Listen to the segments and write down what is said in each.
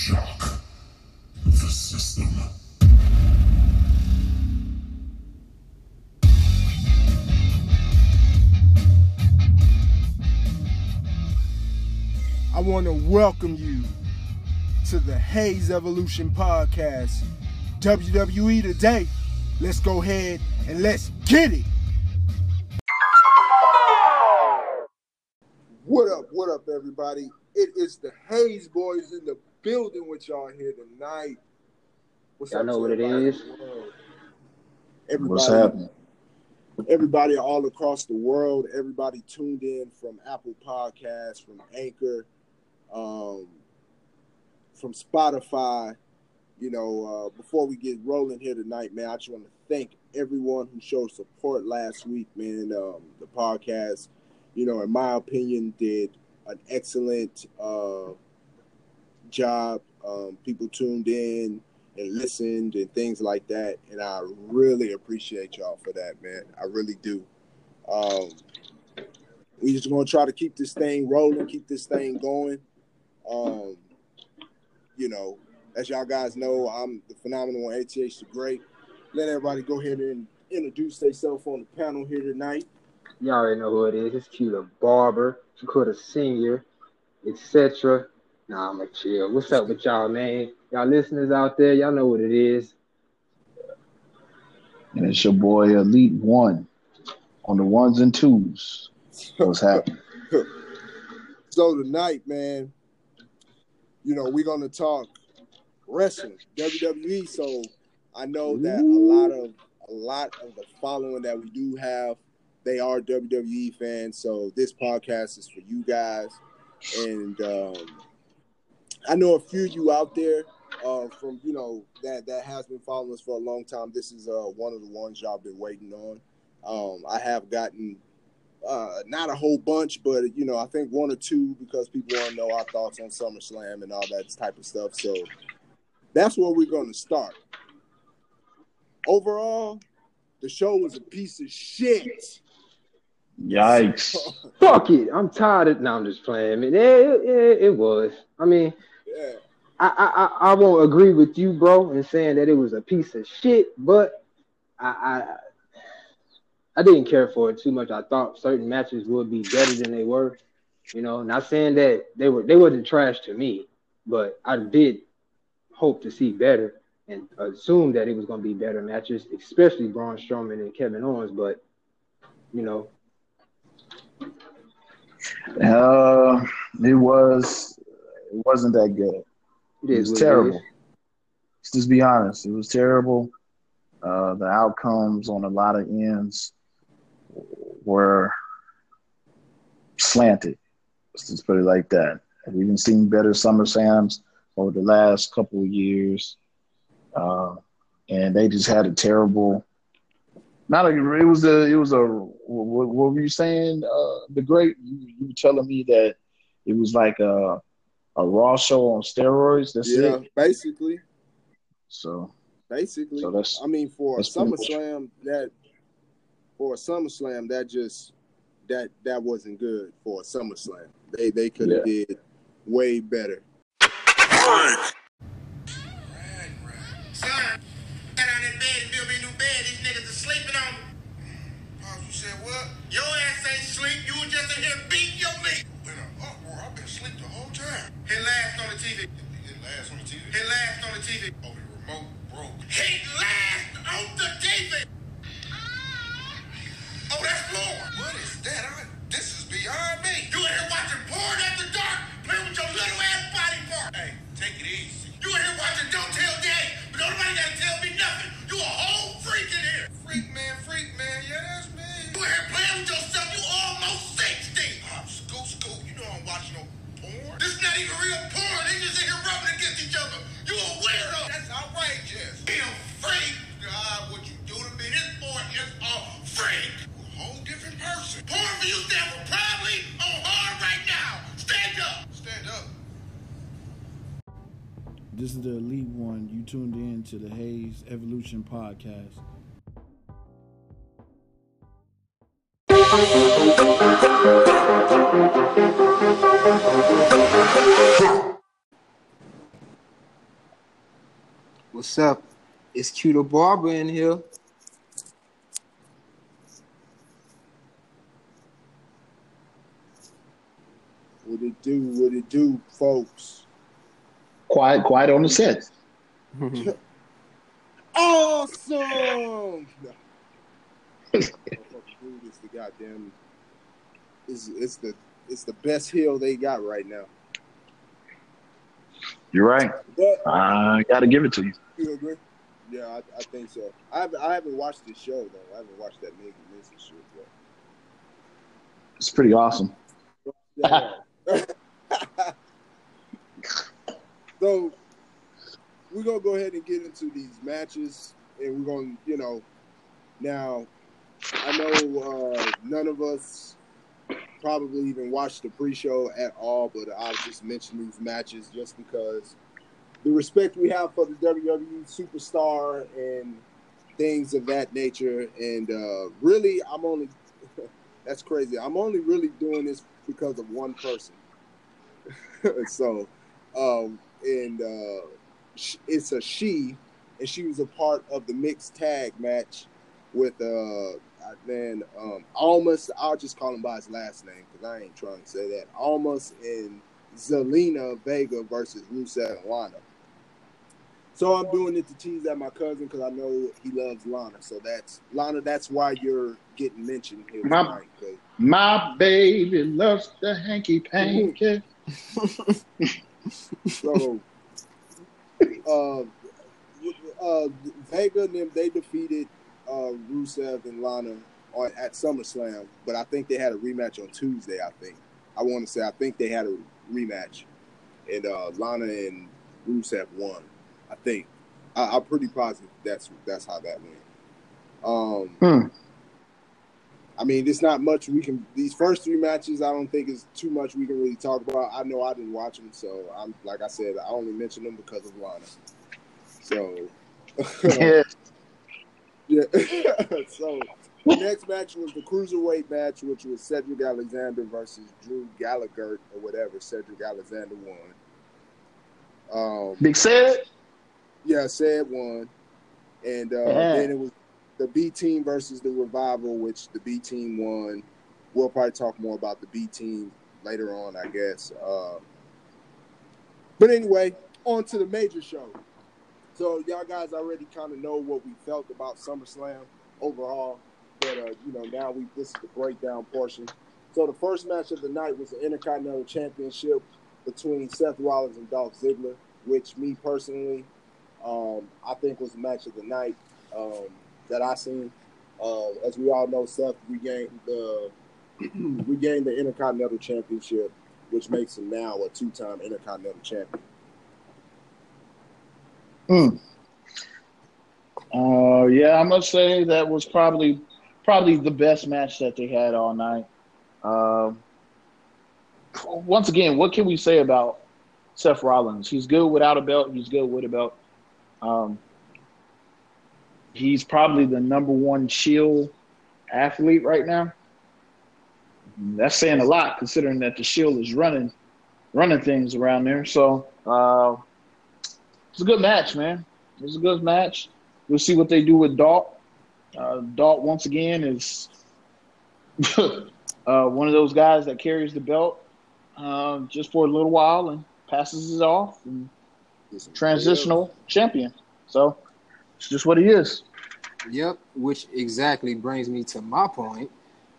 Shock the system. I want to welcome you to the Hayes Evolution Podcast. WWE Today. Let's go ahead and let's get it. What up, what up, everybody? It is the Hayes Boys in the building with y'all here tonight. What's Y'all up know to what it everybody is. in the world? Everybody, What's happening? everybody all across the world, everybody tuned in from Apple Podcasts, from Anchor, um, from Spotify. You know, uh, before we get rolling here tonight, man, I just want to thank everyone who showed support last week, man. Um, the podcast, you know, in my opinion, did an excellent uh, job. Um, people tuned in and listened and things like that, and I really appreciate y'all for that, man. I really do. Um, we just gonna try to keep this thing rolling, keep this thing going. Um, you know, as y'all guys know, I'm the phenomenal ATH the Great. Let everybody go ahead and introduce themselves on the panel here tonight. Y'all already know who it is. It's Q the Barber, Dakota Senior, etc. Nah, I'm a chill. What's up with y'all, man? Y'all listeners out there, y'all know what it is. And it's your boy Elite One on the ones and twos. What's happening? So tonight, man, you know, we're gonna talk wrestling, WWE. So I know that a lot of a lot of the following that we do have, they are WWE fans. So this podcast is for you guys. And um I know a few of you out there uh, from you know that that has been following us for a long time. This is uh, one of the ones y'all been waiting on. Um, I have gotten uh, not a whole bunch, but you know I think one or two because people want to know our thoughts on SummerSlam and all that type of stuff. So that's where we're going to start. Overall, the show was a piece of shit. Yikes. Fuck it. I'm tired of no, I'm just playing. It, it, it was. I mean, Yeah. I, I I won't agree with you, bro, in saying that it was a piece of shit, but I I, I didn't care for it too much. I thought certain matches would be better than they were. You know, not saying that they were they wasn't trash to me, but I did hope to see better and assume that it was going to be better matches, especially Braun Strowman and Kevin Owens. But you know, Uh, it was. It wasn't that good. it It is was terrible. is. Let's just be honest. It was terrible. Uh, the outcomes on a lot of ends were slanted. Let's just put it like that. We've been seeing better SummerSlams over the last couple of years, uh, and they just had a terrible. Not a. It was a. It was a. What, what were you saying? Uh, the great. You, you were telling me that it was like a a raw show on steroids. That's Yeah, it. basically, So basically. So that's- I mean, for a that's pretty SummerSlam, that for a SummerSlam, that just that that wasn't good for a SummerSlam. They they could have did way better. Son, got out that bed and built me a new bed. These niggas are sleeping on me. Oh, you said what? Your ass ain't sleep. You was just in here beating uproar. I've been asleep the whole time. Hit last on the TV. He laughed on the TV. He laughed on the TV. Oh, the remote broke. He laughed on the TV. Oh, that's Lord. What is that? I, this is beyond me. You in here watching porn after dark, playing with your little ass body part. Hey, take it easy. You in here watching Don't Tell Daddy, but nobody gotta tell me nothing. You a whole freak in here. Freak man, freak man. Yeah, that's me. You in here playing with yourself. You almost 60. Ah, scoot, scoot. You know I'm watching watch no porn. This not even real porn. They just in here rubbing against each other. You a weirdo. That's outrageous. Be freak. God, what you do to me? This boy is a freak. A whole different person. Porn for you stand probably on hard right now. Stand up. Stand up. This is the Elite One. You tuned in to the Hayes Evolution Podcast. What's up? It's Q the Barber in here. What it do? What it do, folks? Quiet, quiet on the set. Awesome. No. Motherfucker, dude, it's the goddamn. It's, it's the it's the best hill they got right now. You're right. But I got to give it to you. You agree? Yeah, I, I think so. I haven't, I haven't watched the show though. I haven't watched that Megan Missy shit yet. It's pretty awesome. Yeah. so we're gonna go ahead and get into these matches, and we're gonna, you know, now I know uh, none of us probably even watched the pre-show at all, but I'll just mention these matches just because the respect we have for the WWE superstar and things of that nature. And uh, really, I'm only that's crazy. I'm only really doing this because of one person. so, um, and uh, it's a she, and she was a part of the mixed tag match with uh man um Almas. I'll just call him by his last name because I ain't trying to say that. Almas and Zelina Vega versus Rusev and Lana. So I'm doing it to tease at my cousin because I know he loves Lana. So that's Lana. That's why you're getting mentioned here My- tonight. My baby loves the hanky panky. So, uh, uh, Vega and them they defeated uh, Rusev and Lana on at SummerSlam, but I think they had a rematch on Tuesday. I think I want to say I think they had a rematch, and uh, Lana and Rusev won. I think I, I'm pretty positive that's that's how that went. Um, Hmm. I mean, it's not much we can. These first three matches, I don't think is too much we can really talk about. I know I didn't watch them, so I'm like I said, I only mentioned them because of Lana. So, Yeah. yeah. so the next match was the cruiserweight match, which was Cedric Alexander versus Drew Gallagher or whatever. Cedric Alexander won. Um, Big said. Yeah, said one, and uh, Yeah. then it was the B team versus the revival, which the B team won. We'll probably talk more about the B team later on, I guess. Uh, but anyway, on to the major show. So y'all guys already kind of know what we felt about SummerSlam overall, but uh, you know now we this is the breakdown portion. So the first match of the night was the Intercontinental Championship between Seth Rollins and Dolph Ziggler, which me personally, um, I think was the match of the night um, that I seen. Uh, as we all know, Seth regained the regained the Intercontinental Championship, which makes him now a two-time Intercontinental Champion. Hmm. Uh, yeah, I must say that was probably probably the best match that they had all night. Um, once again, what can we say about Seth Rollins? He's good without a belt. He's good with a belt. Um, he's probably the number one Shield athlete right now. That's saying a lot, considering that the Shield is running running things around there. So. Uh, it's a good match, man. It's a good match. We'll see what they do with Dalt. Uh, Dalt once again is uh, one of those guys that carries the belt uh, just for a little while and passes it off and transitional champion. So it's just what he is. Yep, which exactly brings me to my point,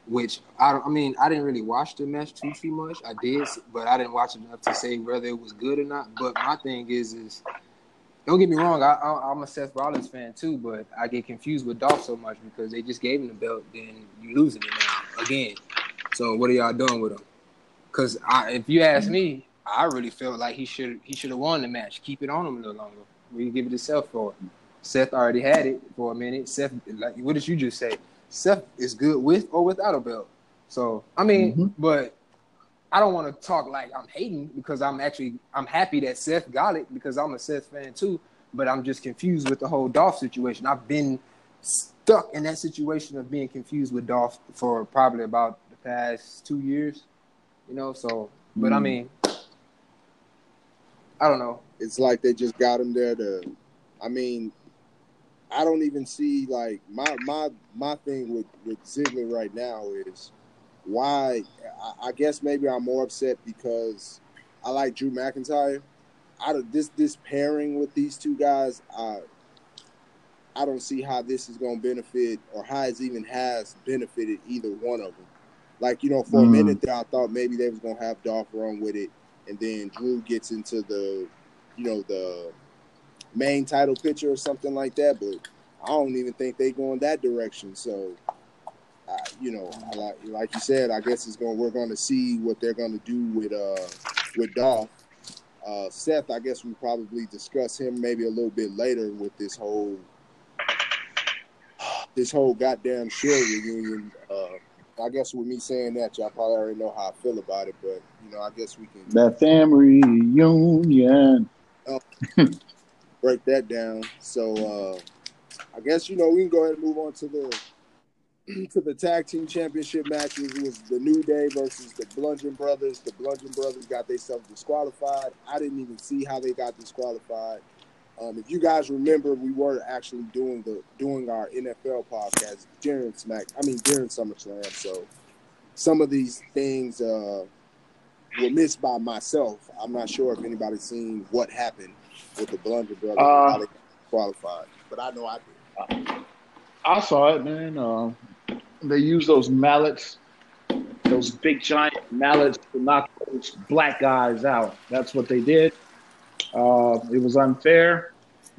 which I don't, I mean, I didn't really watch the match too too much. I did, but I didn't watch enough to say whether it was good or not. But my thing is, is don't get me wrong, I, I'm a Seth Rollins fan too, but I get confused with Dolph so much because they just gave him the belt, then you losing it now again. So what are y'all doing with him? Because if you ask me, I really felt like he should he should have won the match. Keep it on him a little longer. We give it to Seth for. Seth already had it for a minute. Seth, like, what did you just say? Seth is good with or without a belt. So I mean, Mhm. but I don't want to talk like I'm hating because I'm actually I'm happy that Seth got it because I'm a Seth fan too. But I'm just confused with the whole Dolph situation. I've been stuck in that situation of being confused with Dolph for probably about the past two years. You know, so but I Mhm. mean, I don't know. It's like they just got him there to I mean, I don't even see like my my my thing with with Ziggler right now is why. I, I guess maybe I'm more upset because I like Drew McIntyre. Out of this this pairing with these two guys, I I don't see how this is going to benefit or how it even has benefited either one of them. Like you know, for a Mm. minute there, I thought maybe they was going to have Dolph run with it, and then Drew gets into the, you know, the main title picture or something like that. But I don't even think they going that direction. So, you know, like like you said, I guess it's going. We're going to see what they're going to do with uh with Dolph. Uh, Seth, I guess we probably discuss him maybe a little bit later with this whole this whole goddamn Shield reunion. I guess with me saying that, y'all probably already know how I feel about it. But you know, I guess we can That family reunion. break that down. So uh, I guess you know we can go ahead and move on to the to the tag team championship matches. It was the New Day versus the Bludgeon Brothers. The Bludgeon Brothers got themselves disqualified. I didn't even see how they got disqualified. Um, if you guys remember, we were actually doing the doing our NFL podcast during Smack. I mean during SummerSlam. So some of these things uh, were missed by myself. I'm not sure if anybody's seen what happened with the Bludgeon Brothers Uh, qualified, but I know I did. I saw it, man. Uh, they use those mallets, those big giant mallets to knock those black guys out. That's what they did. Uh, it was unfair,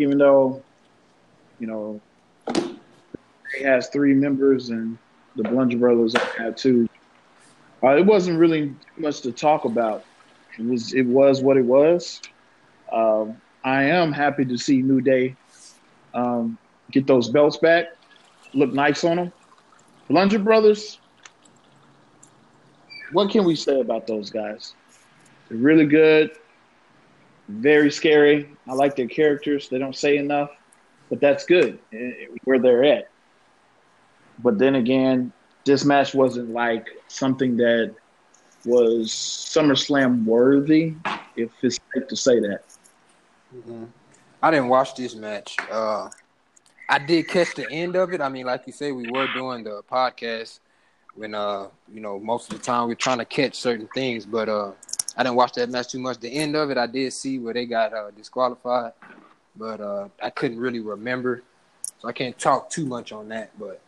even though, you know, he has three members and the Bludgeon Brothers had two. Uh, it wasn't really much to talk about. It was it was what it was. Um, I am happy to see New Day um, get those belts back look nice on them. Bludgeon Brothers, what can we say about those guys? They're really good, very scary. I like their characters. They don't say enough, but that's good eh, where they're at. But then again, this match wasn't like something that was SummerSlam worthy, if it's safe to say that. Mhm. I didn't watch this match. Uh, I did catch the end of it. I mean, like you say, we were doing the podcast when, uh, you know, most of the time we're trying to catch certain things, but uh, I didn't watch that match too much. The end of it, I did see where they got uh, disqualified, but uh, I couldn't really remember, so I can't talk too much on that. But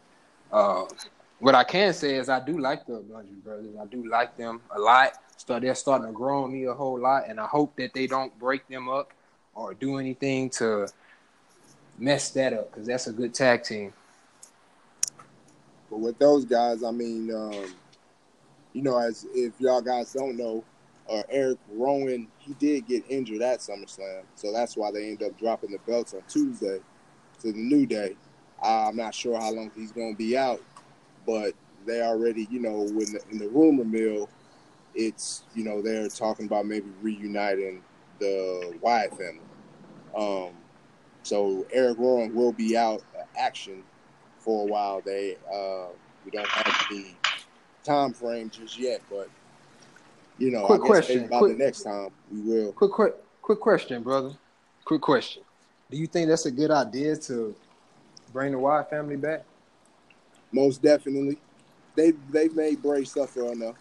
uh, what I can say is I do like the Bludgeon Brothers. I do like them a lot. So they're starting to grow on me a whole lot, and I hope that they don't break them up or do anything to mess that up because that's a good tag team. But with those guys, I mean, um, you know, as if y'all guys don't know, uh, Eric Rowan, he did get injured at SummerSlam, so that's why they ended up dropping the belts on Tuesday to the New Day. I'm not sure how long he's going to be out, but they already, you know, when the, in the rumor mill, it's you know they're talking about maybe reuniting the Wyatt family. Um, so Eric Rowan will be out action for a while. They uh, we don't have the time frame just yet, but you know, Quick I guess question, maybe by quick- the next time we will. Quick, quick, quick question, brother. Quick question. Do you think that's a good idea to bring the Wyatt family back? Most definitely, they they made Bray suffer enough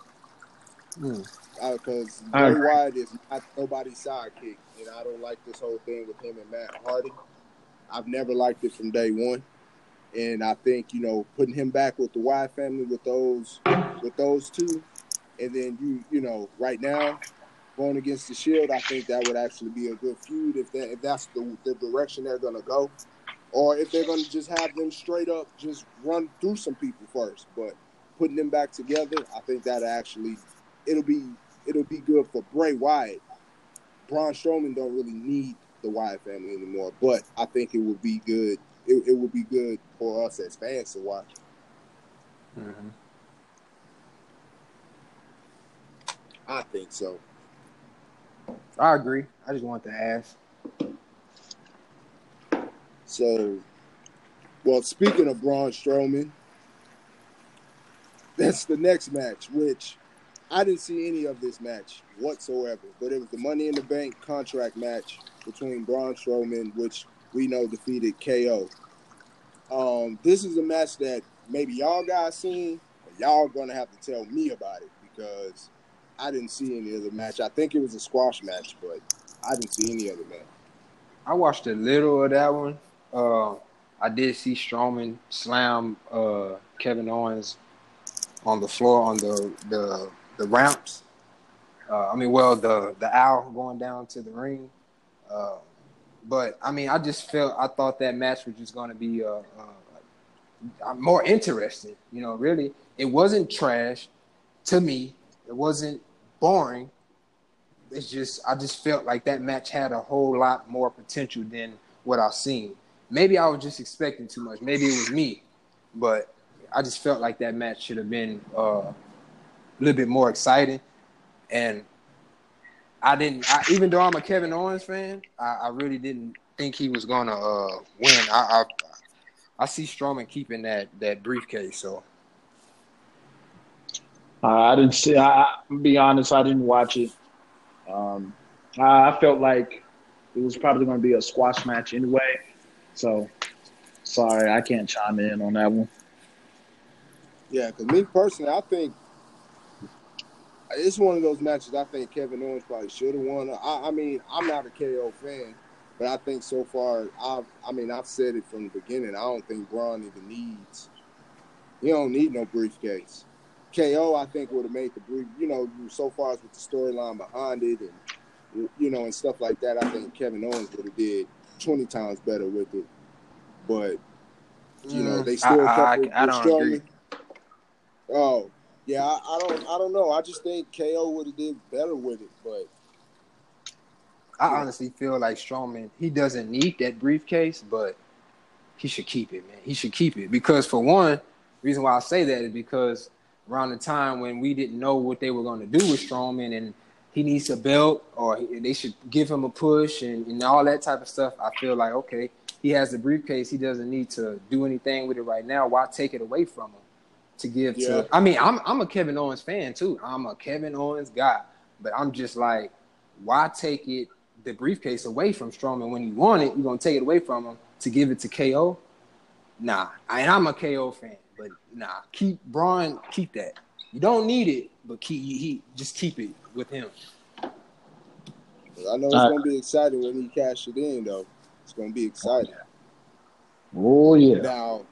Hmm. because I Bray agree. Wyatt is not nobody's sidekick, and I don't like this whole thing with him and Matt Hardy. I've never liked it from day one, and I think you know putting him back with the Wyatt family with those with those two, and then you you know right now going against the Shield, I think that would actually be a good feud if that if that's the the direction they're gonna go, or if they're gonna just have them straight up just run through some people first, but putting them back together, I think that actually it'll be it'll be good for Bray Wyatt. Braun Strowman don't really need the Wyatt family anymore, but I think it would be good. It, it would be good for us as fans to watch. Mm-hmm. I think so. I agree. I just want to ask. So, well, speaking of Braun Strowman, that's the next match, which I didn't see any of this match whatsoever. But it was the Money in the Bank contract match between Braun Strowman, which we know defeated KO. Um, this is a match that maybe y'all guys seen, but y'all gonna have to tell me about it because I didn't see any other match. I think it was a squash match, but I didn't see any other match. I watched a little of that one. Uh, I did see Strowman slam uh, Kevin Owens on the floor on the the the ramps. Uh, I mean, well, the the owl going down to the ring. Uh, but I mean, I just felt I thought that match was just going to be uh, uh, more interesting. You know, really, it wasn't trash to me. It wasn't boring. It's just I just felt like that match had a whole lot more potential than what I've seen. Maybe I was just expecting too much. Maybe it was me, but I just felt like that match should have been uh, a little bit more exciting. And I didn't, I, even though I'm a Kevin Owens fan, I, I really didn't think he was gonna uh, win. I, I I see Strowman keeping that that briefcase. So Uh, I didn't see. I, I'll be honest. I didn't watch it. Um, I, I felt like it was probably going to be a squash match anyway. So sorry, I can't chime in on that one. Yeah, because me personally, I think it's one of those matches I think Kevin Owens probably should have won. I, I mean, I'm not a KO fan, but I think so far, I've, I mean, I've said it from the beginning. I don't think Braun even needs. He don't need no briefcase. KO, I think, would have made the brief. You know, so far as with the storyline behind it, and you know, and stuff like that. I think Kevin Owens would have did twenty times better with it. But you know, they still Mm, I, kept it I, I don't agree. Oh, yeah, I, I don't I don't know. I just think KO would have did better with it, but I honestly feel like Strowman, he doesn't need that briefcase, but he should keep it, man. He should keep it because, for one, reason why I say that is because around the time when we didn't know what they were going to do with Strowman and he needs a belt or he- they should give him a push and, and all that type of stuff, I feel like, okay, he has the briefcase. He doesn't need to do anything with it right now. Why take it away from him to give Yeah. to? I mean, I'm, I'm a Kevin Owens fan too. I'm a Kevin Owens guy, but I'm just like, why take it the briefcase away from Strowman when you want it? You're gonna take it away from him to give it to KO? Nah, and I'm a KO fan, but nah, keep Braun, keep that. You don't need it, but keep he just keep it with him. I know it's Uh, gonna be exciting when he cash it in, though. It's gonna be exciting. Oh yeah. Now,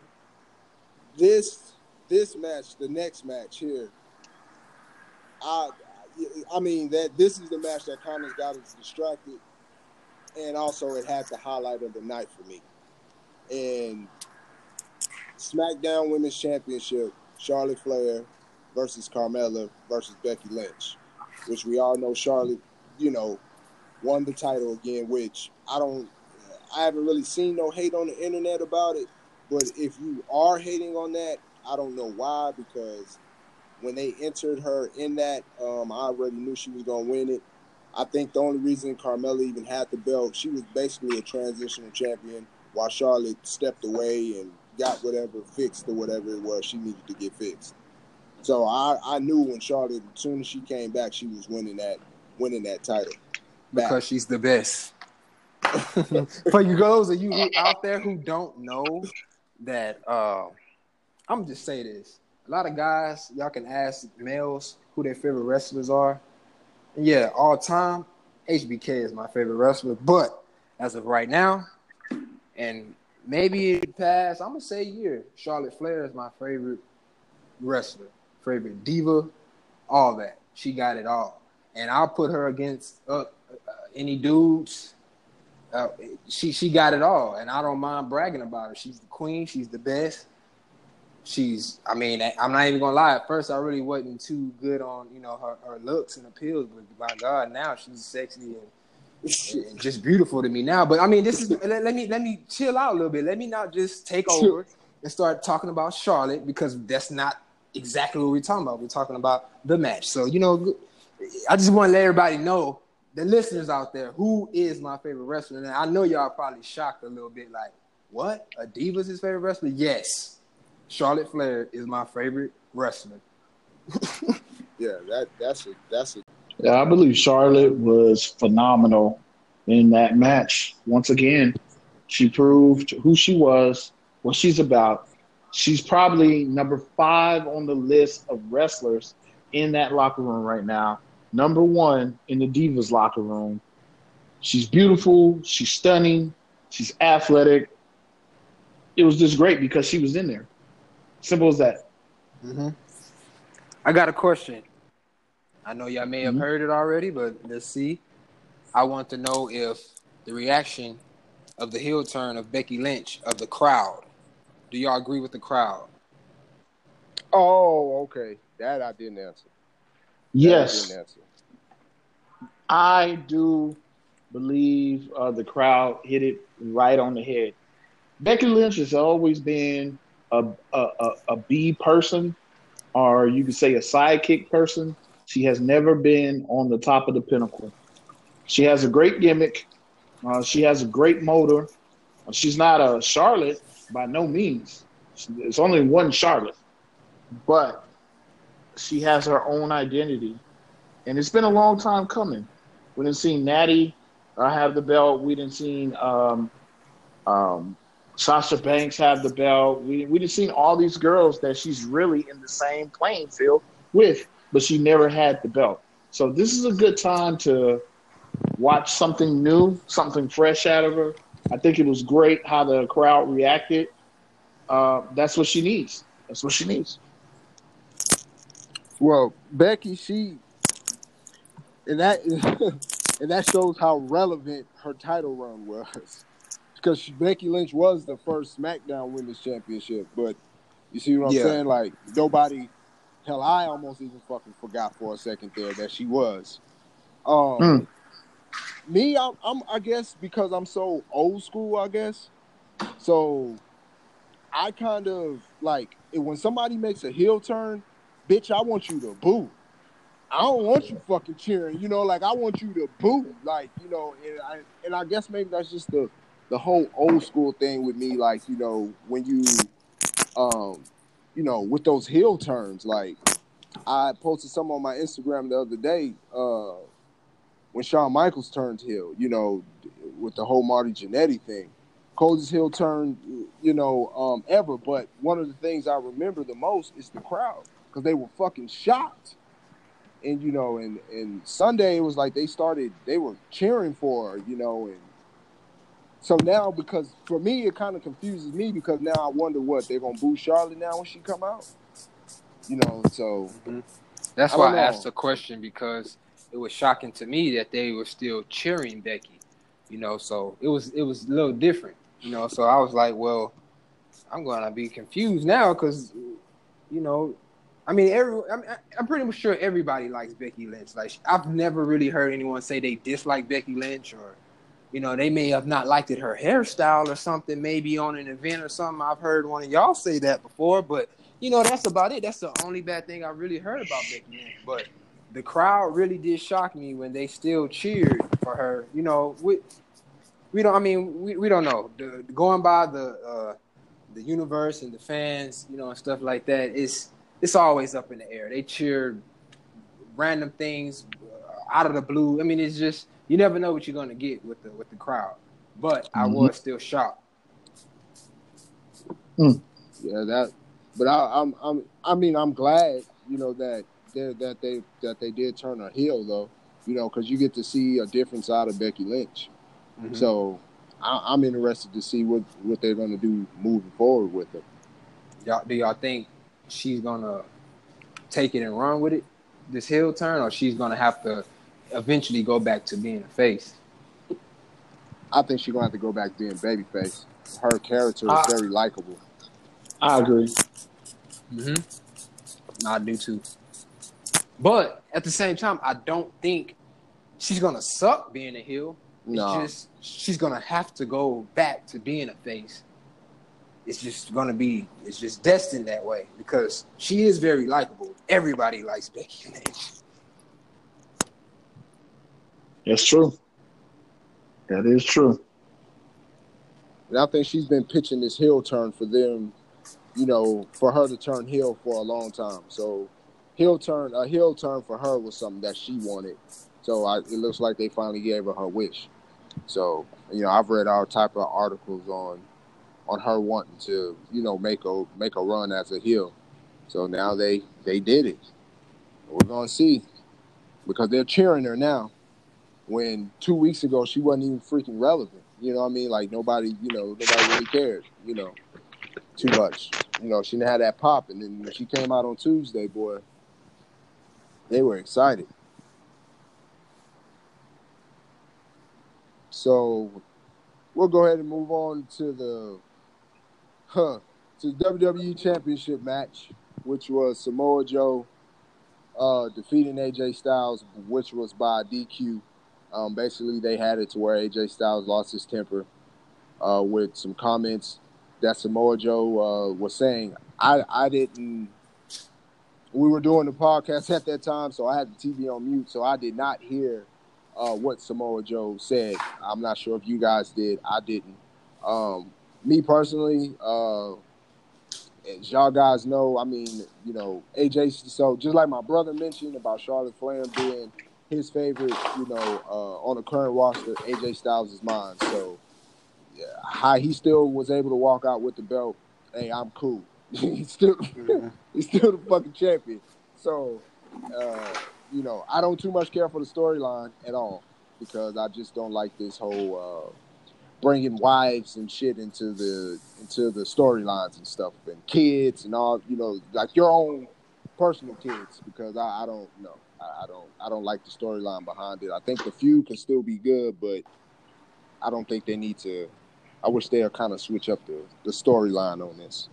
this this match, the next match here, I I mean that this is the match that kind of got us distracted, and also it had the highlight of the night for me. And SmackDown Women's Championship, Charlotte Flair versus Carmella versus Becky Lynch, which we all know Charlotte, you know, won the title again. Which I don't, I haven't really seen no hate on the internet about it. But if you are hating on that, I don't know why because when they entered her in that, um, I already knew she was gonna win it. I think the only reason Carmella even had the belt, she was basically a transitional champion, while Charlotte stepped away and got whatever fixed or whatever it was she needed to get fixed. So I, I knew when Charlotte, as soon as she came back, she was winning that winning that title. Back. because she's the best. For you those of you out there who don't know that, uh, I'm just say this: a lot of guys, y'all can ask males who their favorite wrestlers are. Yeah, all time, HBK is my favorite wrestler. But as of right now, and maybe in the past, I'm gonna say year, Charlotte Flair is my favorite wrestler, favorite diva, all that. She got it all, and I'll put her against uh, uh, any dudes. Uh, she she got it all, and I don't mind bragging about her. She's the queen. She's the best. She's. I mean, I'm not even gonna lie. At first, I really wasn't too good on you know her, her looks and appeals, but by God, now she's sexy and, and just beautiful to me now. But I mean, this is let, let me let me chill out a little bit. Let me not just take over and start talking about Charlotte because that's not exactly what we're talking about. We're talking about the match. So you know, I just want to let everybody know, the listeners out there, who is my favorite wrestler. And I know y'all probably shocked a little bit, like, what? A Diva's his favorite wrestler? Yes, Charlotte Flair is my favorite wrestler. Yeah, that that's a that's a I believe Charlotte was phenomenal in that match. Once again, She proved who she was, what she's about. She's probably number five on the list of wrestlers in that locker room right now. Number one in the Divas locker room. She's beautiful. She's stunning. She's athletic. It was just great because she was in there. Simple as that. Mm-hmm. I got a question. I know y'all may have Mhm. heard it already, but let's see. I want to know if the reaction of the heel turn of Becky Lynch of the crowd. Do y'all agree with the crowd? Oh, okay. That I didn't answer. That I Yes, didn't answer. I do believe uh, the crowd hit it right on the head. Becky Lynch has always been a, a, a, a B person, or you could say a sidekick person. She has never been on the top of the pinnacle. She has a great gimmick. Uh, she has a great motor. She's not a Charlotte by no means. It's only one Charlotte, but she has her own identity, and it's been a long time coming. We didn't see Natty uh, have the belt. We didn't see um, um, Sasha Banks have the belt. We we didn't see all these girls that she's really in the same playing field with, but she never had the belt. So this is a good time to watch something new, something fresh out of her. I think it was great how the crowd reacted. Uh, that's what she needs. That's what she needs. Well, Becky, she and that and that shows how relevant her title run was, because she, Becky Lynch was the first SmackDown Women's Championship. But you see what I'm Yeah. saying? Like nobody, hell, I almost even fucking forgot for a second there that she was. Um, Mm. me, I'm, I'm, I guess because I'm so old school, I guess. So I kind of like when somebody makes a heel turn, bitch, I want you to boo. I don't want you fucking cheering. You know, like I want you to boo. Like you know, and I and I guess maybe that's just the the whole old school thing with me. Like you know, when you um, you know, with those heel turns, like I posted some on my Instagram the other day. Uh, when Shawn Michaels turned heel, you know, with the whole Marty Jannetty thing. Coldest heel turn, you know, um, ever. But one of the things I remember the most is the crowd because they were fucking shocked. And you know, and and Sunday it was like they started, they were cheering for you know, and so now because for me it kind of confuses me because now I wonder what they're gonna boo Charlotte now when she come out, you know. So mm-hmm. That's I why I know. asked the question because it was shocking to me that they were still cheering Becky. You know, so it was it was a little different. You know, so I was like, well, I'm gonna be confused now because, you know, I mean, every I'm, I'm pretty much sure everybody likes Becky Lynch. Like I've never really heard anyone say they dislike Becky Lynch or, you know, they may have not liked it her hairstyle or something. Maybe on an event or something. I've heard one of y'all say that before, but you know, that's about it. That's the only bad thing I really heard about Becky Lynch. But the crowd really did shock me when they still cheered for her. You know, we we don't. I mean, we, we don't know. The, going by the uh, the universe and the fans, you know, and stuff like that. It's it's always up in the air. They cheer random things out of the blue. I mean, it's just you never know what you're gonna get with the with the crowd. But I Mhm. was still shocked. yeah, that. But I, I'm I'm I mean I'm glad you know that they that they that they did turn her heel though, you know, because you get to see a different side of Becky Lynch. Mhm. So I, I'm interested to see what what they're going to do moving forward with her. Y'all, do y'all think she's gonna take it and run with it, this heel turn, or she's gonna have to eventually go back to being a face? I think she's going to have to go back being babyface. Her character is Ah. very likable. I agree. Mm-hmm. I do too. But at the same time, I don't think she's gonna suck being a heel. No, It's just she's gonna have to go back to being a face. It's just gonna be it's just destined that way because she is very likable. Everybody likes Becky Lynch. That's true. That is true. and I think she's been pitching this heel turn for them, you know, for her to turn heel for a long time. So, heel turn a heel turn for her was something that she wanted. So I, it looks like they finally gave her her wish. So you know, I've read all type of articles on on her wanting to you know make a make a run as a heel. So now they they did it. We're gonna see because they're cheering her now. When two weeks ago she wasn't even freaking relevant. You know what I mean? Like nobody, you know, nobody really cared. You know, too much. You know, she didn't have that pop, and then when she came out on Tuesday, boy, they were excited. So we'll go ahead and move on to the huh to the WWE Championship match, which was Samoa Joe uh, defeating AJ Styles, which was by DQ. Um, basically, they had it to where AJ Styles lost his temper uh, with some comments that Samoa Joe uh, was saying. I I didn't. We were doing the podcast at that time, so I had the TV on mute, so I did not hear uh, what Samoa Joe said. I'm not sure if you guys did. I didn't. Um, me personally, uh, as y'all guys know, I mean, you know, AJ. So just like my brother mentioned about Charlotte Flair being his favorite, you know, uh, on the current roster, AJ Styles is mine. So yeah, how he still was able to walk out with the belt, hey, I'm cool. he's still he's still the fucking champion. So uh, you know, I don't too much care for the storyline at all because I just don't like this whole uh, bringing wives and shit into the into the storylines and stuff and kids and all. You know, like your own personal kids because I, I don't know. I, I don't I don't like the storyline behind it. I think the feud can still be good, but I don't think they need to. I wish they'll kind of switch up the the storyline on this.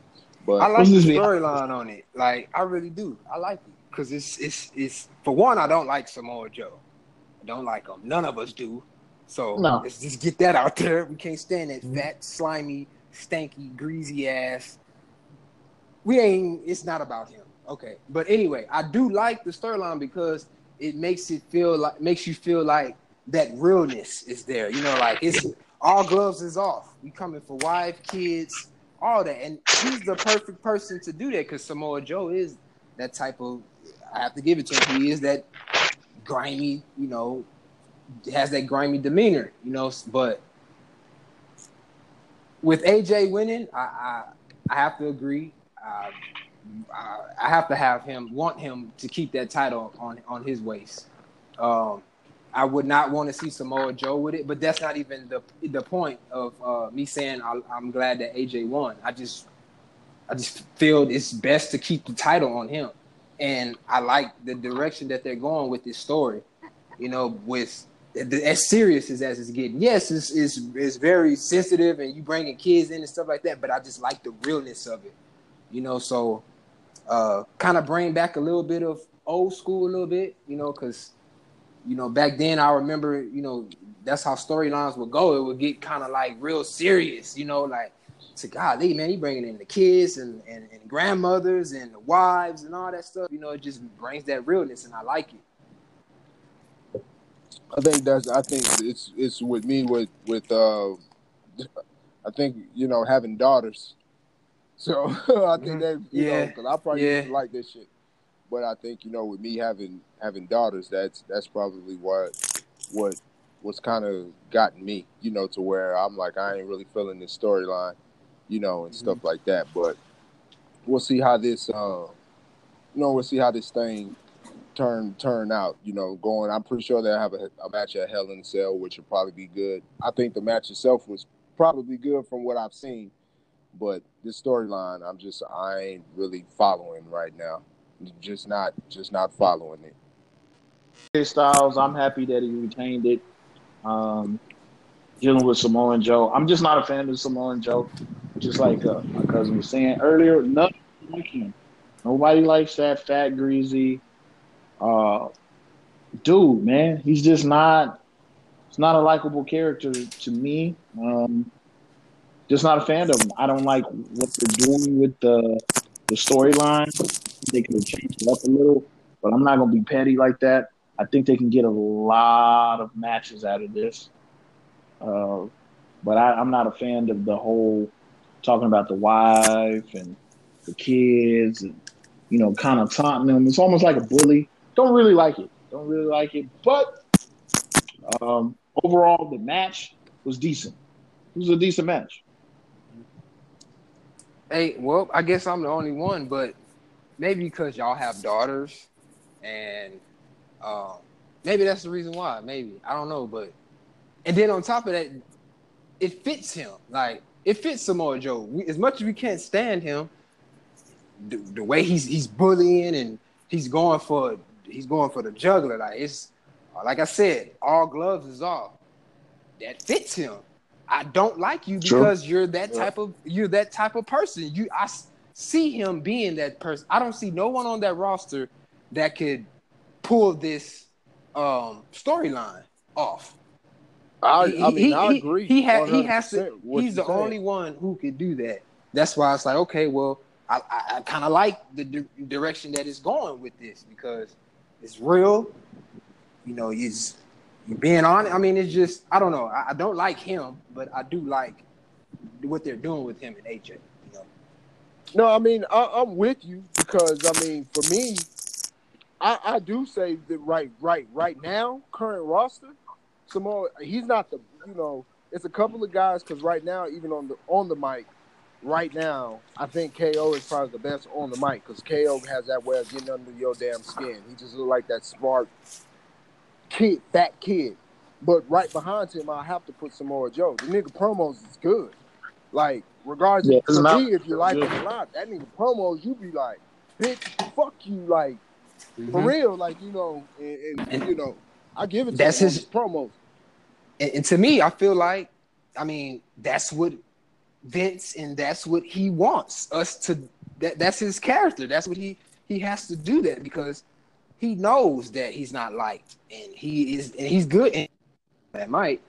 But I like the storyline on it. Like I really do. I like it because it's it's it's for one. I don't like Samoa Joe. I don't like him. None of us do. So No. let's just get that out there. We can't stand that mm-hmm. fat, slimy, stanky, greasy ass. We ain't. It's not about him. Okay, but anyway, I do like the storyline because it makes it feel like makes you feel like that realness is there. You know, like it's all gloves is off. We coming for wife, kids, all that, and he's the perfect person to do that because Samoa Joe is that type of. I have to give it to him. He is that grimy, you know, has that grimy demeanor, you know. But with AJ winning, I I, I have to agree. Uh, I, I have to have him want him to keep that title on on his waist. Um, I would not want to see Samoa Joe with it, but that's not even the the point of uh, me saying I, I'm glad that AJ won. I just I just feel it's best to keep the title on him, and I like the direction that they're going with this story. You know, with as serious as as it's getting. Yes, it's, it's it's very sensitive, and you bringing kids in and stuff like that. But I just like the realness of it. You know, so uh, kind of bring back a little bit of old school a little bit. You know, because you know back then I remember you know that's how storylines would go. It would get kind of like real serious. You know, like to God, man, he bringing in the kids and, and and grandmothers and the wives and all that stuff. You know, it just brings that realness, and I like it. I think that's. I think it's it's with me with with. Uh, I think you know having daughters, so I think they you Yeah. know because I probably Yeah. to like this shit, but I think you know with me having having daughters, that's that's probably what what what's kind of gotten me, you know, to where I'm like I ain't really feeling this storyline, you know, and stuff like that. But we'll see how this, uh, you know, we'll see how this thing turn turn out. You know, going. I'm pretty sure they'll have a, a match at Hell in a Cell, which will probably be good. I think the match itself was probably good from what I've seen, but this storyline, I'm just I ain't really following right now. Just not just not following it. Styles, I'm happy that he retained it. Um, dealing with Samoa and Joe, I'm just not a fan of Samoa and Joe. Just like uh, my cousin was saying earlier, none like him. Nobody likes that fat, greasy uh, dude. Man, he's just not. It's not a likable character to me. Um, just not a fan of them. I don't like what they're doing with the the storyline. They could have changed it up a little, but I'm not gonna be petty like that. I think they can get a lot of matches out of this. Uh, but I, I'm not a fan of the whole talking about the wife and the kids and you know, kind of taunting them. It's almost like a bully. Don't really like it. Don't really like it. But um, overall, the match was decent. It was a decent match. Hey, well, I guess I'm the only one, but maybe because y'all have daughters, and um, maybe that's the reason why. Maybe I don't know, but and then on top of that, it fits him. Like it fits Samoa Joe. We, as much as we can't stand him, the, the way he's he's bullying and he's going for he's going for the juggler. Like it's like I said, all gloves is off. That fits him. I don't like you because you're that type of you're that type of person. You I see him being that person. I don't see no one on that roster that could pull this um storyline off. I, He- I mean, he, I agree. He, ha- he has to. He's the saying. only one who could do that. That's why it's like, okay, well, I, I, I kind of like the di- direction that it's going with this because it's real. You know, he's you being on. it, I mean, it's just I don't know. I, I don't like him, but I do like what they're doing with him and AJ. You know, No, I mean I, I'm with you because I mean for me, I, I do say that right, right, right now, current roster, Samoa, he's not the you know, it's a couple of guys because right now, even on the on the mic, right now, I think KO is probably the best on the mic because KO has that way of getting under your damn skin. He just look like that smart kid, that kid. But right behind him, I have to put Samoa Joe. The nigga promos is good. Like, regardless Yeah, it's for me, if you like good. him or not, that nigga promos, you be like, bitch, fuck you, like for Mhm. real, like you know, and, and, And- you know, I give it to That's him on his- his promos. and, and to me, I feel like, I mean, that's what Vince and that's what he wants us to. That that's his character. That's what he he has to do that because he knows that he's not liked and he is and he's good. And that might.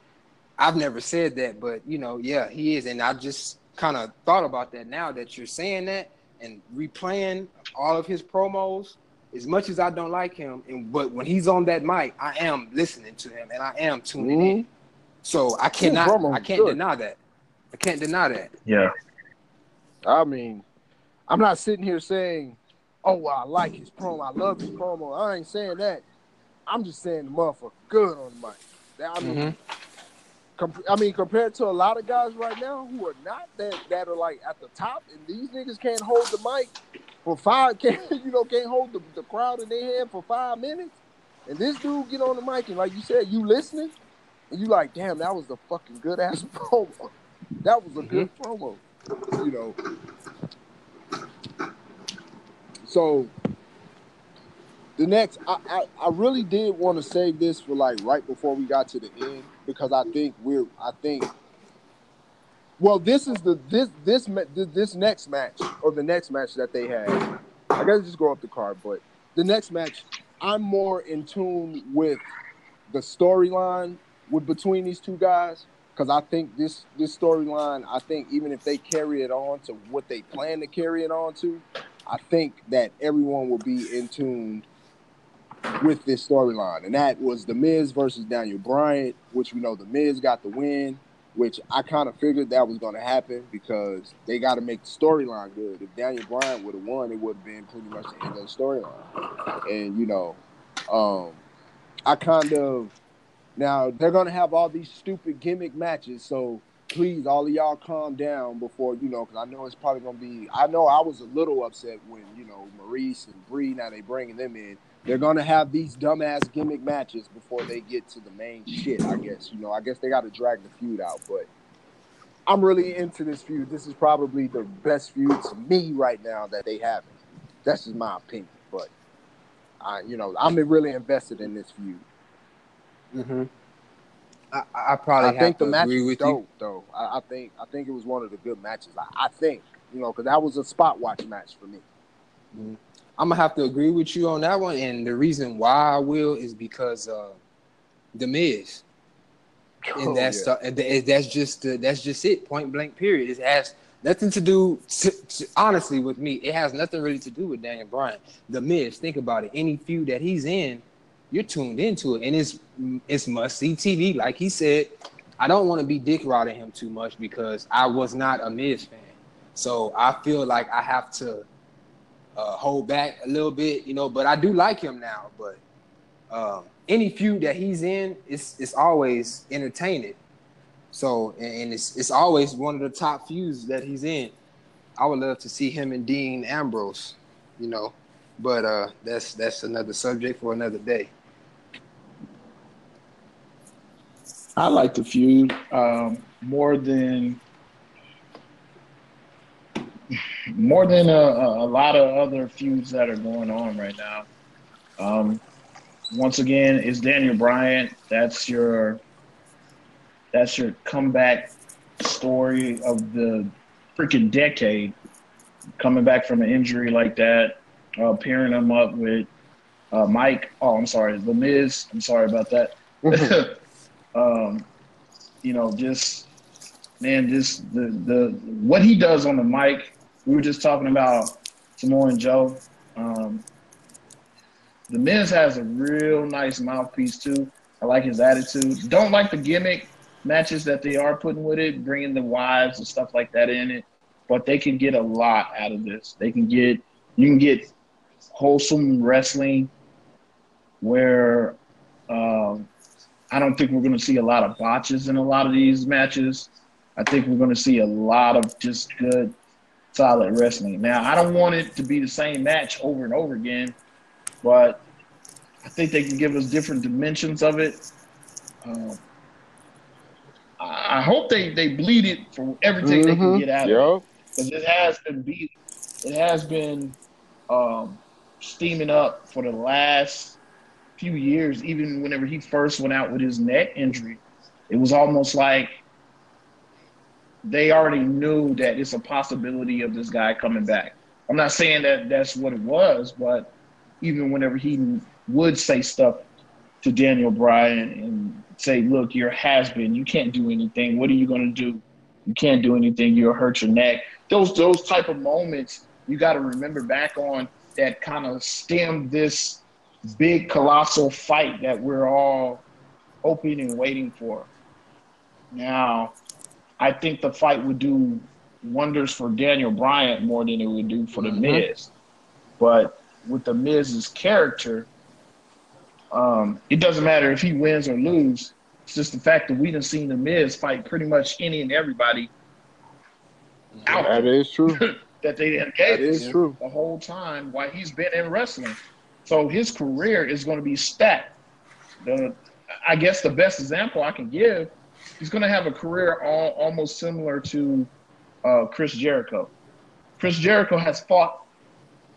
I've never said that, but you know, yeah, he is, and I just kind of thought about that now that you're saying that and replaying all of his promos. As much as I don't like him, and but when he's on that mic, I am listening to him and I am tuning in. Mm-hmm. So I cannot, I can't good. deny that. I can't deny that. Yeah. I mean, I'm not sitting here saying, "Oh, well, I like his promo. I love his promo." I ain't saying that. I'm just saying the motherfucker good on the mic. That- I mean, Mm-hmm. com- I mean, compared to a lot of guys right now who are not that that are like at the top, and these niggas can't hold the mic for five, can't you know, can't hold the, the crowd in their hand for five minutes. And this dude get on the mic and like you said, you listening, and you like, damn, that was a fucking good ass promo. That was a good promo, you know. So the next, I, I, I really did want to save this for like right before we got to the end because I think we're, I think, well, this is the this this this, next match or the next match that they had. I gotta just go up the card, but the next match, I'm more in tune with the storyline with between these two guys because I think this this storyline, I think even if they carry it on to what they plan to carry it on to, I think that everyone will be in tune with this storyline, and that was the Miz versus Daniel Bryan, which we know the Miz got the win, which I kind of figured that was going to happen because they got to make the storyline good. If Daniel Bryan would have won, it would have been pretty much the end of the storyline, and you know, um, I kind of now they're gonna have all these stupid gimmick matches, so please, all of y'all, calm down before you know, because I know it's probably gonna be. I know I was a little upset when you know Maryse and Brie now they bringing them in. They're gonna have these dumbass gimmick matches before they get to the main shit. I guess you know. I guess they got to drag the feud out, but I'm really into this feud. This is probably the best feud to me right now that they have. That's just my opinion, but I, you know, I'm really invested in this feud. Mm-hmm. I, I probably I have think to the match agree with dope, though. I, I think I think it was one of the good matches. I, I think you know because that was a spot watch match for me. you. I'm gonna have to agree with you on that one, and the reason why I will is because uh, the Miz, and Oh, that's yeah. uh, that's just uh, that's just it. Point blank. Period. It has nothing to do. To, to- honestly, with me, it has nothing really to do with Daniel Bryan. The Miz. Think about it. Any feud that he's in, you're tuned into it, and it's it's must see TV. Like he said, I don't want to be dick riding him too much because I was not a Miz fan, so I feel like I have to uh, hold back a little bit, you know. But I do like him now. But uh, any feud that he's in, it's it's always entertaining. So and, and it's it's always one of the top feuds that he's in. I would love to see him and Dean Ambrose, you know, but uh, that's that's another subject for another day. I like the feud um, more than more than a, a lot of other feuds that are going on right now. Um, once again, it's Daniel Bryan. That's your that's your comeback story of the freaking decade. Coming back from an injury like that, uh, pairing him up with uh, Mike. Oh, I'm sorry, The Miz. I'm sorry about that. um, you know, just man, just the the what he does on the mic. We were just talking about Samoa and Joe. Um, the Miz has a real nice mouthpiece too. I like his attitude. Don't like the gimmick matches that they are putting with it, bringing the wives and stuff like that in it. But they can get a lot out of this. They can get you can get wholesome wrestling where um, I don't think we're going to see a lot of botches in a lot of these matches. I think we're going to see a lot of just good, solid wrestling. Now, I don't want it to be the same match over and over again, but I think they can give us different dimensions of it. Um, I hope they, they bleed it for everything they can Mhm. get out of it because it has been beat. It has been um, steaming up for the last few years. Even whenever he first went out with his neck injury, it was almost like they already knew that it's a possibility of this guy coming back. I'm not saying that that's what it was, but even whenever he would say stuff to Daniel Bryan and say, "Look, you're has been. You can't do anything. What are you going to do? You can't do anything. You'll hurt your neck." Those those type of moments you got to remember back on that kind of stemmed this big colossal fight that we're all hoping and waiting for. Now, I think the fight would do wonders for Daniel Bryan more than it would do for the Miz. But with the Miz's character, um, it doesn't matter if he wins or lose. It's just the fact that we done seen the Miz fight pretty much any and everybody out That is true. that they didn't That gave is true. the whole time while he's been in wrestling. So his career is going to be stacked. The, I guess the best example I can give, he's going to have a career all, almost similar to uh, Chris Jericho. Chris Jericho has fought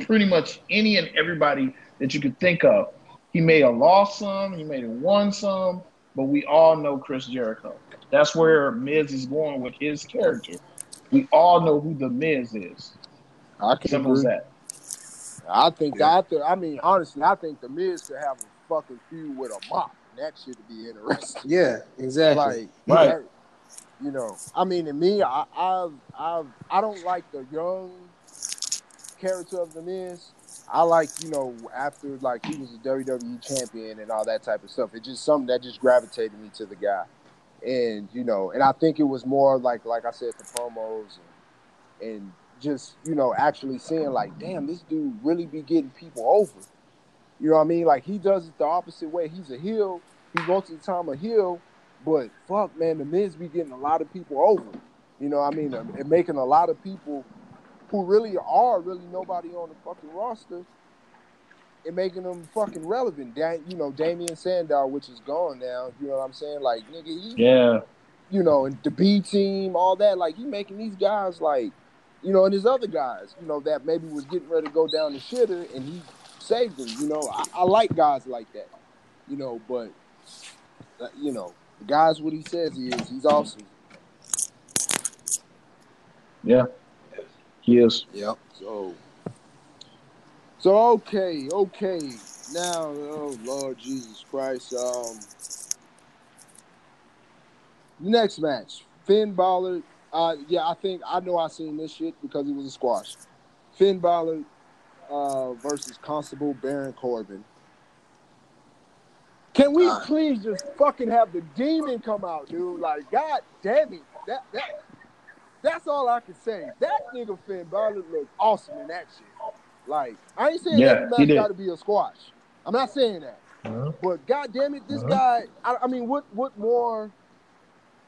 pretty much any and everybody that you could think of. He may have lost some, he may have won some, but we all know Chris Jericho. That's where Miz is going with his character. We all know who the Miz is. I can Simple as that. I think that. I mean, honestly, I think the Miz could have a fucking feud with a mop. And that should be interesting. Yeah, exactly. Like, Right. that- you know, I mean, to me, I, I, I, I don't like the young character of the Miz. I like, you know, after like he was a WWE champion and all that type of stuff. It's just something that just gravitated me to the guy, and you know, and I think it was more like, like I said, the promos and, and just you know actually seeing like, damn, this dude really be getting people over. You know what I mean? Like he does it the opposite way. He's a heel. He's most of the time a heel, but fuck, man, the Miz be getting a lot of people over. You know what I mean? And making a lot of people who really are really nobody on the fucking roster and making them fucking relevant. Da- you know, Damien Sandow, which is gone now. You know what I'm saying? Like, nigga, he, Yeah. you know, and the B team, all that. Like, he making these guys like, you know, and his other guys, you know, that maybe was getting ready to go down the shitter, and he saved them. You know, I, I like guys like that. You know, but uh, you know, the guy's what he says he is. He's awesome. Yeah. He is. Yep. So, so okay, okay. Now, oh Lord Jesus Christ. Um, next match, Finn Balor. Uh, yeah, I think I know I seen this shit because it was a squash. Finn Balor uh, versus Constable Baron Corbin. Can we Uh. please just fucking have the demon come out, dude? Like, god damn it, that that that's all I can say. That nigga Finn Balor looked awesome in that shit. Like, I ain't saying Yeah, every match got to be a squash. I'm not saying that. Mhm. But god damn it, this Mhm. guy. I, I mean, what what more?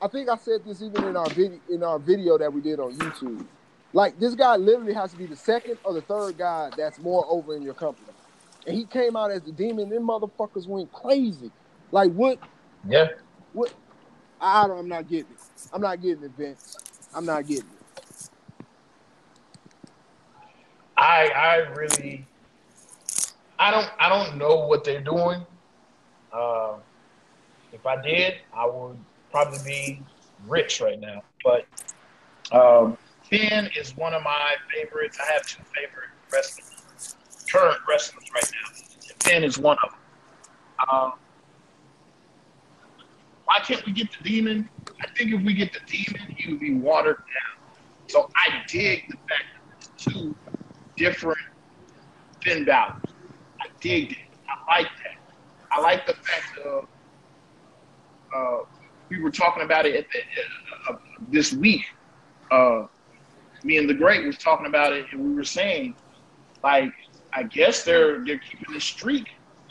I think I said this even in our video in our video that we did on YouTube. Like this guy literally has to be the second or the third guy that's more over in your company. And he came out as the demon. Them motherfuckers went crazy. Like what? Yeah. What? I don't. I'm not getting it. I'm not getting it, Vince. I'm not getting it. I I really I don't I don't know what they're doing. Uh, if I did, I would probably be rich right now. But um, Finn is one of my favorites. I have two favorite wrestlers, current wrestlers right now. And Finn is one of them. Um, why can't we get the demon? I think if we get the demon, he would be watered down. So I dig the fact that there's two different Finn Balor's. I dig it. I like that. I like the fact of uh, we were talking about it at the, uh, this week. Uh, me and the Great was talking about it, and we were saying, like, I guess they're they're keeping the streak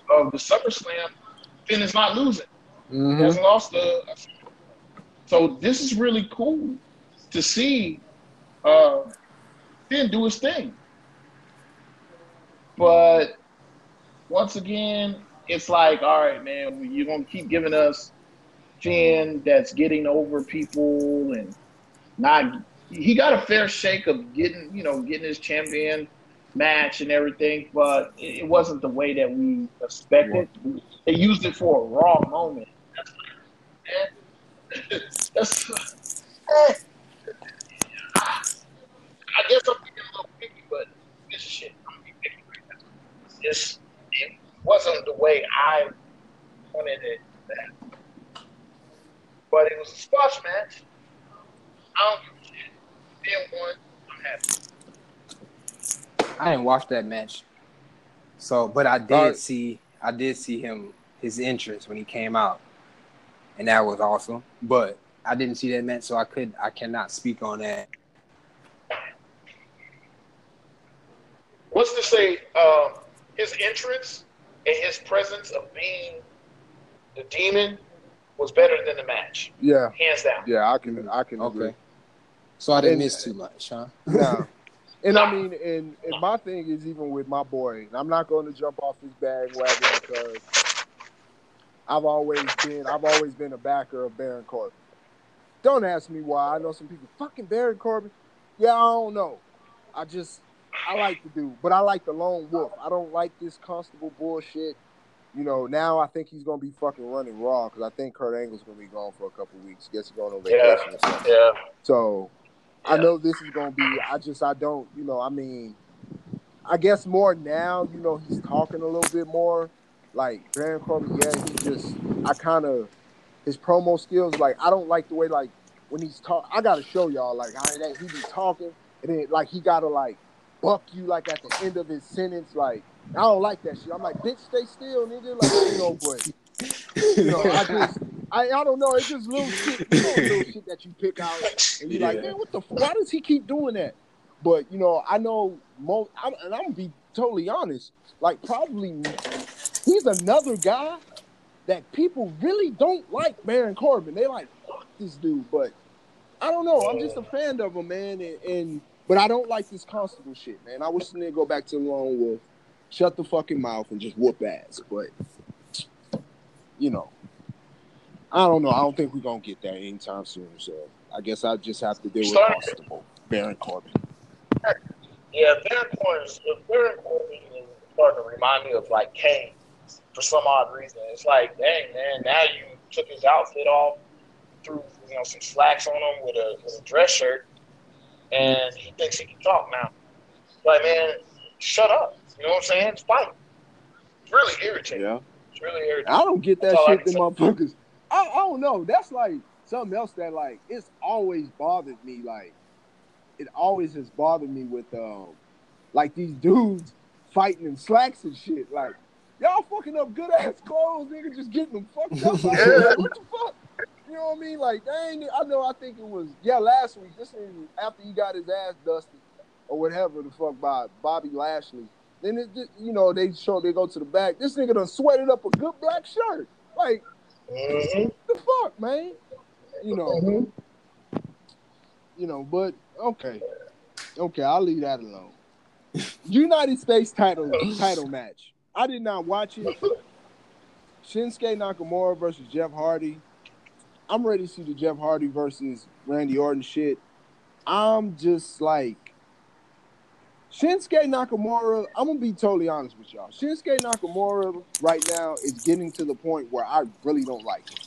of the SummerSlam. Finn is not losing. Mm-hmm. He hasn't lost the. So this is really cool to see uh, Finn do his thing. But once again, it's like, all right, man, you're gonna keep giving us Finn that's getting over people and not. He got a fair shake of getting, you know, getting his champion match and everything, but it, wasn't the way that we expected. They used it for a raw moment. That's that's. I guess I'm being a little picky, but this shit, I'm gonna be picky right now. This it wasn't the way I wanted it. But it was a squash match. I don't give a shit. Then won. I'm happy. I didn't watch that match. So, but I did Alright. see, I did see him his entrance when he came out, and that was awesome. But I didn't see that match, so I could, I cannot speak on that. What's to say? Um, his entrance and his presence of being the demon was better than the match, Yeah, hands down. yeah, I can, I can agree. Okay. So I didn't And- miss too much, huh? No. And I mean, and, and my thing is even with my boy, and I'm not going to jump off his bandwagon because I've always been, I've always been a backer of Baron Corbin. Don't ask me why. I know some people fucking Baron Corbin. Yeah, I don't know. I just, I like the dude, but I like the lone wolf. I don't like this constable bullshit. You know, now I think he's gonna be fucking running raw because I think Kurt Angle's gonna be gone for a couple weeks. Guess he's going on Yeah. vacation or something. Yeah. So I know this is gonna be. I just I don't. You know. I mean, I guess more now. You know, he's talking a little bit more. Like Baron Corbin, yeah, he just. I kind of his promo skills. Like I don't like the way like when he's talk. I gotta show y'all like how that he be talking and then like he gotta like buck you like at the end of his sentence. Like I don't like that shit. I'm like, bitch, stay still, nigga. Like you know, but you know, I just. I, I don't know. It's just little shit, you know, little shit that you pick out, and you're like, man, what the? F- why does he keep doing that? But you know, I know most, I'm, and I'm gonna be totally honest. Like, probably he's another guy that people really don't like. Baron Corbin, they like fuck this dude, but I don't know. I'm just a fan of him, man, and, and but I don't like this constable shit, man. I wish they go back to the lone wolf, shut the fucking mouth, and just whoop ass. But you know, I don't know. I don't think we're gonna get that anytime soon. So I guess I just have to deal with constable Baron Corbin. Yeah, Baron Corbin, is- Baron Corbin is starting to remind me of like Kane for some odd reason. It's like, dang man, now you took his outfit off, threw you know some slacks on him with a with a dress shirt, and he thinks he can talk now. Like man, shut up. You know what I'm saying? It's fight. It's really irritating. Yeah. It's really irritating. I don't get that That's shit, can them motherfuckers. I, I don't know. That's like something else that like it's always bothered me. Like it always has bothered me with um like these dudes fighting in slacks and shit. Like y'all fucking up good ass clothes, nigga, just getting them fucked up. Like, Yeah. what the fuck? You know what I mean? Like, dang, I know. I think it was yeah last week. This is after he got his ass dusted or whatever the fuck by Bobby Lashley. Then it, just- you know they show they go to the back. This nigga done sweated up a good black shirt. Like Mhm. the fuck, man. You know, Mhm. you know, but okay, okay, I'll leave that alone. United States title title match. I did not watch it. Shinsuke Nakamura versus Jeff Hardy. I'm ready to see the Jeff Hardy versus Randy Orton shit. I'm just like Shinsuke Nakamura. I'm gonna be totally honest with y'all. Shinsuke Nakamura right now is getting to the point where I really don't like him.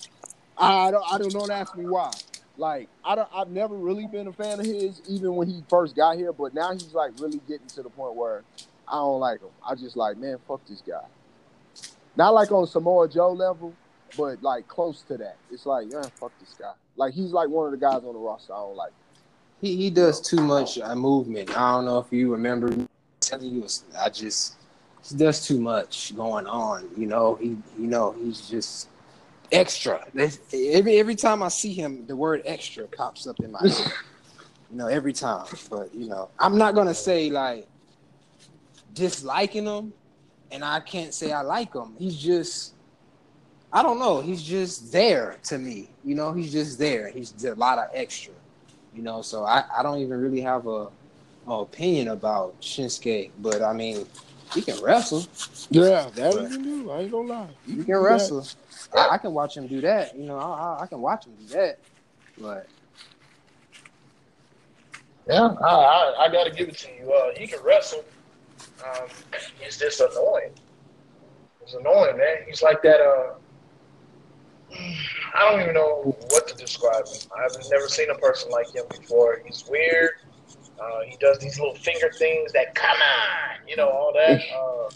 I don't. I don't. Don't ask me why. Like I don't. I've never really been a fan of his, even when he first got here. But now he's like really getting to the point where I don't like him. I just like, man, fuck this guy. Not like on Samoa Joe level, but like close to that. It's like, yeah, fuck this guy. Like he's like one of the guys on the roster I don't like. He he does too much uh, movement. I don't know if you remember me telling you. I just he does too much going on. You know he you know he's just extra. Every every time I see him, the word extra pops up in my head. you know every time. But you know I'm not gonna say like disliking him, and I can't say I like him. He's just I don't know. He's just there to me. You know he's just there. He's a lot of extra you know. So I, I don't even really have a, a opinion about Shinsuke, but I mean, he can wrestle. Yeah, that he can do. I ain't gonna lie. He do can that. wrestle. I, I can watch him do that. You know, I, I, I can watch him do that. But Yeah, I, I, I got to give it to you. Uh, he can wrestle. Um, he's just annoying. He's annoying, man. He's like that. Uh, I don't even know what to describe him. I've never seen a person like him before. He's weird. Uh, he does these little finger things that come on, you know, all that. Uh,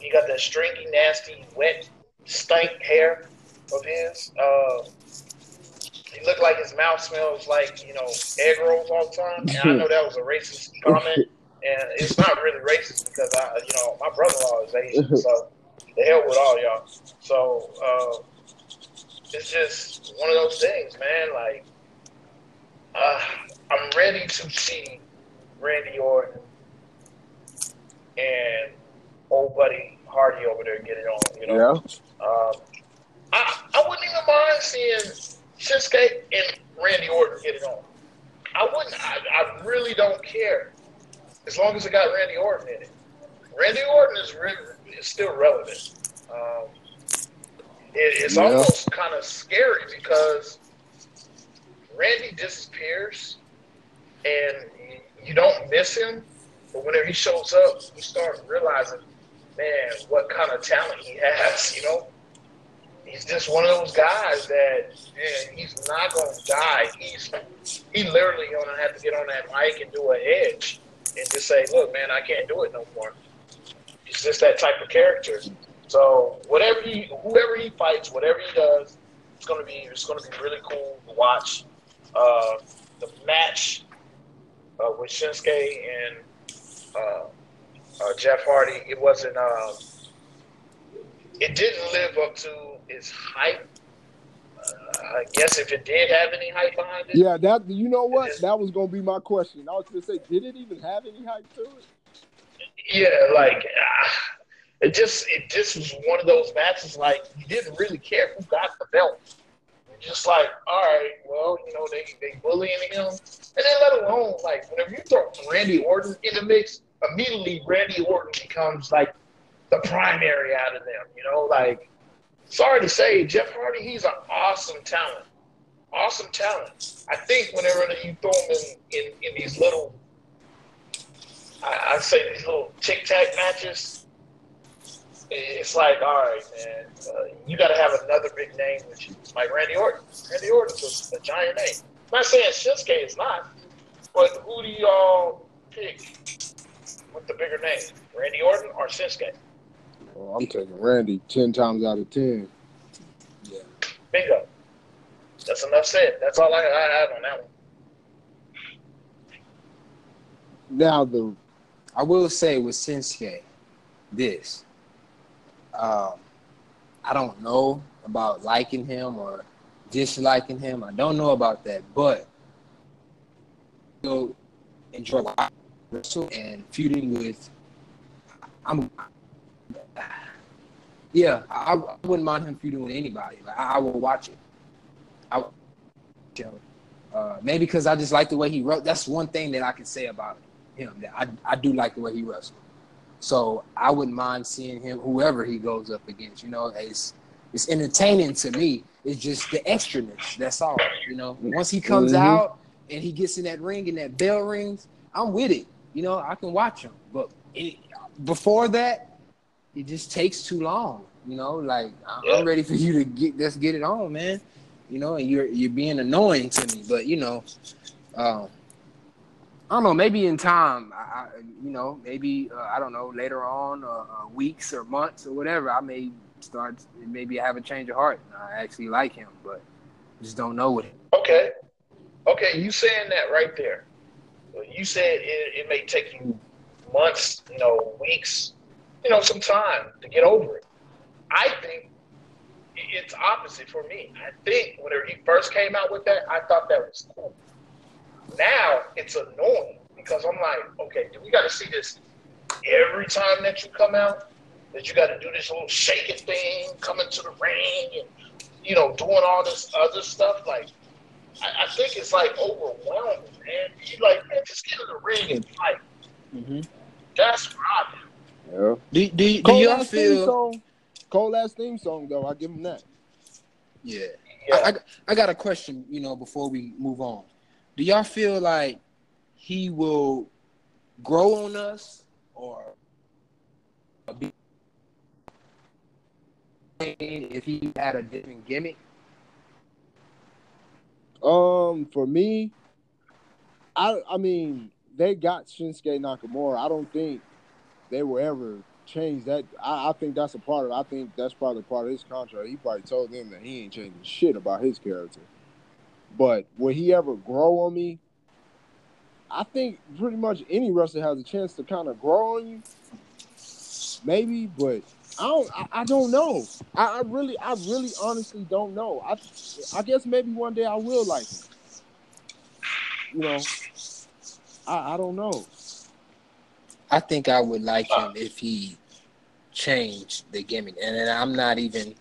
he got that stringy, nasty, wet, stank hair of his. Uh, he looked like his mouth smells like you know egg rolls all the time. And I know that was a racist comment, and it's not really racist because I, you know, my brother-in-law is Asian, so the hell with all y'all. So uh, it's just one of those things, man. Like uh, I'm ready to see Randy Orton and old buddy Hardy over there get it on. You know. Yeah. Um, I, I wouldn't even mind seeing Shinsuke and Randy Orton get it on. I wouldn't. I, I really don't care as long as it got Randy Orton in it. Randy Orton is, re- is still relevant. Um, it, it's Yeah. almost kind of scary because Randy disappears and you, don't miss him, but whenever he shows up, you start realizing, man, what kind of talent he has. You know, he's just one of those guys that man, he's not gonna die. He's he literally gonna have to get on that mic and do an edge and just say, look, man, I can't do it no more. He's just that type of character. So whatever he, whoever he fights, whatever he does, it's gonna be it's gonna be really cool to watch. Uh, the match uh, with Shinsuke and uh, uh, Jeff Hardy, it wasn't. Uh, it didn't live up to its hype. Uh, I guess if it did have any hype behind it, Yeah, that you know what? That was gonna be my question. I was gonna say, did it even have any hype to it? yeah, like ah, it just it just was one of those matches. Like you didn't really care who got the belt. You're just like, all right, well, you know, they they bullying him, and then let alone like whenever you throw Randy Orton in the mix, immediately Randy Orton becomes like the primary out of them. You know, like sorry to say, Jeff Hardy, he's an awesome talent. Awesome talent. I think whenever you throw him in, in, in these little, I, I say these little tic tac matches, it's like, all right, man, uh, you got to have another big name with you. Like Randy Orton. Randy Orton's a, a giant name. I'm not saying Shinsuke is not, but who do y'all pick with the bigger name? Randy Orton or Shinsuke? Well, I'm taking Randy ten times out of ten. Yeah. Bingo. That's enough said. That's all I, I have on that one. Now the I will say with Shinsuke, this. Um, I don't know about liking him or disliking him. I don't know about that, but you'll enjoy wrestle and feuding with I'm. Yeah, I, I wouldn't mind him feuding with anybody. Like, I, I will watch it. I uh, maybe because I just like the way he wrote. That's one thing that I can say about him. That I I do like the way he wrestles. So I wouldn't mind seeing him, whoever he goes up against. You know, it's it's entertaining to me. It's just the extraness. That's all. You know, once he comes Mhm. out and he gets in that ring and that bell rings, I'm with it. You know, I can watch him. But it, before that, it just takes too long. You know, like I- Yeah. I'm ready for you to get let's get it on, man. You know, and you're you're being annoying to me. But you know, um, I don't know. Maybe in time, I, you know, maybe uh, I don't know later on, uh, uh, weeks or months or whatever, I may start. Maybe I have a change of heart. I actually like him, but just don't know what. Okay. Okay, you saying that right there. You said it, it may take you months, you know, weeks, you know, some time to get over it. I think it's opposite for me. I think whenever he first came out with that, I thought that was cool. Now it's annoying because I'm like, okay, do we got to see this every time that you come out? That you got to do this little shaking thing, coming to the ring, and you know, doing all this other stuff. Like, I, I think it's like overwhelming, man. You like, man, just get in the ring and fight. Mm-hmm. That's what I do. Yeah. Do do, do Cole y'all last theme feel? song. Cole last theme song though. I give him that. Yeah. Yeah. I, I, I got a question, you know, before we move on. Do y'all feel like he will grow on us or be if he had a different gimmick? Um, for me, I I mean they got Shinsuke Nakamura. I don't think they will ever change that. I, I think that's a part of. I think that's probably part of his contract. He probably told them that he ain't changing shit about his character. But will he ever grow on me? I think pretty much any wrestler has a chance to kind of grow on you. Maybe, but I don't. I, I don't know. I, I really, I really, honestly don't know. I, I guess maybe one day I will like him. You know, I, I don't know. I think I would like him if he changed the gimmick, and then I'm not even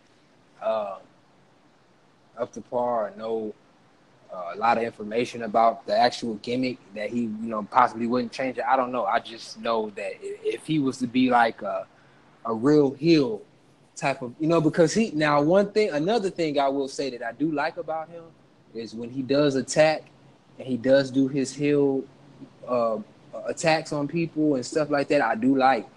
uh, up to par know uh, a lot of information about the actual gimmick that he, you know, possibly wouldn't change it. I don't know. I just know that if he was to be like a a real heel type of, you know, because he now one thing, another thing I will say that I do like about him is when he does attack and he does do his heel uh, attacks on people and stuff like that. I do like.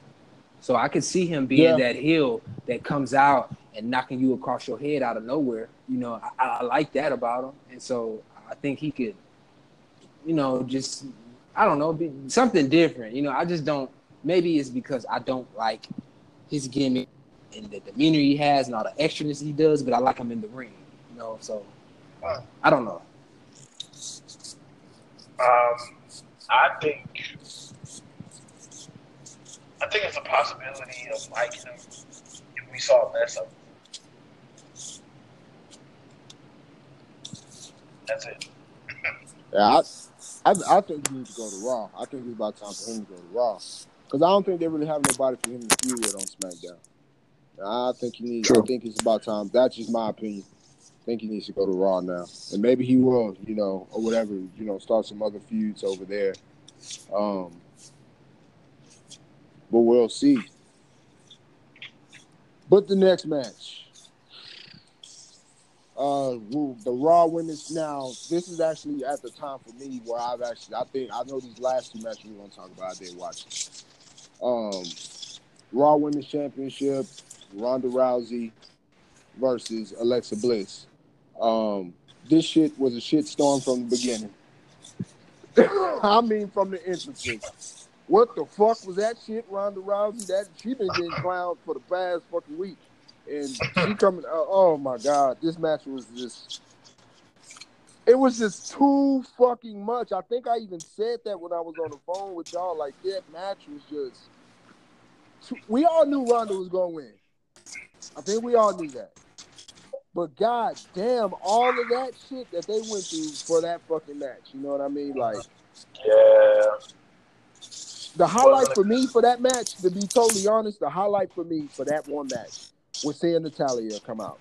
So I could see him being Yeah. that heel that comes out and knocking you across your head out of nowhere. You know, I, I like that about him, and so I think he could, you know, just I don't know, be something different. You know, I just don't. Maybe it's because I don't like his gimmick and the demeanor he has and all the extraness he does, but I like him in the ring. You know, so I don't know. Um, I think I think it's a possibility of liking him if we saw less of him. That's it. Yeah, I, I, I think he needs to go to Raw. I think it's about time for him to go to Raw because I don't think they really have nobody for him to feud with on SmackDown. I think he needs. I think it's about time. That's just my opinion. I think he needs to go to Raw now, and maybe he will. You know, or whatever. You know, start some other feuds over there. Um, but we'll see. But the next match, uh, the Raw women's now. This is actually at the time for me where I've actually. I think I know these last two matches we're gonna talk about. I did watch. Um, Raw Women's Championship, Ronda Rousey versus Alexa Bliss. Um, this shit was a shit storm from the beginning. I mean, from the infancy. What the fuck was that shit, Ronda Rousey? That she been getting clowned for the past fucking week, and she coming. Uh, oh my god, this match was just. It was just too fucking much. I think I even said that when I was on the phone with y'all. Like that match was just. too- We all knew Ronda was gonna win. I think we all knew that. But god damn, all of that shit that they went through for that fucking match. You know what I mean? Like Yeah. the highlight for me for that match, to be totally honest, the highlight for me for that one match was seeing Natalya come out.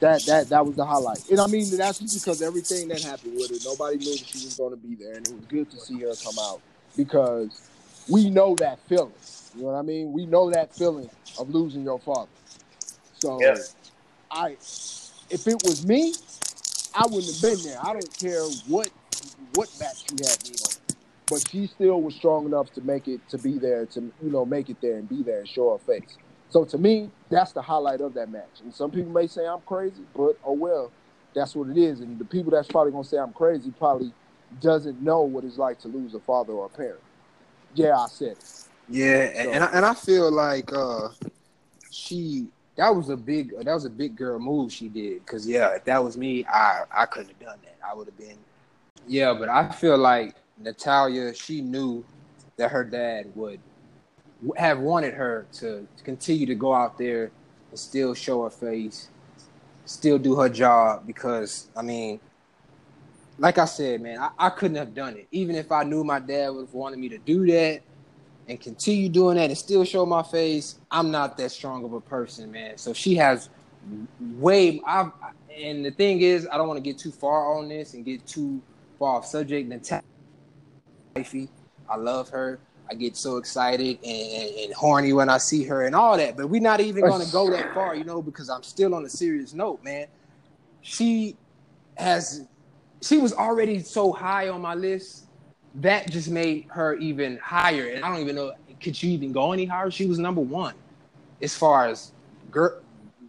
That that that was the highlight, and I mean that's just because everything that happened with it. Nobody knew that she was going to be there, and it was good to see her come out because we know that feeling. You know what I mean? We know that feeling of losing your father. So, Yes. I, if it was me, I wouldn't have been there. I don't care what what match you had me on, but she still was strong enough to make it to be there to you know make it there and be there and show her face. So to me, that's the highlight of that match. And some people may say I'm crazy, but oh well, that's what it is. And the people that's probably gonna say I'm crazy probably doesn't know what it's like to lose a father or a parent. Yeah, I said it. Yeah, and, and I, and I feel like uh, she that was a big that was a big girl move she did. Cause yeah, if that was me, I I couldn't have done that. I would have been yeah. But I feel like Natalya, she knew that her dad would have wanted her to continue to go out there and still show her face, still do her job. Because I mean, like I said, man, I, I couldn't have done it. Even if I knew my dad would have wanted me to do that and continue doing that and still show my face, I'm not that strong of a person, man. So she has way I've and the thing is, I don't want to get too far on this and get too far off subject. Natalya, wifey, I love her. I get so excited and, and, horny when I see her and all that. But we're not even going to go that far, you know, because I'm still on a serious note, man. She has, she was already so high on my list. That just made her even higher. And I don't even know, could she even go any higher? She was number one as far as girl,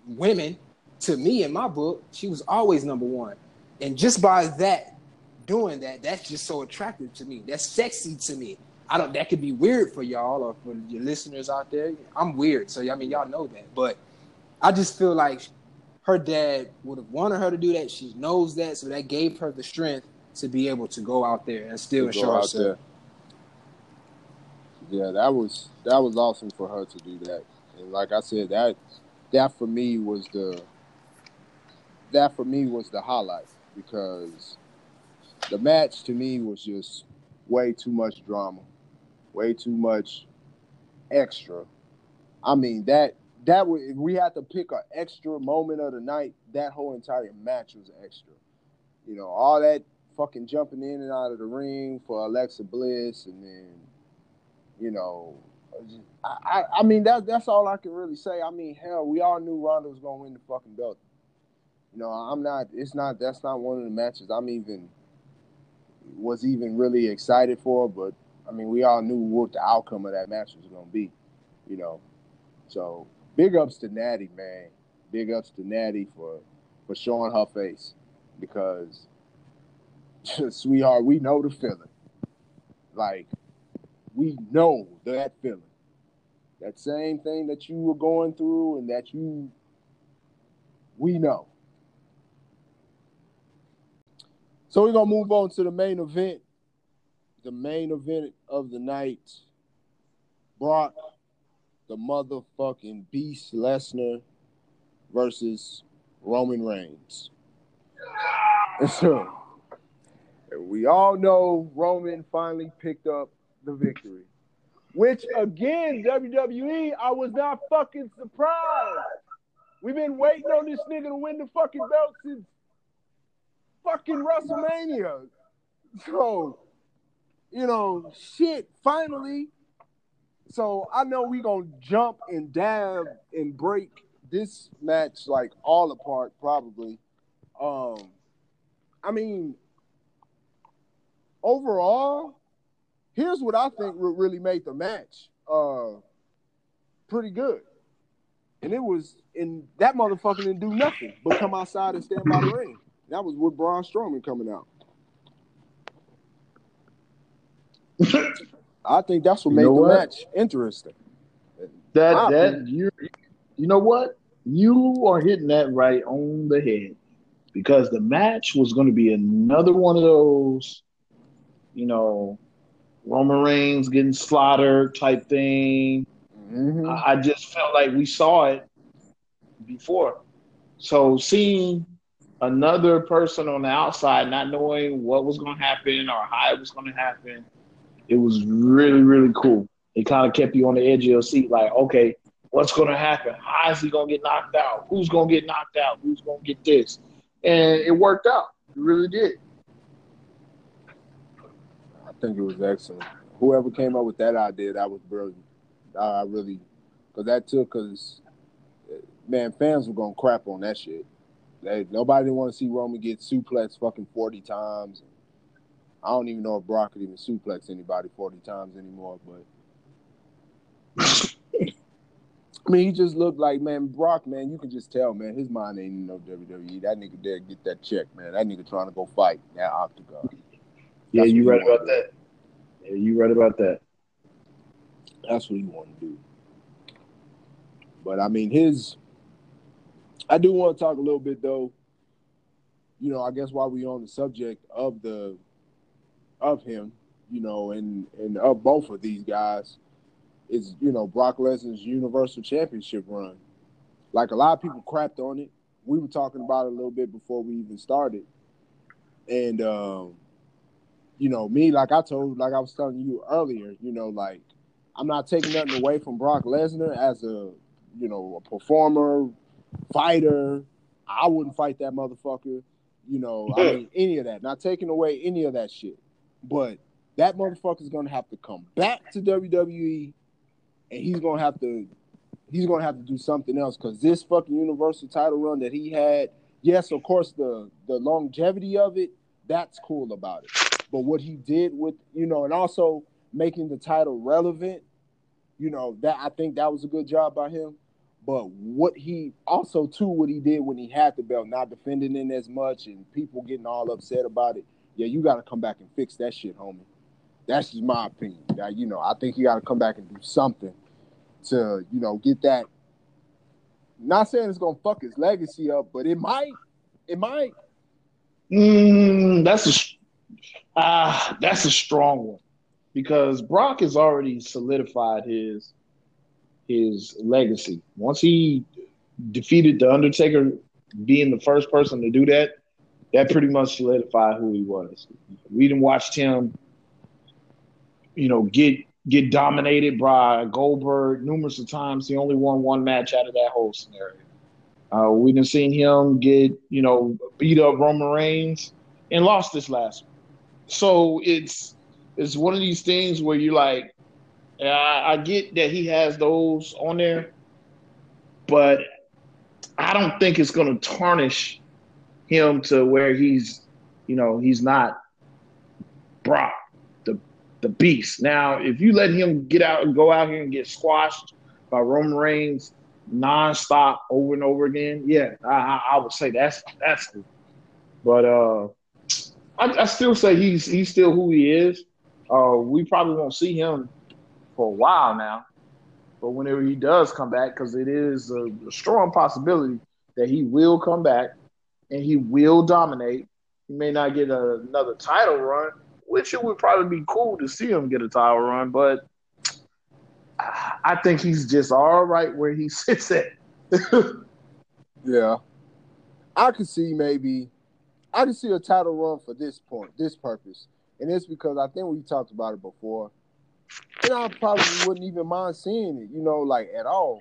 women. To me, in my book, she was always number one. And just by that, doing that, that's just so attractive to me. That's sexy to me. I don't. That could be weird for y'all or for your listeners out there. I'm weird, so I mean y'all know that. But I just feel like her dad would have wanted her to do that. She knows that, so that gave her the strength to be able to go out there and still show herself. there. Yeah, that was that was awesome for her to do that. And like I said, that that for me was the that for me was the highlight because the match to me was just way too much drama, way too much extra. I mean that that would if we had to pick an extra moment of the night, that whole entire match was extra. You know, all that fucking jumping in and out of the ring for Alexa Bliss, and then you know, I I, I mean that that's all I can really say. I mean, hell, we all knew Ronda was gonna win the fucking belt. You know, I'm not. It's not. That's not one of the matches I'm even was even really excited for. But I mean, we all knew what the outcome of that match was gonna be. You know, so big ups to Natty, man. Big ups to Natty for for showing her face because, sweetheart, we know the feeling. Like, we know that feeling. That same thing that you were going through and that you, we know. So we're gonna move on to the main event. The main event of the night. Brock, the motherfucking beast Lesnar versus Roman Reigns. So we all know Roman finally picked up the victory. Which again, WWE, I was not fucking surprised. We've been waiting on this nigga to win the fucking belt since fucking WrestleMania. So, you know, shit, finally. So I know we gonna jump and dab and break this match like all apart, probably. Um, I mean, overall, here's what I think really made the match uh pretty good. And it was and that motherfucker didn't do nothing but come outside and stand by the ring. That was with Braun Strowman coming out. I think that's what You made the what? match interesting. That My that opinion. you you know what? You are hitting that right on the head because the match was going to be another one of those, you know, Roman Reigns getting slaughtered type thing. Mhm. I I just felt like we saw it before. So seeing another person on the outside, not knowing what was going to happen or how it was going to happen, it was really really cool. It kind of kept you on the edge of your seat, like, okay, what's going to happen? How is he going to get knocked out? Who's going to get knocked out? Who's going to get this? And it worked out. It really did. I think it was excellent. Whoever came up with that idea, that was brilliant. I, really, because that took us, man, fans were gonna crap on that shit. They, nobody didn't want to see Roman get suplex fucking forty times. I don't even know if Brock could even suplex anybody forty times anymore. But I mean, he just looked like man, Brock. Man, you can just tell, man, his mind ain't in no WWE. That nigga there get that check, man. That nigga trying to go fight that octagon. Yeah, That's you right about that. Yeah, you right about that. That's what he want to do. But I mean, his. I do want to talk a little bit though. You know, I guess while we on the subject of the, of him, you know, and and of both of these guys, is you know Brock Lesnar's Universal Championship run. Like a lot of people crapped on it. We were talking about it a little bit before we even started, and um, you know, me like I told, like I was telling you earlier, you know, like I'm not taking nothing away from Brock Lesnar as a, you know, a performer, fighter. I wouldn't fight that motherfucker. You know, I mean, any of that. Not taking away any of that shit. But that motherfucker's gonna have to come back to WWE, and he's gonna have to, he's gonna have to do something else because this fucking Universal title run that he had, yes, of course, the the longevity of it, that's cool about it. But what he did with, you know, and also making the title relevant, you know, that I think that was a good job by him. But what he also too, what he did when he had the belt, not defending it as much, and people getting all upset about it. Yeah, you got to come back and fix that shit, homie. That's just my opinion. Now, you know, I think you got to come back and do something to, you know, get that. Not saying it's gonna fuck his legacy up, but it might. It might. Mm, that's a ah, that's a strong one because Brock has already solidified his his legacy. Once he defeated the Undertaker, being the first person to do that, that pretty much solidified who he was. We didn't watch him, you know, get get dominated by Goldberg numerous of times. He only won one match out of that whole scenario. Uh, we didn't seen him get, you know, beat up Roman Reigns and lost this last one. So it's it's one of these things where you're like, I, I get that he has those on there, but I don't think it's going to tarnish him to where he's, you know, he's not Brock, the the beast. Now, if you let him get out and go out here and get squashed by Roman Reigns nonstop over and over again, yeah, I, I, would say that's that's cool. But uh, I, I still say he's he's still who he is. Uh, we probably won't see him for a while now. But whenever he does come back, because it is a, a strong possibility that he will come back and he will dominate. He may not get a, another title run, which it would probably be cool to see him get a title run, but I think he's just all right where he sits at. Yeah. I could see maybe I could see a title run for this point, this purpose. And it's because I think we talked about it before. And I probably wouldn't even mind seeing it, you know, like at all.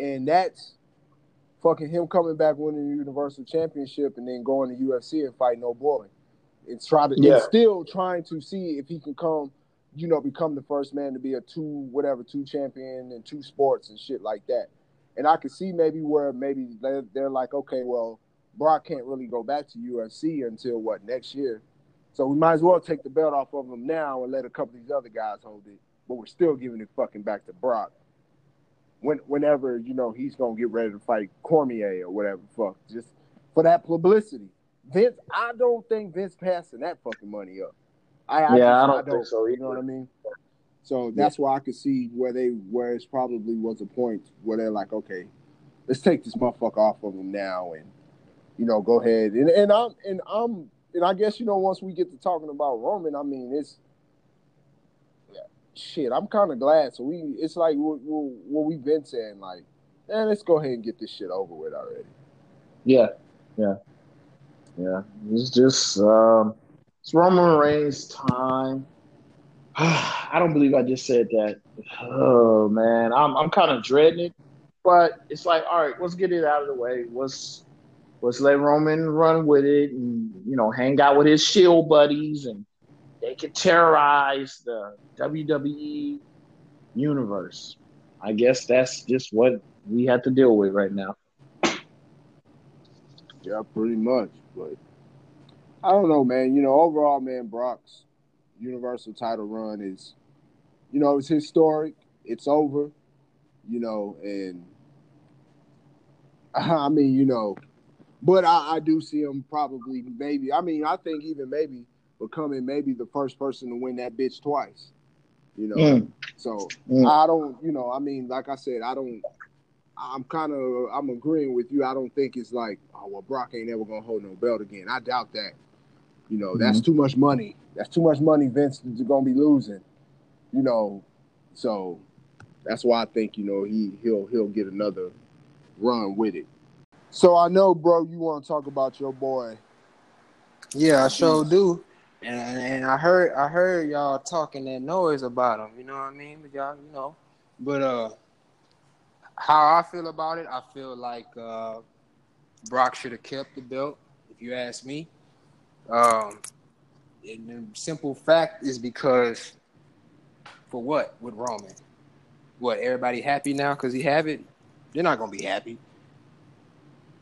And that's fucking him coming back winning the Universal Championship and then going to UFC and fight no boy. It's try to Yeah. it's still trying to see if he can come, you know, become the first man to be a two whatever two champion in two sports and shit like that. And I could see maybe where maybe they're, they're like, okay, well, Brock can't really go back to UFC until what next year. So we might as well take the belt off of him now and let a couple of these other guys hold it. But we're still giving it fucking back to Brock. When whenever, you know, he's gonna get ready to fight Cormier or whatever fuck. Just for that publicity. Vince, I don't think Vince passing that fucking money up. I, I Yeah, I just- don't think so You know what I mean? So that's why I could see where they where it's probably was a point where they're like, okay, let's take this motherfucker off of him now and you know go ahead and and I'm and I'm and I guess you know once we get to talking about Roman, I mean it's yeah, shit. I'm kind of glad. So we it's like what, we've been saying, like, man, let's go ahead and get this shit over with already. Yeah, yeah, yeah. It's just um, it's Roman Reigns' time. I don't believe I just said that. Oh man, I'm I'm kind of dreading it, but it's like, all right, let's get it out of the way. Let's let's let Roman run with it, and you know, hang out with his shield buddies, and they can terrorize the WWE universe. I guess that's just what we have to deal with right now. Yeah, pretty much. But I don't know, man. You know, overall, man, Brock's Universal title run is, you know, it's historic. It's over. You know, and I mean, you know, but I, I do see him probably maybe. I mean, I think even maybe becoming maybe the first person to win that bitch twice. You know, Mm. so Mm. I don't. You know, I mean, like I said, I don't. I'm kind of I'm agreeing with you. I don't think it's like, oh well, Brock ain't ever gonna hold no belt again. I doubt that. You know, that's too much money. That's too much money Vince is gonna be losing. You know, so that's why I think you know he he'll he'll get another run with it. So I know, bro, you want to talk about your boy. Yeah, I sure do. And and I heard I heard y'all talking that noise about him. You know what I mean? But y'all, you know. But uh, how I feel about it, I feel like uh, Brock should have kept the belt. If you ask me, um, and the simple fact is because for what with Roman? What everybody happy now because he have it? They're not gonna be happy.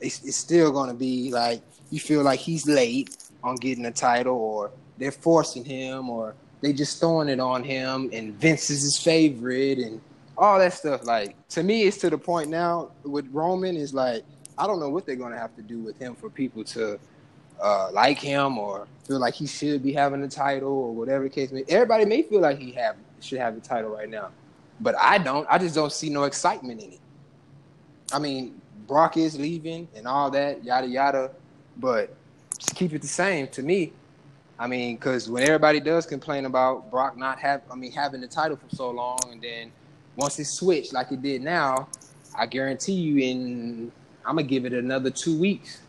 It's, it's still gonna be like you feel like he's late on getting a title, or they're forcing him, or they just throwing it on him, and Vince is his favorite, and all that stuff. Like to me, it's to the point now with Roman is like I don't know what they're gonna have to do with him for people to uh, like him or feel like he should be having a title or whatever the case may. Everybody may feel like he have should have a title right now, but I don't. I just don't see no excitement in it. I mean, Brock is leaving and all that, yada yada, but just keep it the same to me. I mean, because when everybody does complain about Brock not have, I mean, having the title for so long, and then once it switched like it did now, I guarantee you, in I'm gonna give it another two weeks.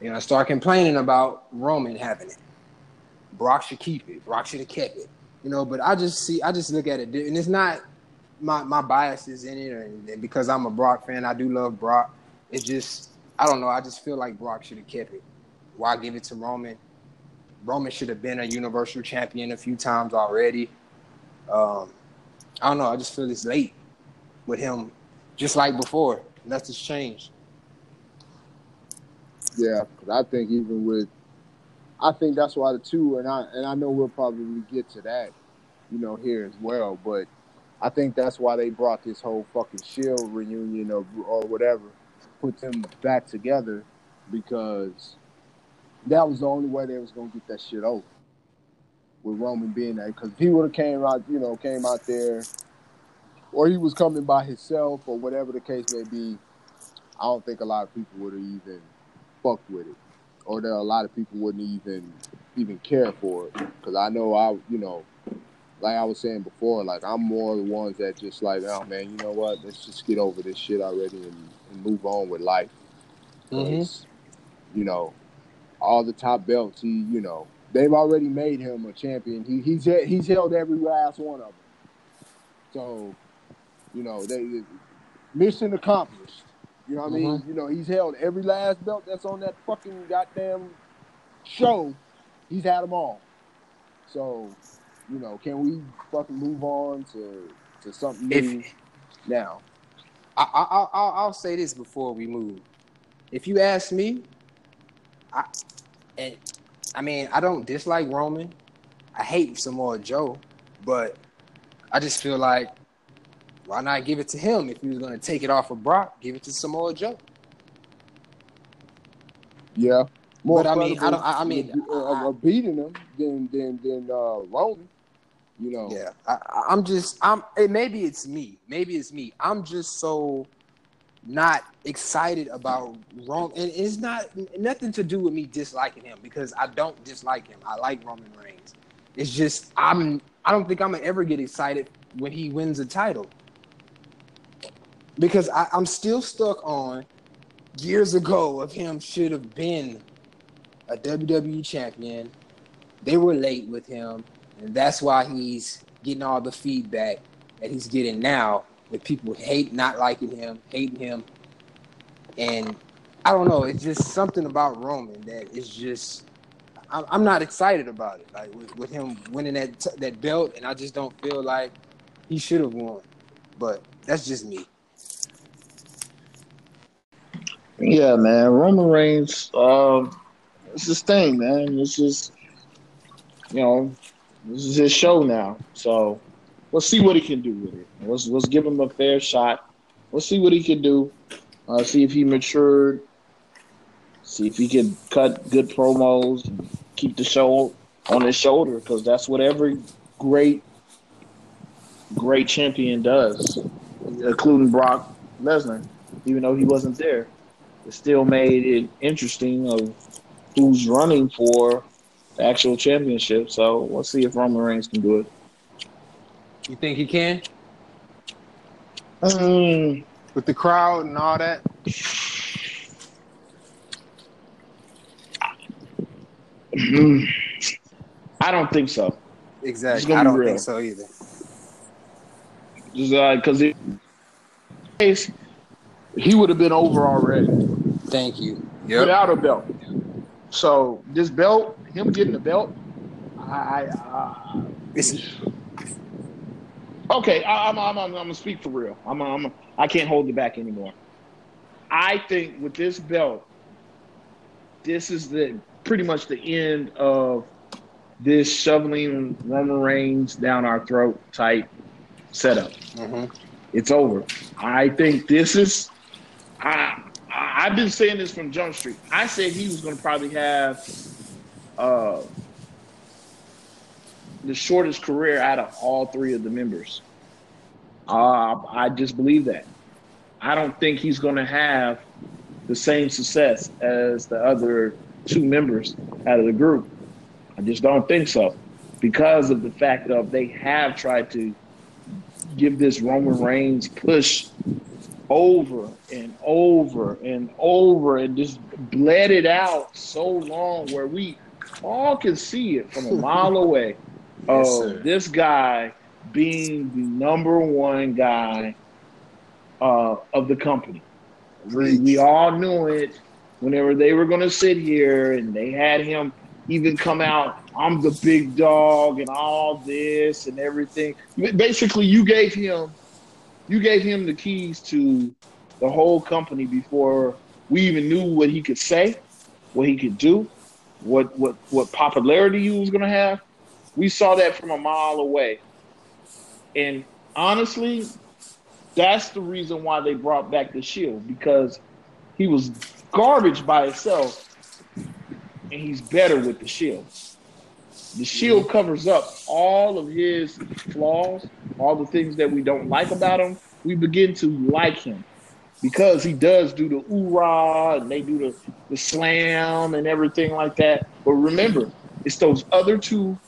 You know, start complaining about Roman having it. Brock should keep it. Brock should have kept it. You know, but I just see, I just look at it, and it's not my my bias is in it, and, and because I'm a Brock fan, I do love Brock. It's just, I don't know. I just feel like Brock should have kept it. Why give it to Roman? Roman should have been a Universal Champion a few times already. Um, I don't know. I just feel it's late with him, just like before. Nothing's changed. Yeah, I think even with, I think that's why the two, and I and I know we'll probably get to that, you know, here as well. But I think that's why they brought this whole fucking Shield reunion or or whatever, put them back together, because that was the only way they was gonna get that shit over. With Roman being there, because if he would have came out, you know, came out there, or he was coming by himself, or whatever the case may be, I don't think a lot of people would have even fucked with it, or that a lot of people wouldn't even even care for it. Because I know I, you know, like I was saying before, like I'm more the ones that just like, oh man, you know what? Let's just get over this shit already and, and move on with life. Mm-hmm. 'Cause, You know, all the top belts, he, you know, they've already made him a champion. He he's he's held every last one of them. So, you know, they mission accomplished. You know what I mean? Mm-hmm. You know, he's held every last belt that's on that fucking goddamn show. He's had them all. So, you know, can we fucking move on to to something new If now? I, I, I, I'll say this before we move. If you ask me, I, and I mean, I don't dislike Roman. I hate Samoa Joe, but I just feel like why not give it to him if he was going to take it off of Brock? Give it to Samoa Joe. Yeah. more But I mean, I don't- I- I mean, of beating him than than than uh, Roman. You know. Yeah, I, I- I'm just I'm. It, maybe it's me. Maybe it's me. I'm just so not excited about Roman, and it's not nothing to do with me disliking him because I don't dislike him. I like Roman Reigns. It's just I'm. I don't think I'm gonna ever get excited when he wins a title because I, I'm still stuck on years ago of him should have been a WWE champion. They were late with him. And that's why he's getting all the feedback that he's getting now with people hate not liking him, hating him. And I don't know, it's just something about Roman that is just I'm, not excited about it. Like with, with him winning that that belt, and I just don't feel like he should have won. But that's just me. Yeah, man. Roman Reigns, um, it's his thing, man. It's just, you know, this is his show now. So let's see what he can do with it. Let's let's give him a fair shot. Let's see what he can do. Uh, see if he matured. See if he can cut good promos and keep the show on his shoulder because that's what every great, great champion does, including Brock Lesnar. Even though he wasn't there, it still made it interesting of who's running for the actual championship. So let's see if Roman Reigns can do it. You think he can Um, with the crowd and all that? I don't think so. Exactly. I don't real. think so either. Just because it, case, he would have been over already Thank you. Yep. without a belt. So this belt, him getting the belt, I, I It's, okay. I, I'm, I'm, I'm, I'm gonna speak for real. I'm, I'm, I can't hold it back anymore. I think with this belt, this is the pretty much the end of this shoveling Roman Reigns down our throat type setup. Mhm. It's over. I think this is. I, I I've been saying this from Jump Street. I said he was going to probably have uh, the shortest career out of all three of the members. Uh, I just believe that. I don't think he's going to have the same success as the other two members out of the group. I just don't think so because of the fact of they have tried to give this Roman Reigns push over and over and over and just bled it out so long where we all can see it from a mile away Yes, of sir. this guy being the number one guy uh, of the company. We, we all knew it whenever they were going to sit here and they had him even come out, I'm the big dog and all this and everything. Basically, you gave him you gave him the keys to the whole company before we even knew what he could say, what he could do, what what what popularity he was going to have. We saw that from a mile away. And honestly, that's the reason why they brought back the Shield because he was garbage by itself, and he's better with the Shield. The Shield mhm. covers up all of his flaws, all the things that we don't like about him. We begin to like him because he does do the oorah and they do the, the slam and everything like that. But remember, it's those other two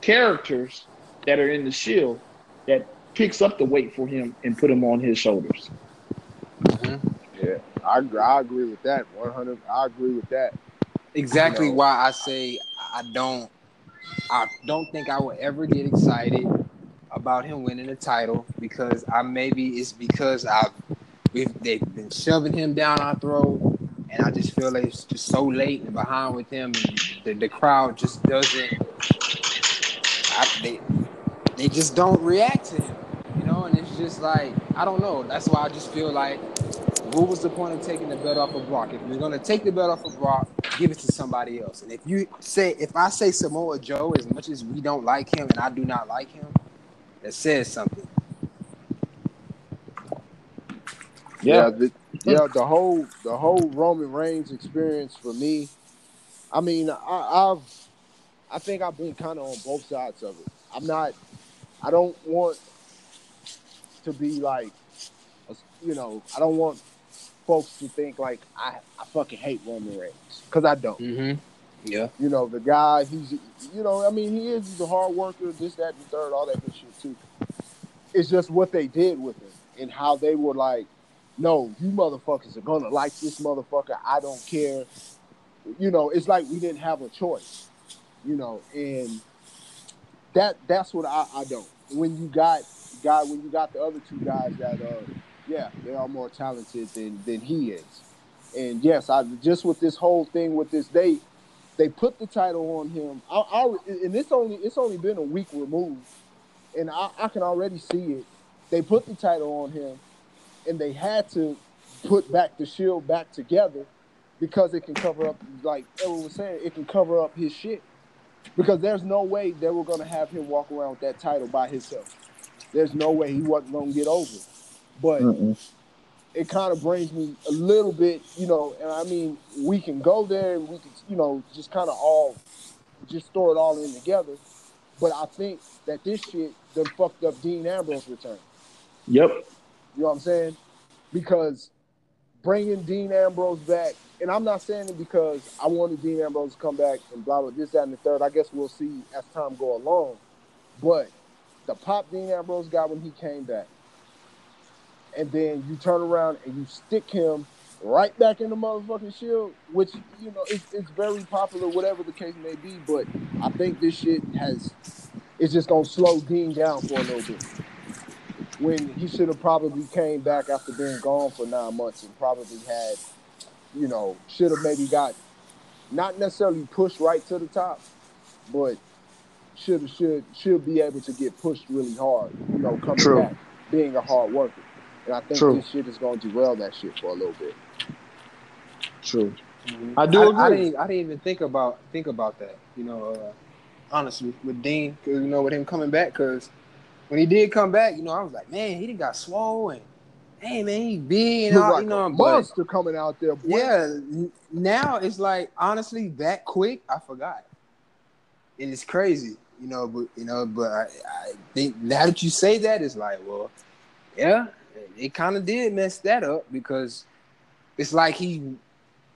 characters that are in the Shield that picks up the weight for him and put him on his shoulders. Mm-hmm. Yeah, I, agree- I agree with that. One hundred. I agree with that. exactly No. why I say I don't I don't think I will ever get excited about him winning the title because I maybe it's because I've we've they've been shoving him down our throat and I just feel like it's just so late and behind with him and the, the crowd just doesn't I, they they just don't react to him you know and it's just like I don't know that's why I just feel like what was the point of taking the belt off of Brock? If you're gonna take the belt off of Brock, give it to somebody else. And if you say, if I say Samoa Joe, as much as we don't like him and I do not like him, that says something. Yeah, the, yeah. The whole the whole Roman Reigns experience for me. I mean, I, I've I think I've been kind of on both sides of it. I'm not. I don't want to be like, you know, I don't want folks to think like I, I fucking hate Roman Reigns because I don't. Mm-hmm. Yeah. You know, the guy, he's, you know, I mean, he is, he's a hard worker, this, that, and the third, all that good shit, too. It's just what they did with him and how they were like, no, you motherfuckers are going to like this motherfucker. I don't care. You know, it's like we didn't have a choice, you know, and that that's what I, I don't. When you got guy when you got the other two guys that uh yeah they are more talented than than he is, and yes I just with this whole thing with this date they put the title on him. I, I and it's only it's only been a week removed, and I, I can already see it. They put the title on him, and they had to put back the shield back together because it can cover up like Ellen was saying it can cover up his shit because there's no way they were gonna have him walk around with that title by himself. There's no way he wasn't gonna get over. it. But Mm-mm. it kind of brings me a little bit, you know, and I mean, we can go there and we can, you know, just kind of all, just throw it all in together. But I think that this shit done fucked up Dean Ambrose return. Yep. You know what I'm saying? Because bringing Dean Ambrose back, and I'm not saying it because I wanted Dean Ambrose to come back and blah blah this that and the third. I guess we'll see as time go along. But the pop Dean Ambrose got when he came back, and then you turn around and you stick him right back in the motherfucking shield, which you know it's, it's very popular, whatever the case may be. But I think this shit has it's just gonna slow Dean down for a little bit when he should have probably came back after being gone for nine months and probably had, you know, should have maybe got not necessarily pushed right to the top, but should should should be able to get pushed really hard, you know, coming True. back, being a hard worker. And I think True. this shit is gonna derail that shit for a little bit. True. I do I, agree. didn't, I didn't even think about think about that. You know, uh, honestly, with Dean, 'cause, you know, with him coming back, because when he did come back, you know, I was like, man, he didn't got swole and hey, man, he big and all, like you know, a monster coming out there, boy. yeah, now it's like honestly that quick, I forgot. It is crazy, you know, but you know, but I, I think now that you say that, it's like, well, yeah, it kind of did mess that up because it's like he,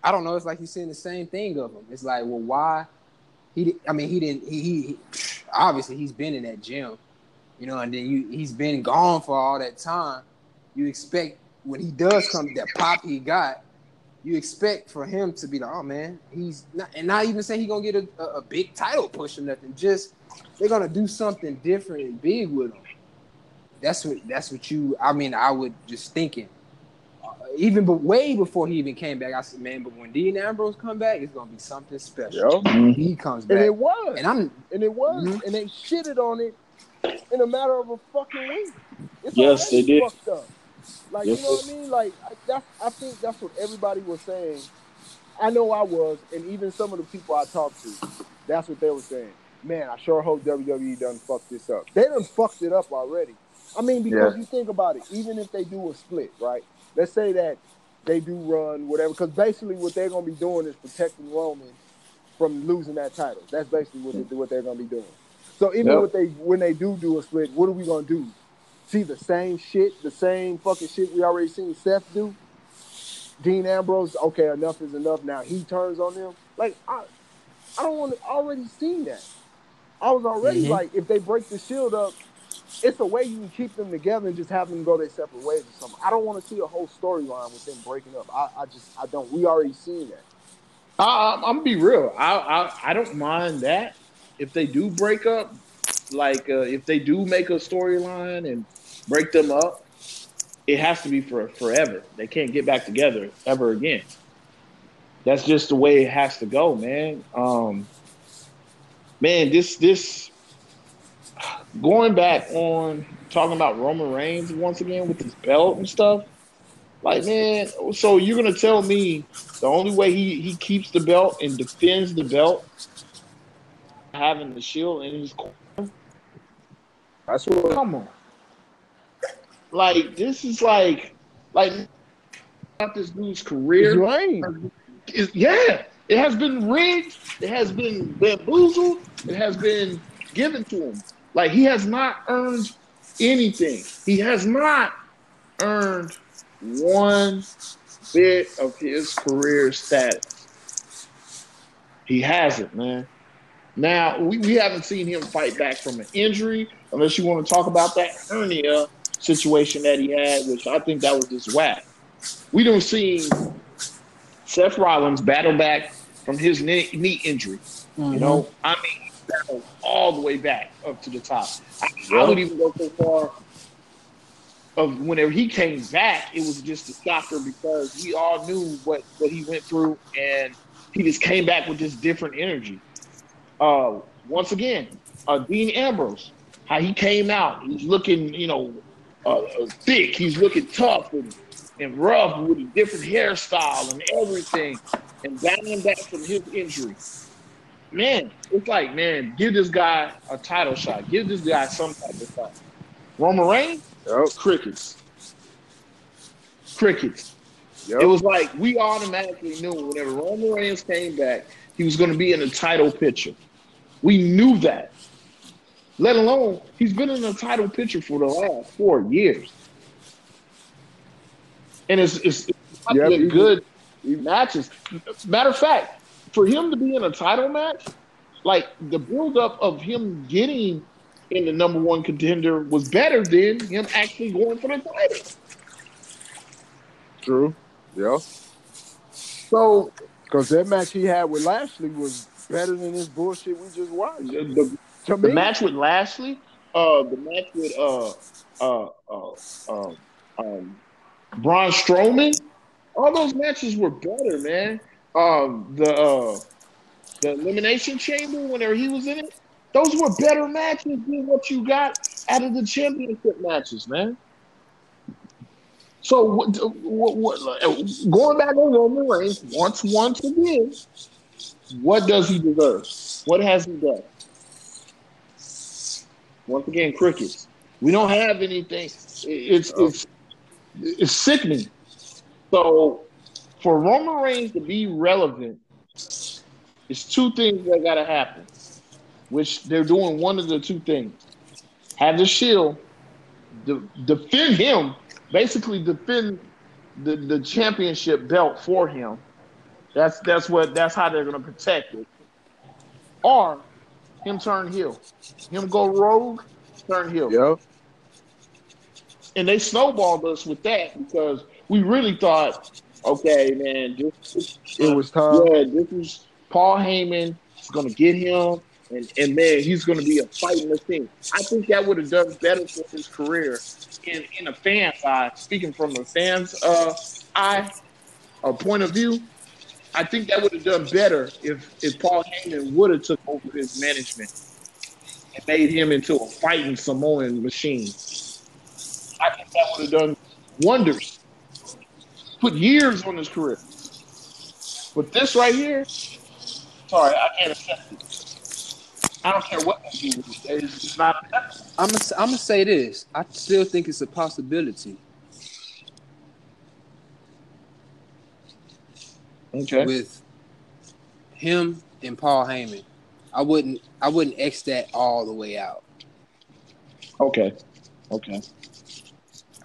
I don't know, it's like he's saying the same thing of him. It's like, well, why? He, I mean, he didn't. He, he, he obviously he's been in that gym, you know, and then you he's been gone for all that time. You expect when he does come, that pop he got, you expect for him to be like, oh man, he's not, and not even say he gonna get a, a, a big title push or nothing. Just they're gonna do something different and big with him. That's what that's what you. I mean, I would just thinking. Uh, even but way before he even came back, I said, man, but when Dean Ambrose come back, it's gonna be something special. Yo. He comes And back, it was. and I'm And it was, Mhm. and they shitted on it in a matter of a fucking week. It's Yes, they did. Fucked up. Like Yes, you know what I mean? Like I- that's, I think that's what everybody was saying. I know I was, and even some of the people I talked to, that's what they were saying. Man, I sure hope WWE done fuck this up. They done fucked it up already. I mean, because Yeah. you think about it, even if they do a split, right? Let's say that they do run whatever, because basically what they're gonna be doing is protecting Roman from losing that title. That's basically what hmm. they, what they're gonna be doing. So even Yep. what they when they do do a split, what are we gonna do? See the same shit, the same fucking shit we already seen Seth do. Dean Ambrose, okay, enough is enough. Now he turns on them. Like I, I don't want to already seen that. I was already Mhm. like, if they break the shield up, it's a way you can keep them together and just have them go their separate ways or something. I don't want to see a whole storyline with them breaking up. I, I just, I don't. We already seen that. I, I'm gonna be real. I, I I don't mind that if they do break up. Like uh, if they do make a storyline and break them up, it has to be for forever. They can't get back together ever again. That's just the way it has to go, man. Um, man, this this going back on talking about Roman Reigns once again with his belt and stuff. Like, man, so you're gonna tell me the only way he, he keeps the belt and defends the belt having the shield in his corner? That's what. Come on. Like this is like like about this dude's career. Is, yeah, it has been rigged. It has been bamboozled. It has been given to him. Like he has not earned anything. He has not earned one bit of his career status. He hasn't, man. Now we, we haven't seen him fight back from an injury, unless you want to talk about that hernia situation that he had, which I think that was just whack. We don't see Seth Rollins battle back from his knee, knee injury. You know, I mean, battle all the way back up to the top. I, I would even go so far of whenever he came back, it was just a shocker because we all knew what, what he went through and he just came back with this different energy. Uh, once again, uh, Dean Ambrose, how he came out, he's looking, you know, uh, uh, thick, he's looking tough and, and rough with a different hairstyle and everything, and battling back from his injury. Man, it's like, man, give this guy a title shot. Give this guy some type of fight. Roman Reigns, Yep. crickets. Crickets. Yep. It was like we automatically knew whenever Roman Reigns came back, he was going to be in the title picture. We knew that. Let alone he's been in the title picture for the last four years, and it's it's, it's Yep, been he- good matches. Matter of fact, for him to be in a title match, like the buildup of him getting in the number one contender was better than him actually going for the title. True. Yeah. So Because that match he had with Lashley was better than this bullshit we just watched. the, To the me, match with Lashley, uh, the match with uh, uh, uh, uh, um, Braun Strowman, all those matches were better, man. Um, the uh, the Elimination Chamber, whenever he was in it, those were better matches than what you got out of the championship matches, man. So what, what, what, going back on Roman Reigns once once again, what does he deserve? What has he done? Once again, crickets. We don't have anything. It's oh. it's it's sickening. So for Roman Reigns to be relevant, it's two things that gotta happen. Which they're doing one of the two things. Have the shield, de- defend him, basically defend the, the championship belt for him. That's that's what that's how they're gonna protect it. Or him turn heel. Him go rogue, turn heel. yeah. And they snowballed us with that because we really thought, okay, man, this, It was time. yeah, this is Paul Heyman is gonna get him, and, and man, he's gonna be a fighting machine. I think that would have done better for his career in in a fan's eye. Speaking from a fan's uh, eye or point of view, I think that would have done better if if Paul Heyman would have took over his management and made him into a fighting Samoan machine. I think that would have done wonders. Put years on his career. But this right here, sorry, I can't accept it. I don't care what. It's not. I'm gonna I'm gonna say this. I still think it's a possibility Okay. with him and Paul Heyman. I wouldn't I wouldn't X that all the way out. Okay. Okay.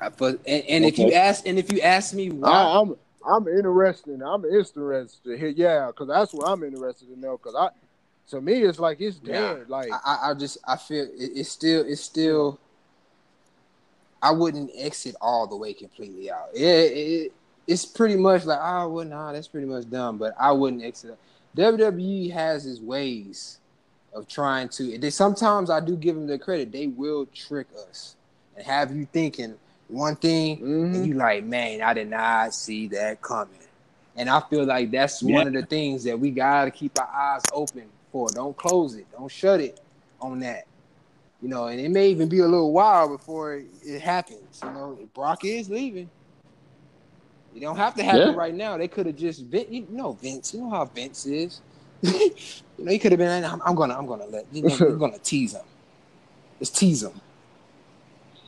I, but and, and if you ask and if you ask me why, I, I'm I'm interested. I'm interested to hear. Yeah, because that's what I'm interested in know. Because I, to me, it's like it's Yeah. dead. Like I, I- I just I feel it, it's still it's still. I wouldn't exit all the way completely out. Yeah, it, it's pretty much like oh well nah that's pretty much done. But I wouldn't exit. WWE has its ways of trying to. They sometimes I do give them the credit. They will trick us and have you thinking one thing mhm. and you like, man, I did not see that coming. And I feel like that's Yeah. one of the things that we gotta keep our eyes open for. Don't close it. Don't shut it on that. You know, and it may even be a little while before it, it happens. You know, Brock is leaving. You don't have to happen Yeah. right now. They could have just Vin- you know Vince. You know how Vince is. you know, he could have been. I'm, I'm gonna. I'm gonna let. You know, I'm gonna tease him. Just tease him.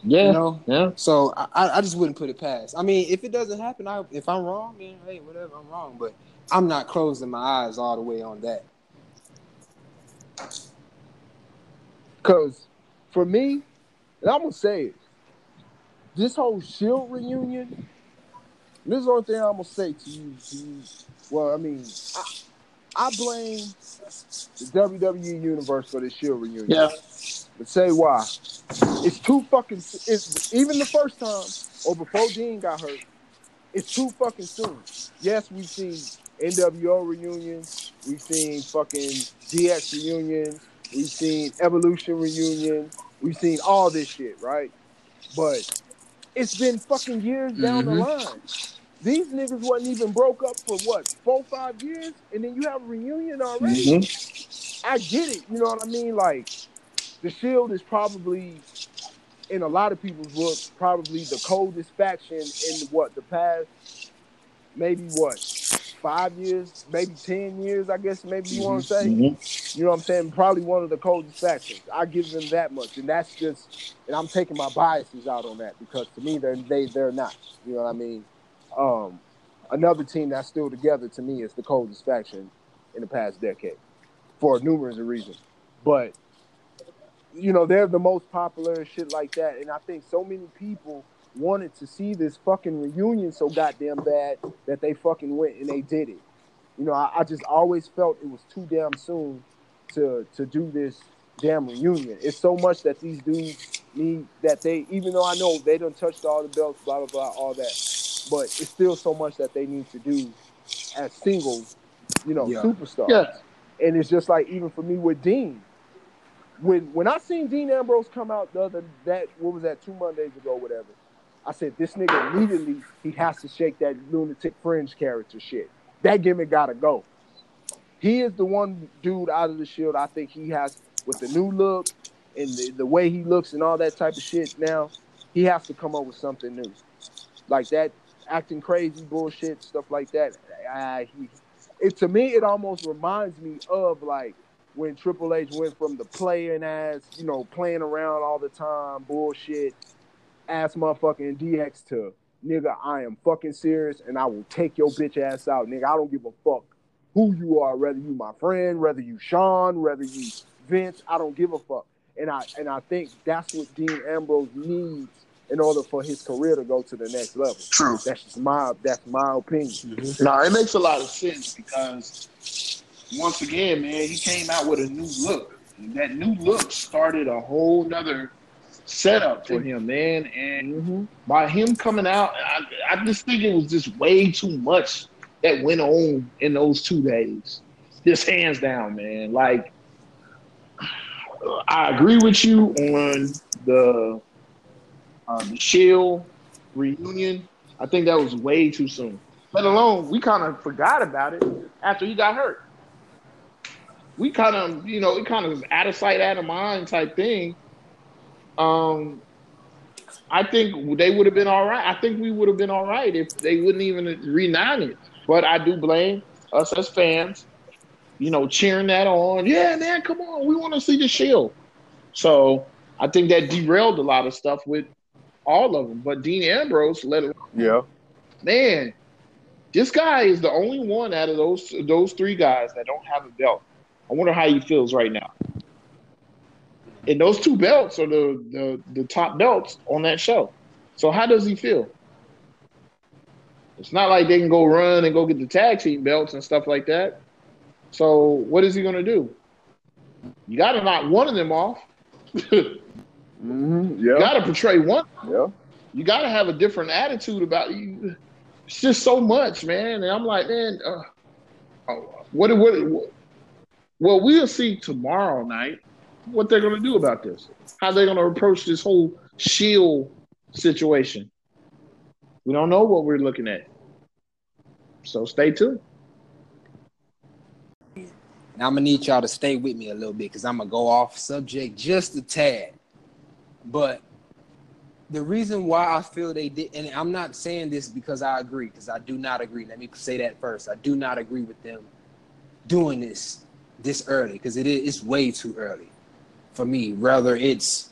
Yeah. You know. Yeah. So I, I just wouldn't put it past. I mean, if it doesn't happen, I, if I'm wrong, then hey, whatever, I'm wrong. But I'm not closing my eyes all the way on that. Because for me, and I'm gonna say it, this whole Shield reunion. This is the only thing I'm gonna say to you. To you. Well, I mean, I, I blame the WWE universe for this Shield reunion. Yeah. But say why? It's too fucking. It's even the first time or before Dean got hurt. It's too fucking soon. Yes, we've seen NWO reunions. We've seen fucking DX reunions. we've seen Evolution reunion, we've seen all this shit, right? But it's been fucking years down the line. These niggas wasn't even broke up for what four, five years, and then you have a reunion already. Mhm. I get it. You know what I mean? Like, the Shield is probably, in a lot of people's books probably the coldest faction in what the past, maybe what, five years, maybe ten years. I guess maybe you want to say. Mhm. You know what I'm saying? Probably one of the coldest factions. I give them that much, and that's just, and I'm taking my biases out on that because to me they're they they're not. You know what I mean? Um, another team that's still together to me is the coldest faction in the past decade for numerous reasons. But you know they're the most popular and shit like that, and I think so many people wanted to see this fucking reunion so goddamn bad that they fucking went and they did it. You know, I, I just always felt it was too damn soon to to do this damn reunion. It's so much that these dudes need that they even though I know they done touched all the belts, blah blah blah, all that, but it's still so much that they need to do as singles, you know, Yeah. superstars. Yeah. And it's just like even for me with Dean. When when I seen Dean Ambrose come out the other that what was that two Mondays ago, whatever. I said this nigga immediately he has to shake that lunatic fringe character shit. That gimmick gotta go. He is the one dude out of the shield. I think he has with the new look and the, the way he looks and all that type of shit now, he has to come up with something new. Like that acting crazy bullshit, stuff like that. Uh, he, it to me it almost reminds me of like when Triple H went from the playing ass, you know, playing around all the time, bullshit, ass motherfucking DX to nigga, I am fucking serious and I will take your bitch ass out, nigga. I don't give a fuck who you are, whether you my friend, whether you Shawn, whether you Vince, I don't give a fuck. And I and I think that's what Dean Ambrose needs in order for his career to go to the next level. True. That's just my that's my opinion. Mm-hmm. No, it makes a lot of sense because once again, man, he came out with a new look. And that new look started a whole nother setup for him, man. And Mm-hmm. by him coming out, I, I just think it was just way too much that went on in those two days. Just hands down, man. Like, I agree with you on the uh, the Shield reunion. I think that was way too soon. Let alone we kind of forgot about it after he got hurt. We kind of, you know, it kind of out of sight, out of mind type thing. Um, I think they would have been all right. I think we would have been all right if they wouldn't even renine it. But I do blame us as fans, you know, cheering that on. Yeah, man, come on, we want to see the Shield. So I think that derailed a lot of stuff with all of them. But Dean Ambrose let it Yeah. man, this guy is the only one out of those those three guys that don't have a belt. I wonder how he feels right now. And those two belts are the, the the top belts on that show. So how does he feel? It's not like they can go run and go get the tag team belts and stuff like that. So what is he gonna do? You gotta knock one of them off. you Mm-hmm. Yeah. gotta portray one Yeah. you got to have a different attitude about you. It's just so much, man. And I'm like, man, uh, oh, what, what, what? Well, we'll see tomorrow night what they're going to do about this. How they're going to approach this whole shield situation. We don't know what we're looking at. So stay tuned. Now I'm gonna need y'all to stay with me a little bit because I'm gonna go off subject just a tad. But the reason why I feel they did, and I'm not saying this because I agree, because I do not agree. Let me say that first. I do not agree with them doing this this early because it is way too early for me. Rather, it's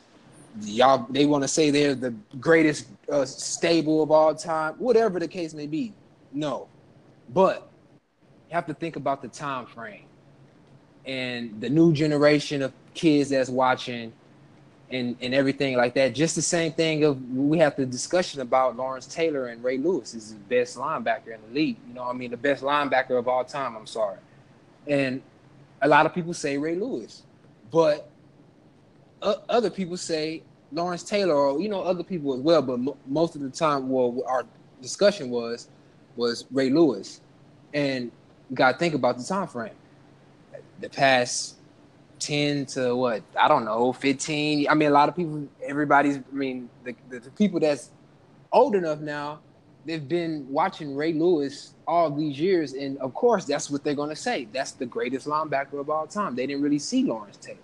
y'all they want to say they're the greatest uh, stable of all time, whatever the case may be. No, but you have to think about the time frame and the new generation of kids that's watching and and everything like that. Just the same thing of we have the discussion about Lawrence Taylor and Ray Lewis is the best linebacker in the league. You know, I mean, the best linebacker of all time. I'm sorry, and a lot of people say Ray Lewis, but uh, other people say Lawrence Taylor, or you know, other people as well. But mo- most of the time, well, our discussion was was Ray Lewis, and you got to think about the time frame. The past ten to what I don't know, fifteen. I mean, a lot of people, everybody's. I mean, the, the, the people that's old enough now, they've been watching Ray Lewis all these years, and of course, that's what they're gonna say. That's the greatest linebacker of all time. They didn't really see Lawrence Taylor.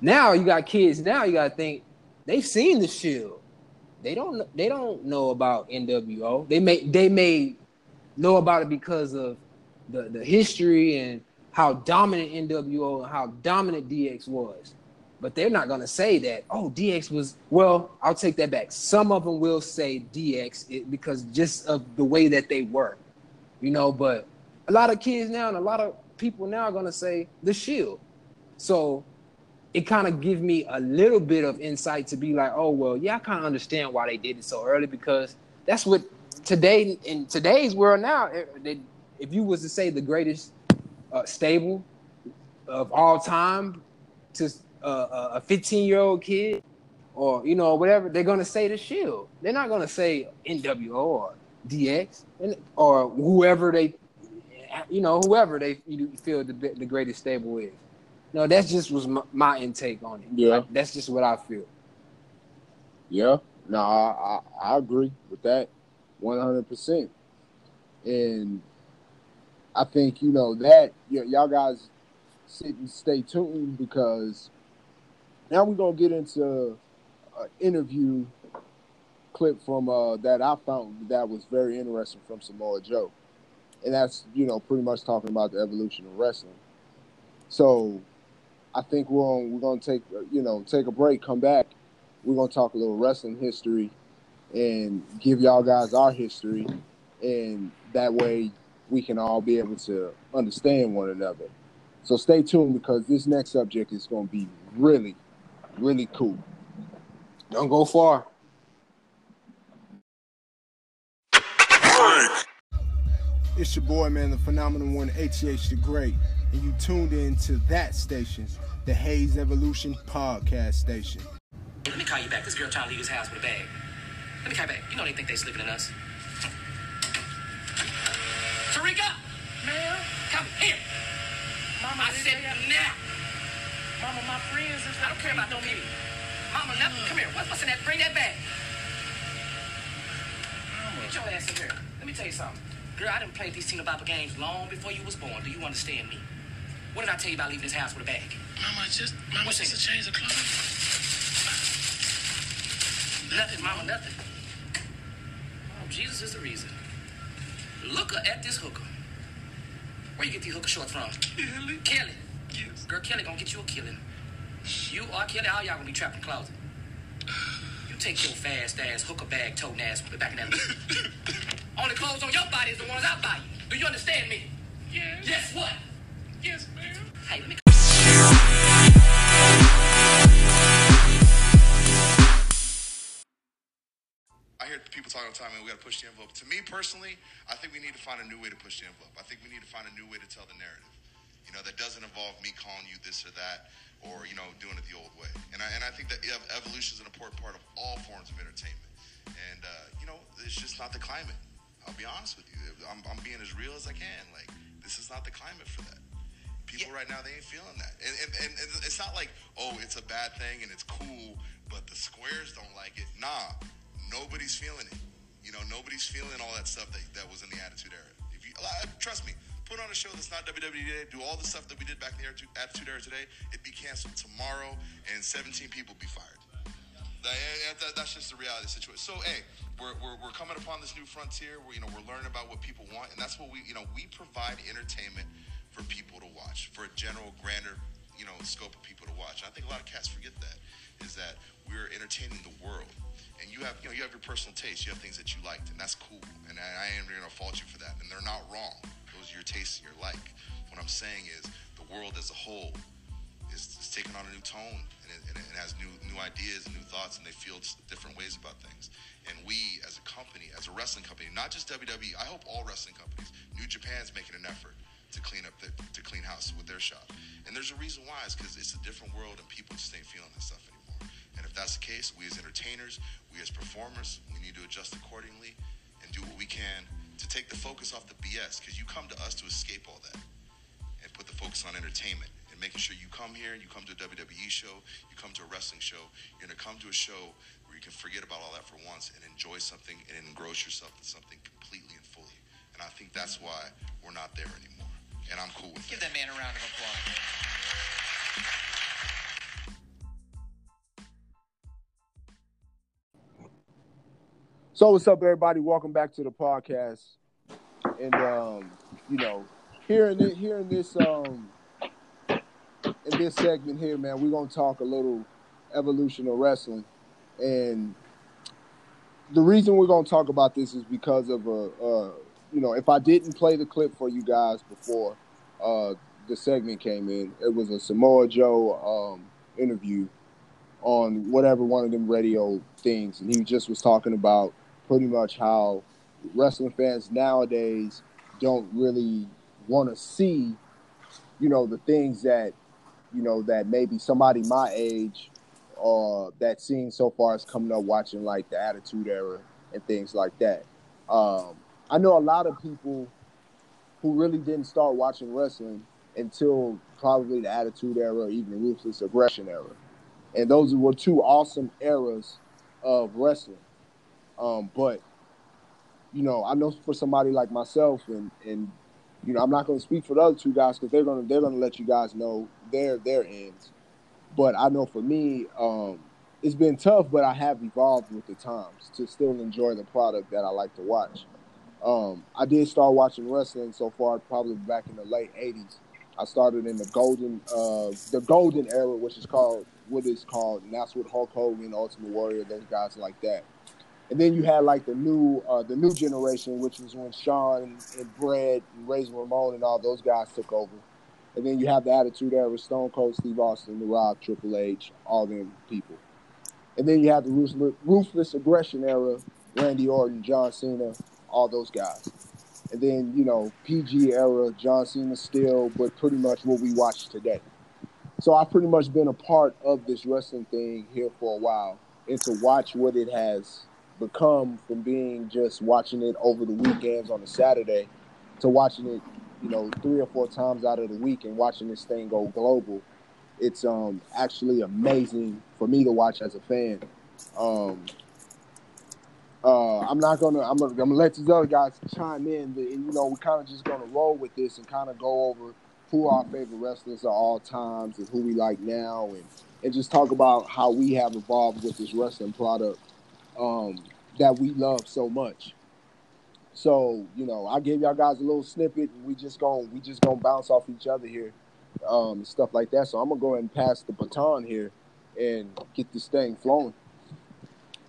Now you got kids. Now you got to think they've seen the Shield. They don't. They don't know about NWO. They may. They may know about it because of the the history and how dominant NWO and how dominant DX was. But they're not gonna say that. Oh, DX was. Well, I'll take that back. Some of them will say DX because just of the way that they were, you know. But a lot of kids now and a lot of people now are gonna say the Shield. So it kind of gives me a little bit of insight to be like, oh well, yeah, I kind of understand why they did it so early because that's what today in today's world now. eh, if you was to say the greatest uh, stable of all time to uh, a 15 year old kid or you know whatever, they're gonna say the Shield. They're not gonna say NWO or DX or whoever they, you know, whoever they you feel the the greatest stable is. No, that's just was my, my intake on it. Yeah. Like, that's just what I feel. Yeah, no, I, I, I agree with that, one hundred percent. And I think you know that y- y'all guys sit and stay tuned because now we're gonna get into an interview clip from uh, that I found that was very interesting from Samoa Joe, and that's you know pretty much talking about the evolution of wrestling. So I think we're on, we're gonna take you know take a break, come back. We're gonna talk a little wrestling history and give y'all guys our history, and that way we can all be able to understand one another. So stay tuned because this next subject is gonna be really, really cool. Don't go far. It's your boy, man, the phenomenal one, HH the Great, and you tuned in to that station, the Hayes Evolution Podcast Station. Let me call you back. This girl trying to leave his house with a bag. Let me call you back. You know they think they sleeping in us. Tarika! Man? Come here. Mama, I said now. Mama, my friends is I don't care about no people. Mama, let come here. What's, what's in that? Bring that bag. Get your ass in here. Let me tell you something. Girl, I done played these Tina Bopper games long before you was born. Do you understand me? What did I tell you about leaving this house with a bag? Mama, just Mama, What's just a change of clothes. Nothing, mama, nothing. Oh, Jesus is the reason. Look at this hooker. Where you get these hooker shorts from? Kelly. Kelly. Yes. Girl, Kelly gonna get you a killing. You or Kelly, all y'all gonna be trapped in the closet. You take your fast ass, hooker bag, toting ass, put it back in that. Only clothes on your body is the ones I buy you. Do you understand me? Yes. Yes, what? Yes, ma'am. Hey, let me. I hear people talking all the time, and we got to push the envelope. To me personally, I think we need to find a new way to push the envelope. I think we need to find a new way to tell the narrative. You know, that doesn't involve me calling you this or that, or you know, doing it the old way. And I and I think that ev- evolution is an important part of all forms of entertainment. And uh, you know, it's just not the climate. I'll be honest with you. I'm, I'm being as real as I can. Like, this is not the climate for that. People right now they ain't feeling that, and, and, and it's not like oh it's a bad thing and it's cool, but the squares don't like it. Nah, nobody's feeling it. You know, nobody's feeling all that stuff that, that was in the Attitude Era. If you uh, trust me, put on a show that's not WWE today, do all the stuff that we did back in the Attitude Attitude Era today, it'd be canceled tomorrow, and 17 people be fired. That, that- that's just the reality of the situation. So, hey, we're, we're, we're coming upon this new frontier. We're, you know, we're learning about what people want, and that's what we, you know, we provide entertainment for people to watch, for a general, grander, you know, scope of people to watch. I think a lot of cats forget that, is that we're entertaining the world. And you have, you know, you have your personal taste. You have things that you liked, and that's cool. And I, I am to fault you for that. And they're not wrong. Those are your tastes and your like. What I'm saying is, the world as a whole is, is taking on a new tone and it, and it has new new ideas and new thoughts and they feel different ways about things. And we, as a company, as a wrestling company, not just WWE, I hope all wrestling companies, New Japan's making an effort to clean up the, to clean house with their shop. And there's a reason why. It's because it's a different world and people just ain't feeling that stuff anymore. And if that's the case, we as entertainers, we as performers, we need to adjust accordingly and do what we can to take the focus off the BS. Because you come to us to escape all that and put the focus on entertainment and making sure you come here, you come to a WWE show, you come to a wrestling show, you're gonna come to a show where you can forget about all that for once and enjoy something and engross yourself in something completely and fully. And I think that's why we're not there anymore. And I'm cool with Give that. that man a round of applause. So what's up, everybody? Welcome back to the podcast. And um, you know, here in this, here in this um in this segment here, man, we're gonna talk a little evolution of wrestling. And the reason we're gonna talk about this is because of a uh, you know, if I didn't play the clip for you guys before uh the segment came in, it was a Samoa Joe um interview on whatever one of them radio things, and he just was talking about pretty much how wrestling fans nowadays don't really want to see, you know, the things that, you know, that maybe somebody my age or that seen so far is coming up watching like the Attitude Era and things like that. Um, I know a lot of people who really didn't start watching wrestling until probably the Attitude Era or even the Ruthless Aggression Era and those were two awesome eras of wrestling. Um, but you know, I know for somebody like myself, and and you know, I'm not going to speak for the other two guys because they're gonna they're gonna let you guys know their their ends. But I know for me, um, it's been tough, but I have evolved with the times to still enjoy the product that I like to watch. Um, I did start watching wrestling so far, probably back in the late '80s. I started in the golden, uh, the golden era, which is called what is called, and that's with Hulk Hogan, Ultimate Warrior, those guys like that. And then you had like the new, uh, the new generation, which was when Shawn and Bret and Razor Ramon and all those guys took over. And then you have the Attitude Era, Stone Cold, Steve Austin, The Rock, Triple H, all them people. And then you have the ruthless, ruthless aggression era, Randy Orton, John Cena, all those guys. And then, you know, PG era, John Cena still, but pretty much what we watch today. So I've pretty much been a part of this wrestling thing here for a while. And to watch what it has become from being just watching it over the weekends on a Saturday to watching it, you know, three or four times out of the week and watching this thing go global. It's um actually amazing for me to watch as a fan. Um, uh, I'm not gonna. I'm gonna, I'm gonna let these other guys chime in, but, and you know, we're kind of just gonna roll with this and kind of go over who our favorite wrestlers are all times and who we like now, and and just talk about how we have evolved with this wrestling product um, that we love so much. So you know, I gave y'all guys a little snippet, and we just gonna we just gonna bounce off each other here, um, and stuff like that. So I'm gonna go ahead and pass the baton here and get this thing flowing.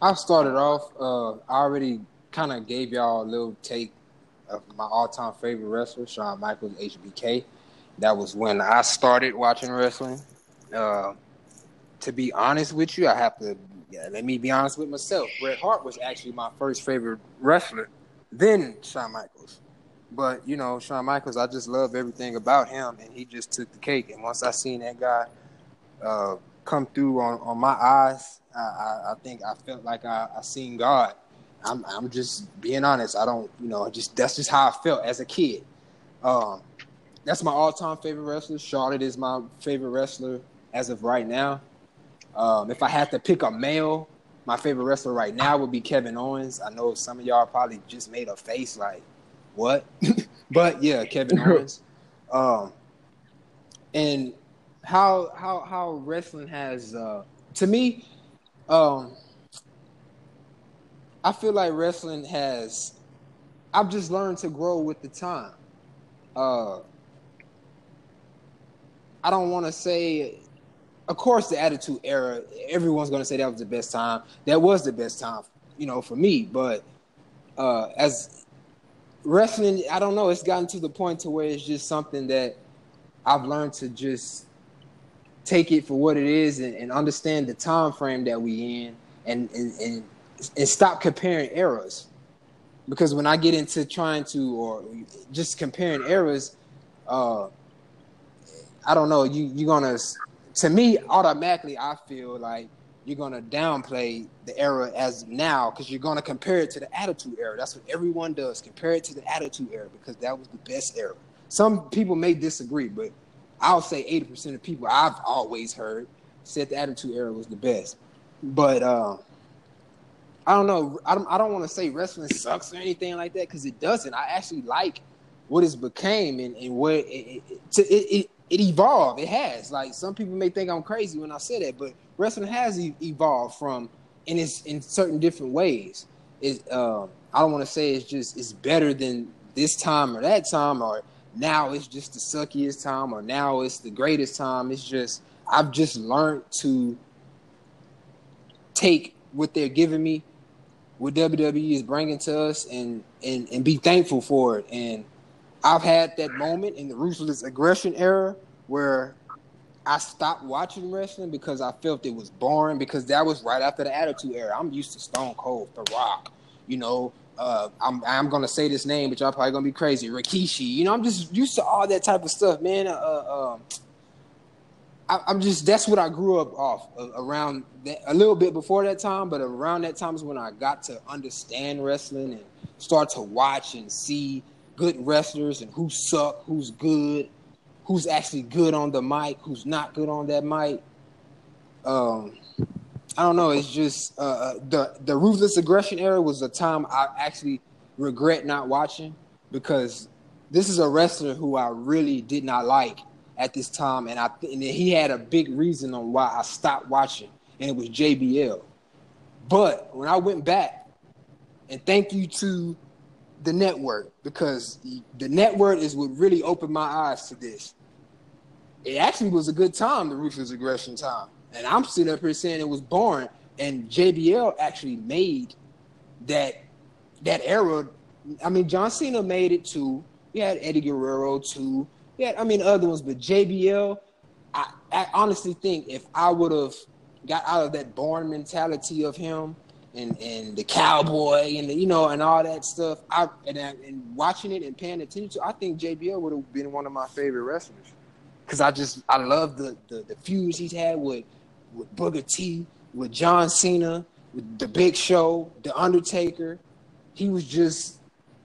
I started off. Uh, I already kind of gave y'all a little take of my all-time favorite wrestler, Shawn Michaels, HBK. That was when I started watching wrestling. Uh, to be honest with you, I have to yeah, let me be honest with myself. Bret Hart was actually my first favorite wrestler, then Shawn Michaels. But you know, Shawn Michaels, I just love everything about him, and he just took the cake. And once I seen that guy uh, come through on, on my eyes, I, I, I think I felt like I, I seen God. I'm I'm just being honest. I don't, you know, just that's just how I felt as a kid. Um, that's my all-time favorite wrestler. Charlotte is my favorite wrestler as of right now. Um, if I had to pick a male, my favorite wrestler right now would be Kevin Owens. I know some of y'all probably just made a face like, "What?" but yeah, Kevin Owens. Um, and how how how wrestling has uh, to me, um, I feel like wrestling has. I've just learned to grow with the time. Uh, I don't want to say of course, the Attitude Era, everyone's going to say that was the best time. That was the best time, you know, for me. But uh, as wrestling, I don't know, it's gotten to the point to where it's just something that I've learned to just take it for what it is and, and understand the time frame that we in and, and, and, and stop comparing eras. Because when I get into trying to, or just comparing eras, uh, I don't know, you, you're to to me, automatically, I feel like you're gonna downplay the era as now because you're gonna compare it to the Attitude Era. That's what everyone does. Compare it to the Attitude Era because that was the best era. Some people may disagree, but I'll say eighty percent of people I've always heard said the Attitude Era was the best. But uh, I don't know. I don't. I don't want to say wrestling sucks or anything like that because it doesn't. I actually like what it's became and, and where it it, it, it it evolved. It has. Like some people may think I'm crazy when I say that, but wrestling has evolved from in its in certain different ways. It um, I don't want to say it's just it's better than this time or that time or now it's just the suckiest time or now it's the greatest time. It's just I've just learned to take what they're giving me, what WWE is bringing to us, and and and be thankful for it. And I've had that moment in the ruthless aggression era where I stopped watching wrestling because I felt it was boring because that was right after the Attitude Era. I'm used to Stone Cold, The Rock, you know. Uh, I'm I'm gonna say this name, but y'all probably gonna be crazy. Rikishi, you know. I'm just used to all that type of stuff, man. Uh, uh, um, I, I'm just that's what I grew up off around that, a little bit before that time, but around that time is when I got to understand wrestling and start to watch and see good wrestlers and who suck, who's good, who's actually good on the mic, who's not good on that mic. Um, I don't know. It's just uh, uh, the the ruthless aggression era was a time I actually regret not watching because this is a wrestler who I really did not like at this time, and I and he had a big reason on why I stopped watching, and it was JBL. But when I went back, and thank you to the network because the network is what really opened my eyes to this. It actually was a good time, the ruthless aggression time, and I'm sitting up here saying it was boring, and JBL actually made that that era. I mean, John Cena made it too. You had Eddie Guerrero too. Yeah, I mean other ones, but JBL. I, I honestly think if I would have got out of that born mentality of him and and the cowboy and the, you know and all that stuff, I and, and watching it and paying attention to, I think JBL would have been one of my favorite wrestlers because I just I love the, the the feuds he's had with with Booker T, with John Cena, with the Big Show, the Undertaker. He was just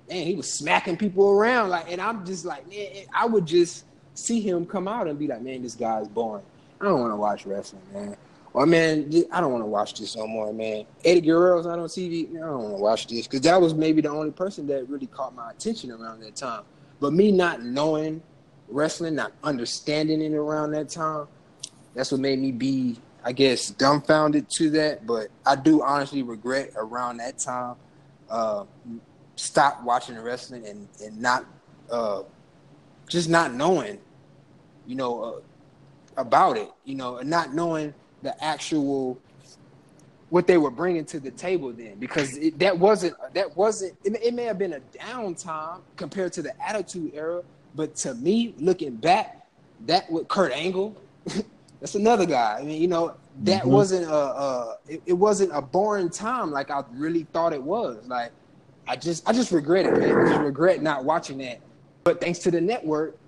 man, he was smacking people around like, and I'm just like, man, I would just see him come out and be like, man, this guy's boring. I don't want to watch wrestling, man. Or man, I don't want to watch this no more, man. Eddie Guerrero's not on TV. Man, I don't want to watch this because that was maybe the only person that really caught my attention around that time. But me not knowing wrestling, not understanding it around that time, that's what made me be, I guess, dumbfounded to that. But I do honestly regret around that time uh, stop watching wrestling and and not uh, just not knowing, you know, uh, about it, you know, and not knowing the actual what they were bringing to the table then because it, that wasn't that wasn't it, it may have been a downtime compared to the attitude era but to me looking back that with kurt angle that's another guy i mean you know that Mhm. wasn't a, a it, it wasn't a boring time like i really thought it was like i just i just regret it man I just regret not watching that but thanks to the network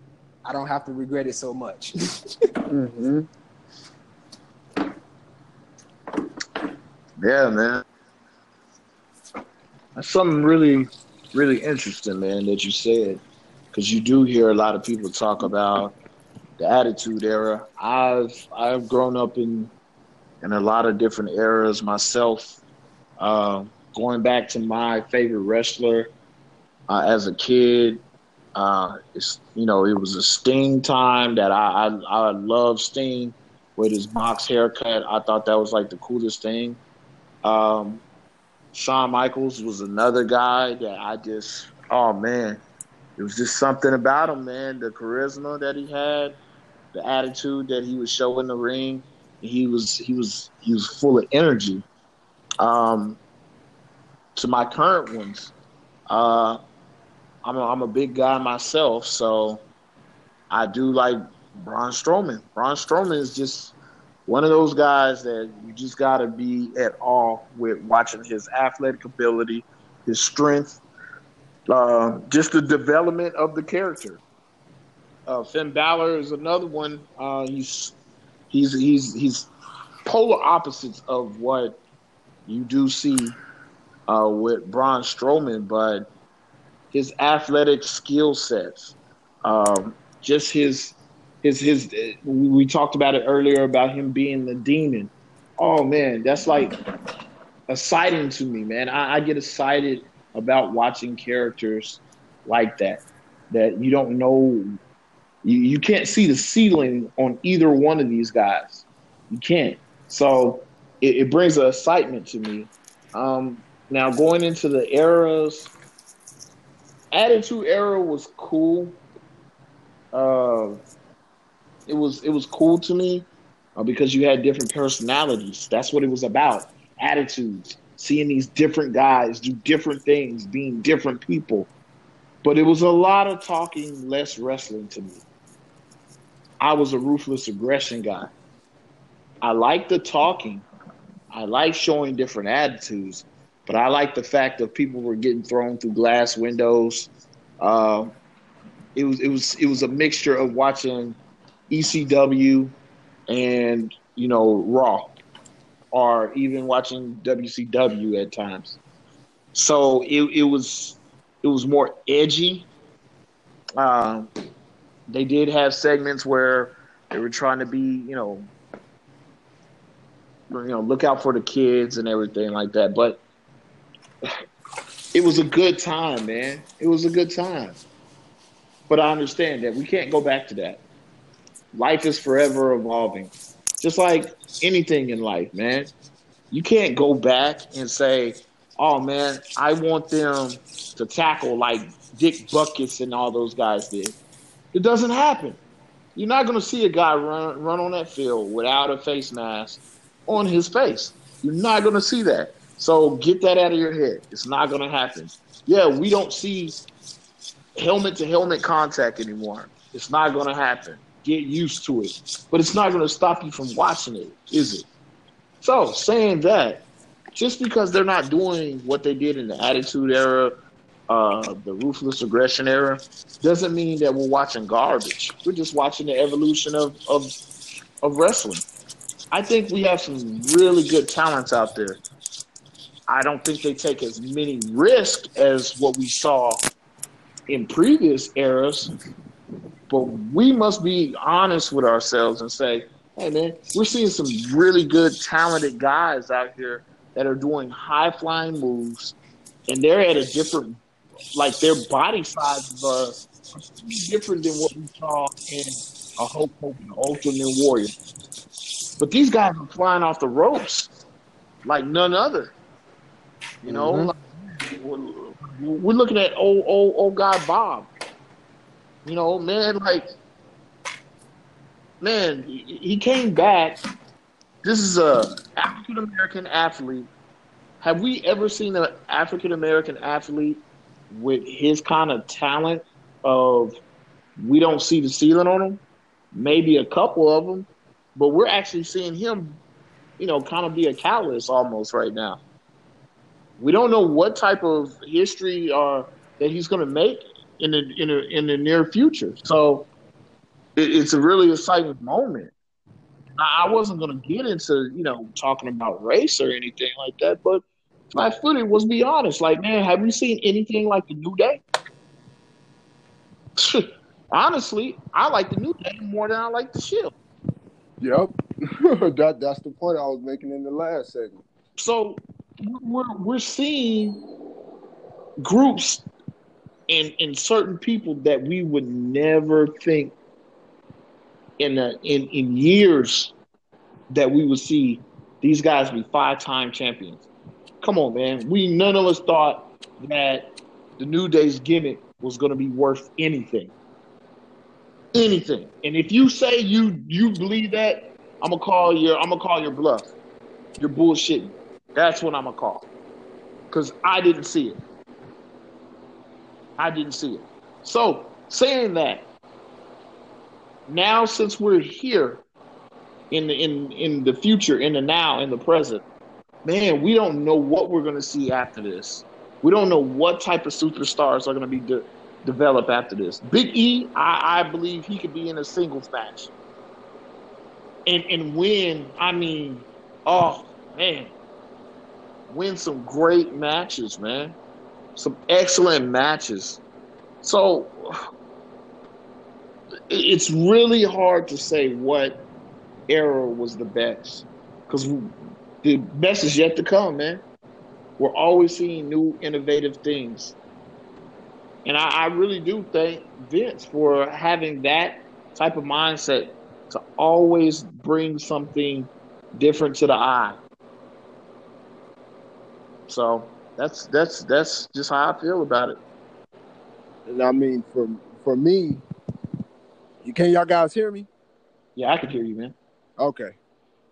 i don't have to regret it so much Mm-hmm. Yeah, man. That's something really, really interesting, man, that you said. Because you do hear a lot of people talk about the Attitude Era. I've I've grown up in in a lot of different eras myself. Uh, going back to my favorite wrestler uh, as a kid, uh, it's you know it was a Sting time that I I, I love Sting with his box haircut. I thought that was like the coolest thing. Um, Shawn Michaels was another guy that I just oh man, it was just something about him, man. The charisma that he had, the attitude that he would show in the ring. He was he was he was full of energy. Um, to my current ones, uh, I'm a, I'm a big guy myself, so I do like Braun Strowman. Braun Strowman is just one of those guys that you just got to be at all with watching his athletic ability, his strength, uh, just the development of the character. Uh, Finn Balor is another one. Uh, he's he's he's he's polar opposites of what you do see uh, with Braun Strowman, but his athletic skill sets, um, just his his his we talked about it earlier about him being the demon. Oh man, that's like exciting to me, man. I, I get excited about watching characters like that. That you don't know, you, you can't see the ceiling on either one of these guys. You can't. So it, it brings an excitement to me. Um, now going into the eras, Attitude Era was cool. Uh, it was it was cool to me uh, because you had different personalities. That's what it was about. Attitudes, seeing these different guys do different things, being different people. But it was a lot of talking, less wrestling to me. I was a ruthless aggression guy. I like the talking. I like showing different attitudes, but I like the fact that people were getting thrown through glass windows. Uh, it was it was it was a mixture of watching ECW and you know Raw, or even watching WCW at times. So it it was it was more edgy. Uh, they did have segments where they were trying to be you know you know look out for the kids and everything like that, but it was a good time, man. It was a good time. But I understand that we can't go back to that. Life is forever evolving. Just like anything in life, man. You can't go back and say, oh man, I want them to tackle like Dick Butkus and all those guys did. It doesn't happen. You're not going to see a guy run, run on that field without a face mask on his face. You're not going to see that. So get that out of your head. It's not going to happen. Yeah, we don't see helmet to helmet contact anymore. It's not going to happen. Get used to it. But it's not going to stop you from watching it, is it? So, saying that, just because they're not doing what they did in the Attitude Era, uh, the Ruthless Aggression Era, doesn't mean that we're watching garbage. We're just watching the evolution of, of, of wrestling. I think we have some really good talents out there. I don't think they take as many risks as what we saw in previous eras, but we must be honest with ourselves and say, hey man, we're seeing some really good, talented guys out here that are doing high flying moves, and they're at a different, like their body sizes are different than what we saw in a Hulk Hogan, Ultimate Warrior. But these guys are flying off the ropes like none other. You know, Mhm. like, we're, we're looking at old old old guy Bob. You know, man, like man, he he came back. This is a African American athlete. Have we ever seen an African American athlete with his kind of talent of we don't see the ceiling on him? Maybe a couple of them, but we're actually seeing him, you know, kind of be a catalyst almost right now. We don't know what type of history uh, that he's going to make in the in the in the near future. So it, it's a really exciting moment. I I wasn't going to get into you know talking about race or anything like that, but flat footed was be honest. Like, man, have we seen anything like the New Day? Honestly, I like the New Day more than I like the Shield. Yep. that that's the point I was making in the last segment. So we're we're seeing groups and and certain people that we would never think in a, in in years that we would see these guys be five time champions. Come on, man. We none of us thought that the New Day's gimmick was going to be worth anything. Anything. And if you say you you believe that, I'm gonna call your I'm gonna call your bluff. You're bullshitting. That's what I'm gonna call. Cause I didn't see it. I didn't see it. So saying that, now since we're here in the in in the future, in the now, in the present, man, we don't know what we're gonna see after this. We don't know what type of superstars are gonna be de- developed after this. Big E, I, I believe he could be in a singles match. And and win, I mean, oh man, win some great matches, man. Some excellent matches. So it's really hard to say what era was the best because the best is yet to come, man. We're always seeing new innovative things. And I, I really do thank Vince for having that type of mindset to always bring something different to the eye. So that's that's that's just how I feel about it. And I mean, for for me, you can y'all guys hear me? Yeah, I can hear you, man. Okay.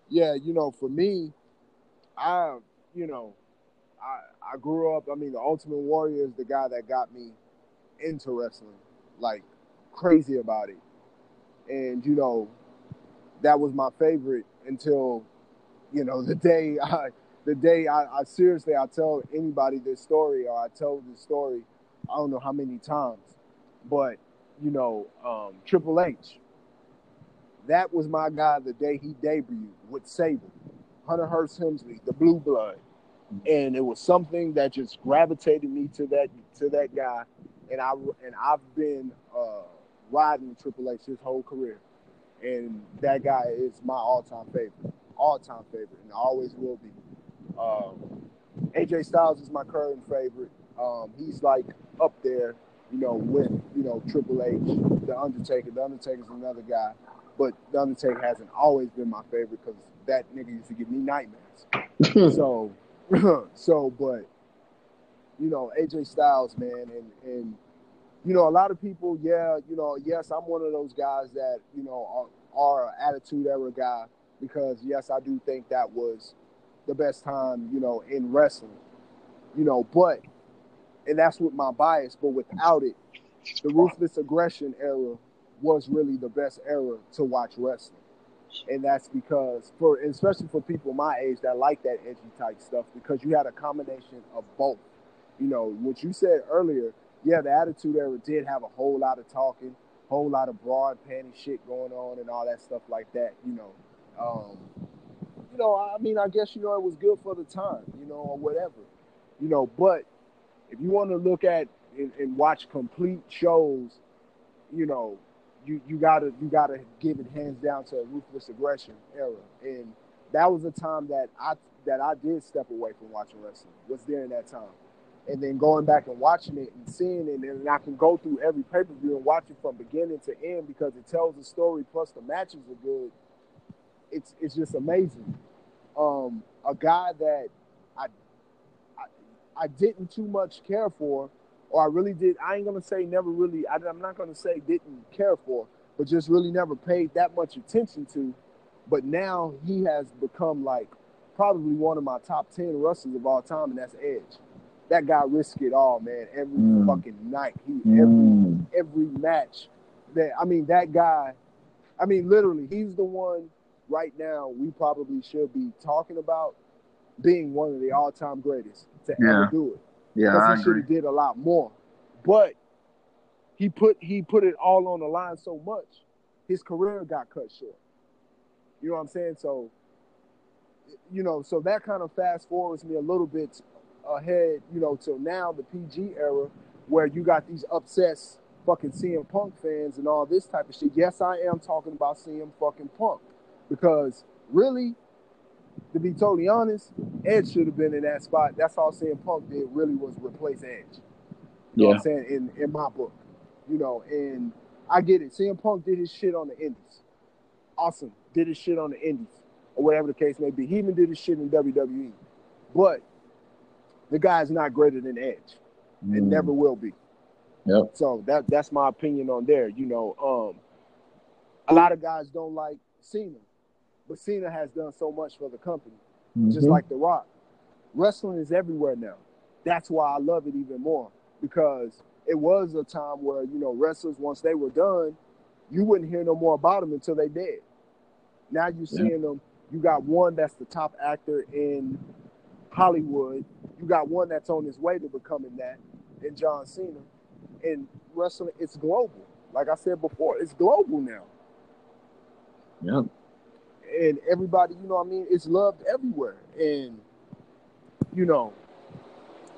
Yeah, you know, for me, I you know, I I grew up. I mean, the Ultimate Warrior is the guy that got me into wrestling, like crazy about it. And you know, that was my favorite until you know the day I the day I, I seriously I tell anybody this story or I tell this story I don't know how many times, but you know um, Triple H. That was my guy the day he debuted with Sable, Hunter Hearst Helmsley, the Blue Blood, and it was something that just gravitated me to that to that guy, and I and I've been uh, riding Triple H his whole career, and that guy is my all-time favorite, all-time favorite, and always will be. Um, AJ Styles is my current favorite. Um, he's like up there, you know, with you know Triple H, The Undertaker. The Undertaker's another guy, but The Undertaker hasn't always been my favorite because that nigga used to give me nightmares. so, so, but you know, AJ Styles, man, and and you know, a lot of people, yeah, you know, yes, I'm one of those guys that you know are, are an attitude era guy because yes, I do think that was the best time, you know, in wrestling. You know, but and that's with my bias, but without it, the ruthless aggression era was really the best era to watch wrestling. And that's because for especially for people my age that like that edgy type stuff, because you had a combination of both. You know, what you said earlier, yeah, the attitude era did have a whole lot of talking, whole lot of broad panty shit going on and all that stuff like that, you know. Um, you know, I mean, I guess you know it was good for the time, you know, or whatever, you know. But if you want to look at and, and watch complete shows, you know, you you gotta you gotta give it hands down to a ruthless aggression era, and that was a time that I that I did step away from watching wrestling. Was during that time, and then going back and watching it and seeing it, and I can go through every pay per view and watch it from beginning to end because it tells a story. Plus the matches are good. It's it's just amazing um, a guy that I, I I didn't too much care for, or I really did. I ain't gonna say never really. I, I'm not gonna say didn't care for, but just really never paid that much attention to. But now he has become like probably one of my top ten wrestlers of all time, and that's Edge. That guy risked it all, man. Every Mm. fucking night, he Mm. every every match. That I mean, that guy. I mean, literally, he's the one right now we probably should be talking about being one of the all-time greatest to ever do it. Yeah, I he should have did a lot more. But he put he put it all on the line so much, his career got cut short. You know what I'm saying? So, you know, so that kind of fast forwards me a little bit ahead, you know, till now the PG era, where you got these obsessed fucking CM Punk fans and all this type of shit. Yes, I am talking about CM fucking Punk because really, to be totally honest, Edge should have been in that spot. That's all CM Punk did really was replace Edge. You know what I'm saying? In in my book. You know, and I get it. CM Punk did his shit on the indies. Awesome. Did his shit on the indies. Or whatever the case may be. He even did his shit in WWE. But the guy's not greater than Edge. It Mm. never will be. Yep. So that that's my opinion on there. You know, um a lot of guys don't like Cena, but Cena has done so much for the company just Mhm. like The Rock. Wrestling is everywhere now. That's why I love it even more because it was a time where you know wrestlers once they were done, you wouldn't hear no more about them until they dead. Now you're Yeah. seeing them. You got one that's the top actor in Hollywood. You got one that's on his way to becoming that, in John Cena. And wrestling, it's global. Like I said before, it's global now Yep. And everybody, you know what I mean, it's loved everywhere. And you know,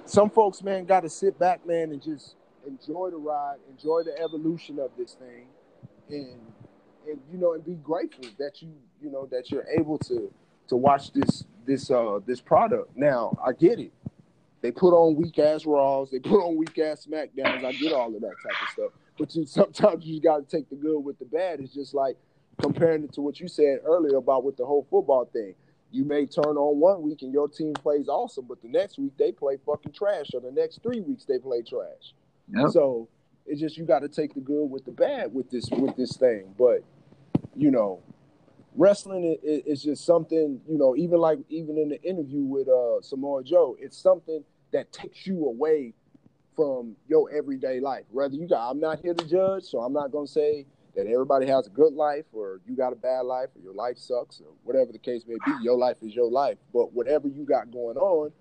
some folks, man, got to sit back, man, and just enjoy the ride, enjoy the evolution of this thing, and and you know and be grateful that you you know that you're able to to watch this this uh this product. Now I get it. They put on weak ass Raws, they put on weak ass Smackdowns. I get all of that type of stuff. But you sometimes you got to take the good with the bad. It's just like comparing it to what you said earlier about with the whole football thing. You may turn on one week and your team plays awesome, but the next week they play fucking trash, or the next three weeks they play trash. Yep. So it's just you got to take the good with the bad with this with this thing. But you know, wrestling is just something you know. Even like even in the interview with uh Samoa Joe, it's something that takes you away from your everyday life. Whether you got, I'm not here to judge, so I'm not gonna say that everybody has a good life or you got a bad life or your life sucks or whatever the case may be. Your life is your life. But whatever you got going on,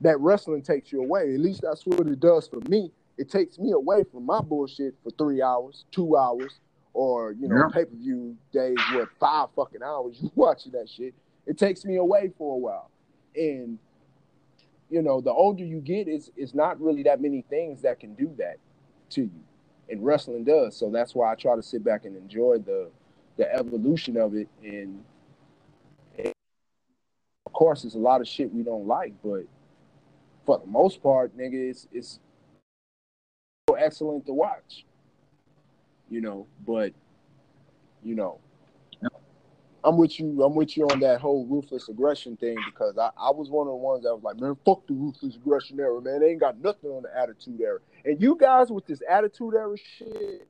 that wrestling takes you away. At least that's what it does for me. It takes me away from my bullshit for three hours, two hours, or you know, Yeah. pay per view days where five fucking hours you watching that shit. It takes me away for a while, and you know, the older you get, it's it's not really that many things that can do that to you, and wrestling does. So that's why I try to sit back and enjoy the the evolution of it. And, and of course, there's a lot of shit we don't like, but for the most part, nigga, it's it's so excellent to watch. You know, but you know, I'm with you. I'm with you on that whole ruthless aggression thing because I, I was one of the ones that was like, man, fuck the ruthless aggression era, man. They ain't got nothing on the attitude era. And you guys with this attitude era shit,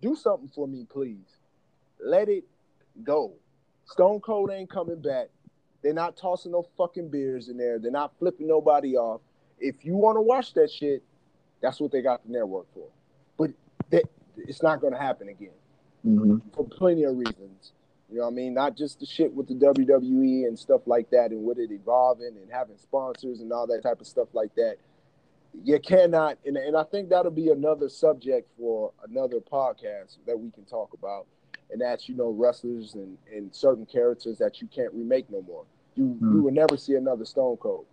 do something for me, please. Let it go. Stone Cold ain't coming back. They're not tossing no fucking beers in there. They're not flipping nobody off. If you want to watch that shit, that's what they got the network for. But that, it's not going to happen again hmm for plenty of reasons. You know what I mean? Not just the shit with the WWE and stuff like that and with it evolving and having sponsors and all that type of stuff like that. You cannot, and, and I think that'll be another subject for another podcast that we can talk about. And that's, you know, wrestlers and, and certain characters that you can't remake no more. You Hmm. you will never see another Stone Cold.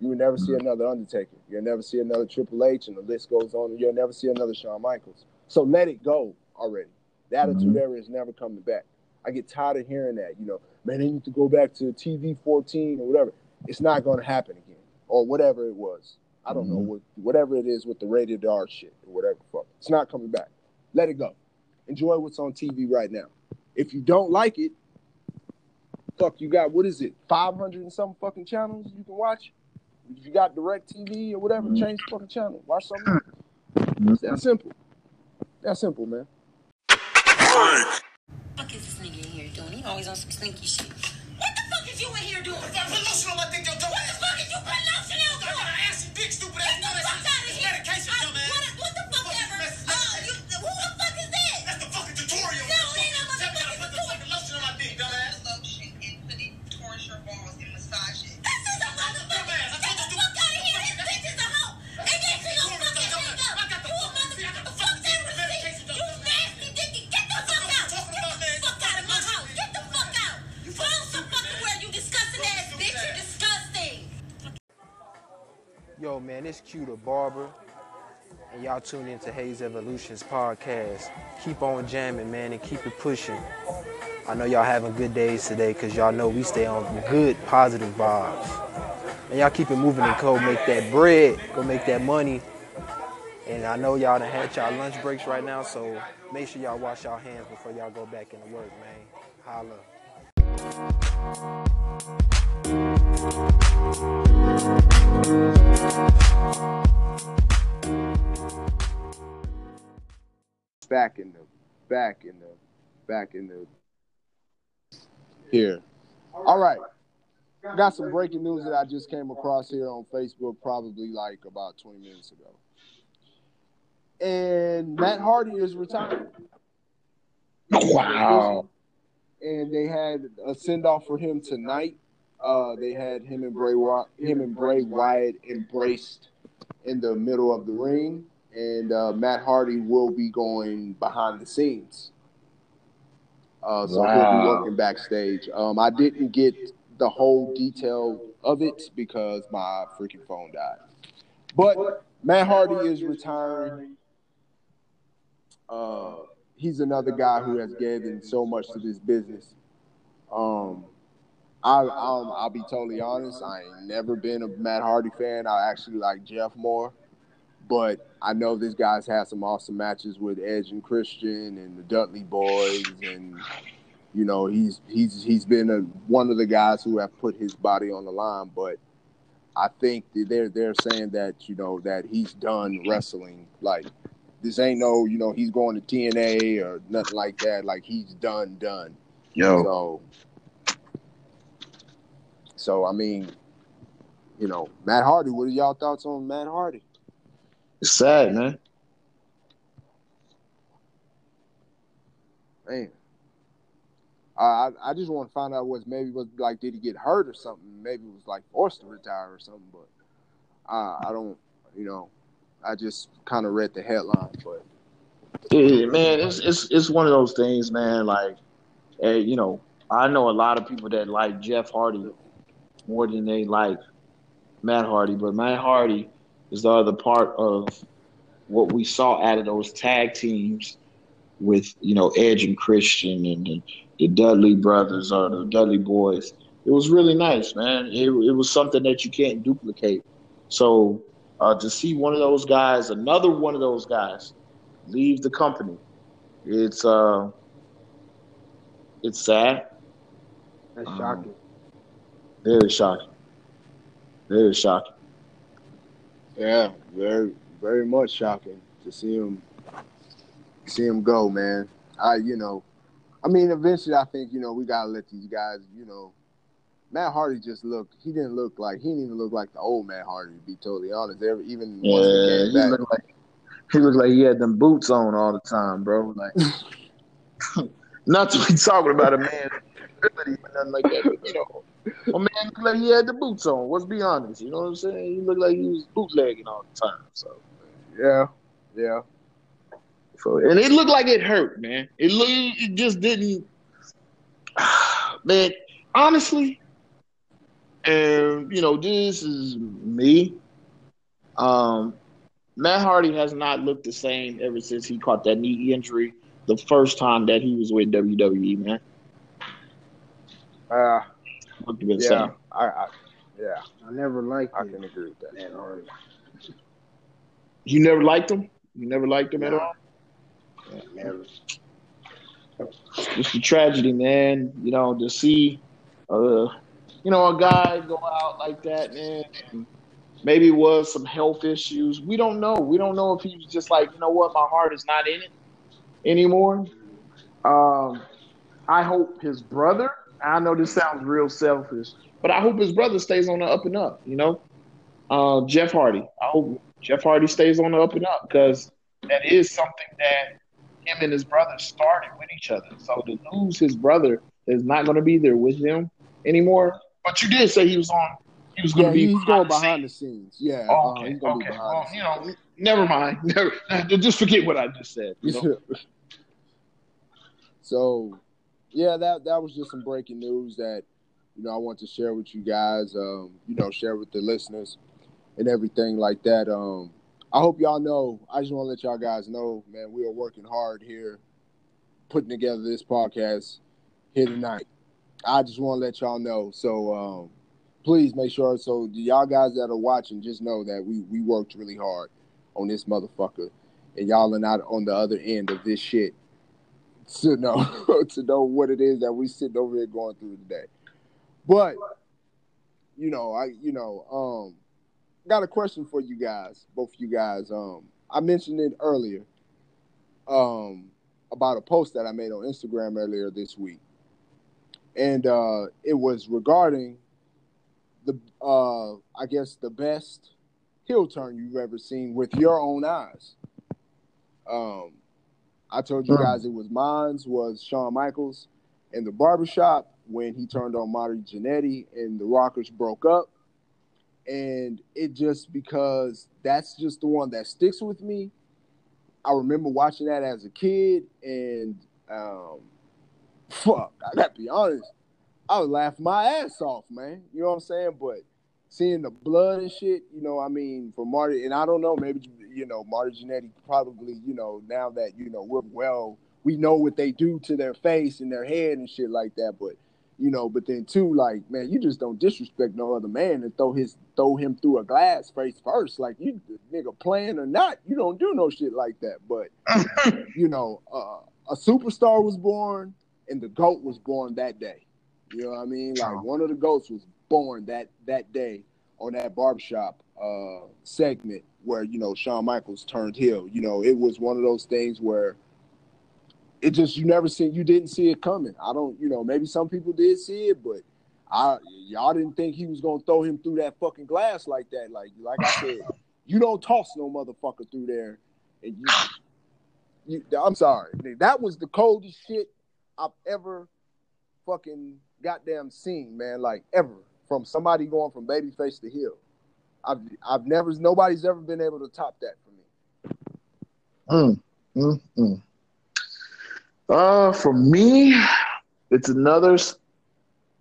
You will never see another Undertaker. You'll never see another Triple H, and the list goes on. You'll never see another Shawn Michaels. So let it go already. The attitude era is never coming back. I get tired of hearing that. You know, man, they need to go back to TV 14 or whatever. It's not going to happen again, or whatever it was. I don't know mm-hmm. what whatever it is with the rated R shit or whatever. Fuck, it's not coming back. Let it go. Enjoy what's on TV right now. If you don't like it, fuck, you got what is it? 500 and some fucking channels you can watch. If you got Direct TV or whatever, mm-hmm. change the fucking channel. Watch something. Mm-hmm. It's that simple. That simple, man. fuck is this nigga in here doing? He always on some sneaky shit. What the fuck is you in here doing? Put lotion on my dick, yo, dumb What the ass. fuck is you putting lotion on I got for? an assy dick, stupid Get ass. the fuck out of here. Medication, Yo, man, it's Q the Barber, and y'all tune into Hayes Evolutions podcast. Keep on jamming, man, and keep it pushing. I know y'all having good days today, cause y'all know we stay on good, positive vibes. And y'all keep it moving and go make that bread, go make that money. And I know y'all done had y'all lunch breaks right now, so make sure y'all wash y'all hands before y'all go back into work, man. Holla. Back in the back in the back in the here. All right. Got some breaking news that I just came across here on Facebook probably like about 20 minutes ago. And Matt Hardy is retiring. Wow. And they had a send off for him tonight. Uh, they had him and Bray him and Bray Wyatt embraced in the middle of the ring, and uh, Matt Hardy will be going behind the scenes. Uh, so he'll be working backstage. Um, I didn't get the whole detail of it because my freaking phone died. But Matt Hardy is retiring. Uh, he's another guy who has given so much to this business. Um, I, I'll, I'll be totally honest. I ain't never been a Matt Hardy fan. I actually like Jeff more, but I know this guy's had some awesome matches with Edge and Christian and the Dudley Boys, and you know he's he's he's been a, one of the guys who have put his body on the line. But I think they're they're saying that you know that he's done wrestling. Like this ain't no you know he's going to TNA or nothing like that. Like he's done done. Yo, So, so I mean, you know, Matt Hardy. What are y'all thoughts on Matt Hardy? it's sad, man. Man, I I, just want to find out what's maybe was like did he get hurt or something? Maybe it was like forced to retire or something. But I I don't you know I just kind of read the headline, but Yeah, man, it's it's it's one of those things, man. Like, hey, you know, I know a lot of people that like Jeff Hardy more than they like Matt Hardy, but Matt Hardy is the other part of what we saw out of those tag teams with you know Edge and Christian and the, the Dudley brothers or the Dudley boys. It was really nice, man. It it was something that you can't duplicate. So uh, to see one of those guys, another one of those guys, leave the company, it's uh, it's sad, That's Um, shocking. very shocking, very shocking. yeah, very very much shocking to see him see him go, man. I you know, I mean, eventually I think you know we gotta let these guys, you know. Matt Hardy just looked. He didn't look like he didn't even look like the old Matt Hardy. To be totally honest, even once Yeah, he he came back, looked like he looked like he had them boots on all the time, bro. Like, not to be talking about a man, nothing like that, but you know, a man looked like he had the boots on. Let's be honest, you know what I'm saying? He looked like he was bootlegging all the time. So, yeah, yeah. so and it looked like it hurt, man. It look, it just didn't. Man, honestly, and you know, this is me. Um, Matt Hardy has not looked the same ever since he caught that knee injury the first time that he was with WWE, man. Uh, Looked the yeah, same. I, I, yeah, I never liked I it. can agree with that. Matt Hardy. You never liked him? You never liked him at all? Never. It's a tragedy, man. You know, to see, uh, you know, a guy go out like that, man. And maybe it was some health issues. We don't know. We don't know if he was just like, you know what, my heart is not in it anymore. Um, I hope his brother. I know this sounds real selfish, but I hope his brother stays on the up and up. You know, uh, Jeff Hardy. I hope Jeff Hardy stays on the up and up because that is something that him and his brother started with each other. So to lose his brother is not going to be there with him anymore. But you did say he was on. He was going Yeah, to be he's going behind the behind the scenes. Yeah, Oh, uh, okay, be okay. Well, you know, never mind. Never, just forget what I just said. You know? so, yeah, that that was just some breaking news that you know I want to share with you guys. Um, you know, share with the listeners and everything like that. Um, I hope y'all know. I just want to let y'all guys know, man. We are working hard here, putting together this podcast here tonight. I just want to let y'all know. So, um, please make sure. So, y'all guys that are watching, just know that we we worked really hard on this motherfucker, and y'all are not on the other end of this shit to know to know what it is that we sitting over here going through today. But you know, I you know, um got a question for you guys, both you guys. Um I mentioned it earlier um about a post that I made on Instagram earlier this week. And uh it was regarding the uh I guess the best heel turn you've ever seen with your own eyes. Um I told you guys it was mine's was Shawn Michaels in the barbershop when he turned on Marty Jannetty and the Rockers broke up. And it just because that's just the one that sticks with me. I remember watching that as a kid and um fuck, I gotta be honest. I was laughing my ass off, man. You know what I'm saying? But seeing the blood and shit, you know, I mean, for Marty, and I don't know, maybe you know, Marty Jannetty probably, you know, now that you know we're well, we know what they do to their face and their head and shit like that, but you know, but then too, like, man, you just don't disrespect no other man and throw his throw him through a glass face first. Like you nigga playing or not, you don't do no shit like that. But you know, uh, a superstar was born and the GOAT was born that day. You know what I mean? Like one of the GOATs was born that that day on that barbershop uh segment where, you know, Shawn Michaels turned heel. You know, it was one of those things where it just you never see you didn't see it coming. I don't, you know, maybe some people did see it, but I y'all didn't think he was gonna throw him through that fucking glass like that. Like like I said, you don't toss no motherfucker through there, and you, you I'm sorry, that was the coldest shit I've ever fucking goddamn seen, man. Like ever from somebody going from babyface to heel. I've I've never nobody's ever been able to top that for me. Mm, mm, mm. Uh, for me, it's another,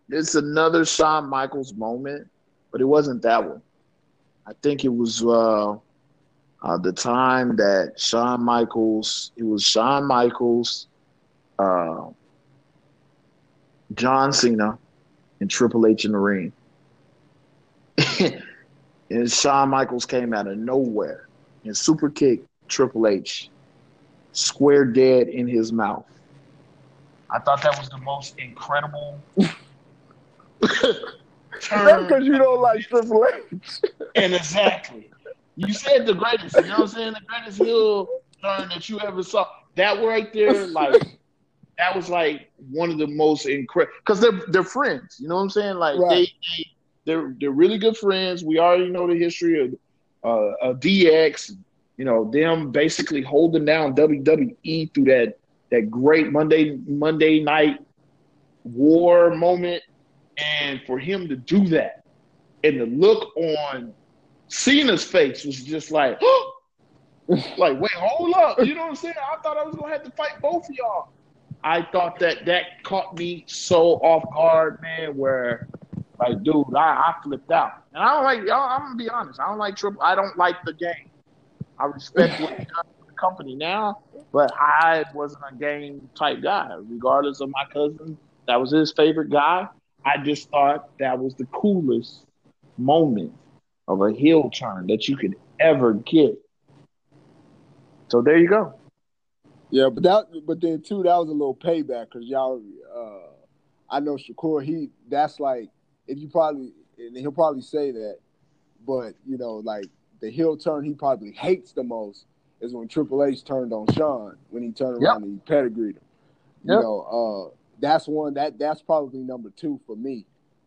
it's another Shawn Michaels moment, but it wasn't that one. I think it was uh, uh, the time that Shawn Michaels, it was Shawn Michaels, uh, John Cena, and Triple H in the ring. and Shawn Michaels came out of nowhere and super kicked Triple H square dead in his mouth. I thought that was the most incredible That's because you don't like Triple H. And exactly. You said the greatest, you know what I'm saying? The greatest heel turn that you ever saw. That right there, like that was like one of the most incredible because they're they're friends. You know what I'm saying? Like Right. they, they they're they're really good friends. We already know the history of uh, of DX. You know them basically holding down WWE through that that great Monday Monday night war moment, and for him to do that, and the look on Cena's face was just like, like wait, hold up, you know what I'm saying? I thought I was gonna have to fight both of y'all. I thought that that caught me so off guard, man. Where like, dude, I, I flipped out, and I don't like. y'all- I'm gonna be honest. I don't like triple. I don't like the game. I respect what the company now, but I wasn't a game type guy. Regardless of my cousin, that was his favorite guy. I just thought that was the coolest moment of a heel turn that you could ever get. So there you go. Yeah, but that, but then too, that was a little payback because y'all. Uh, I know Shakur. He that's like if you probably and he'll probably say that, but you know, like the heel turn he probably hates the most is when Triple H turned on Shawn when he turned around and he pedigreed him. You Yep. know, uh, that's one that that's probably number two for me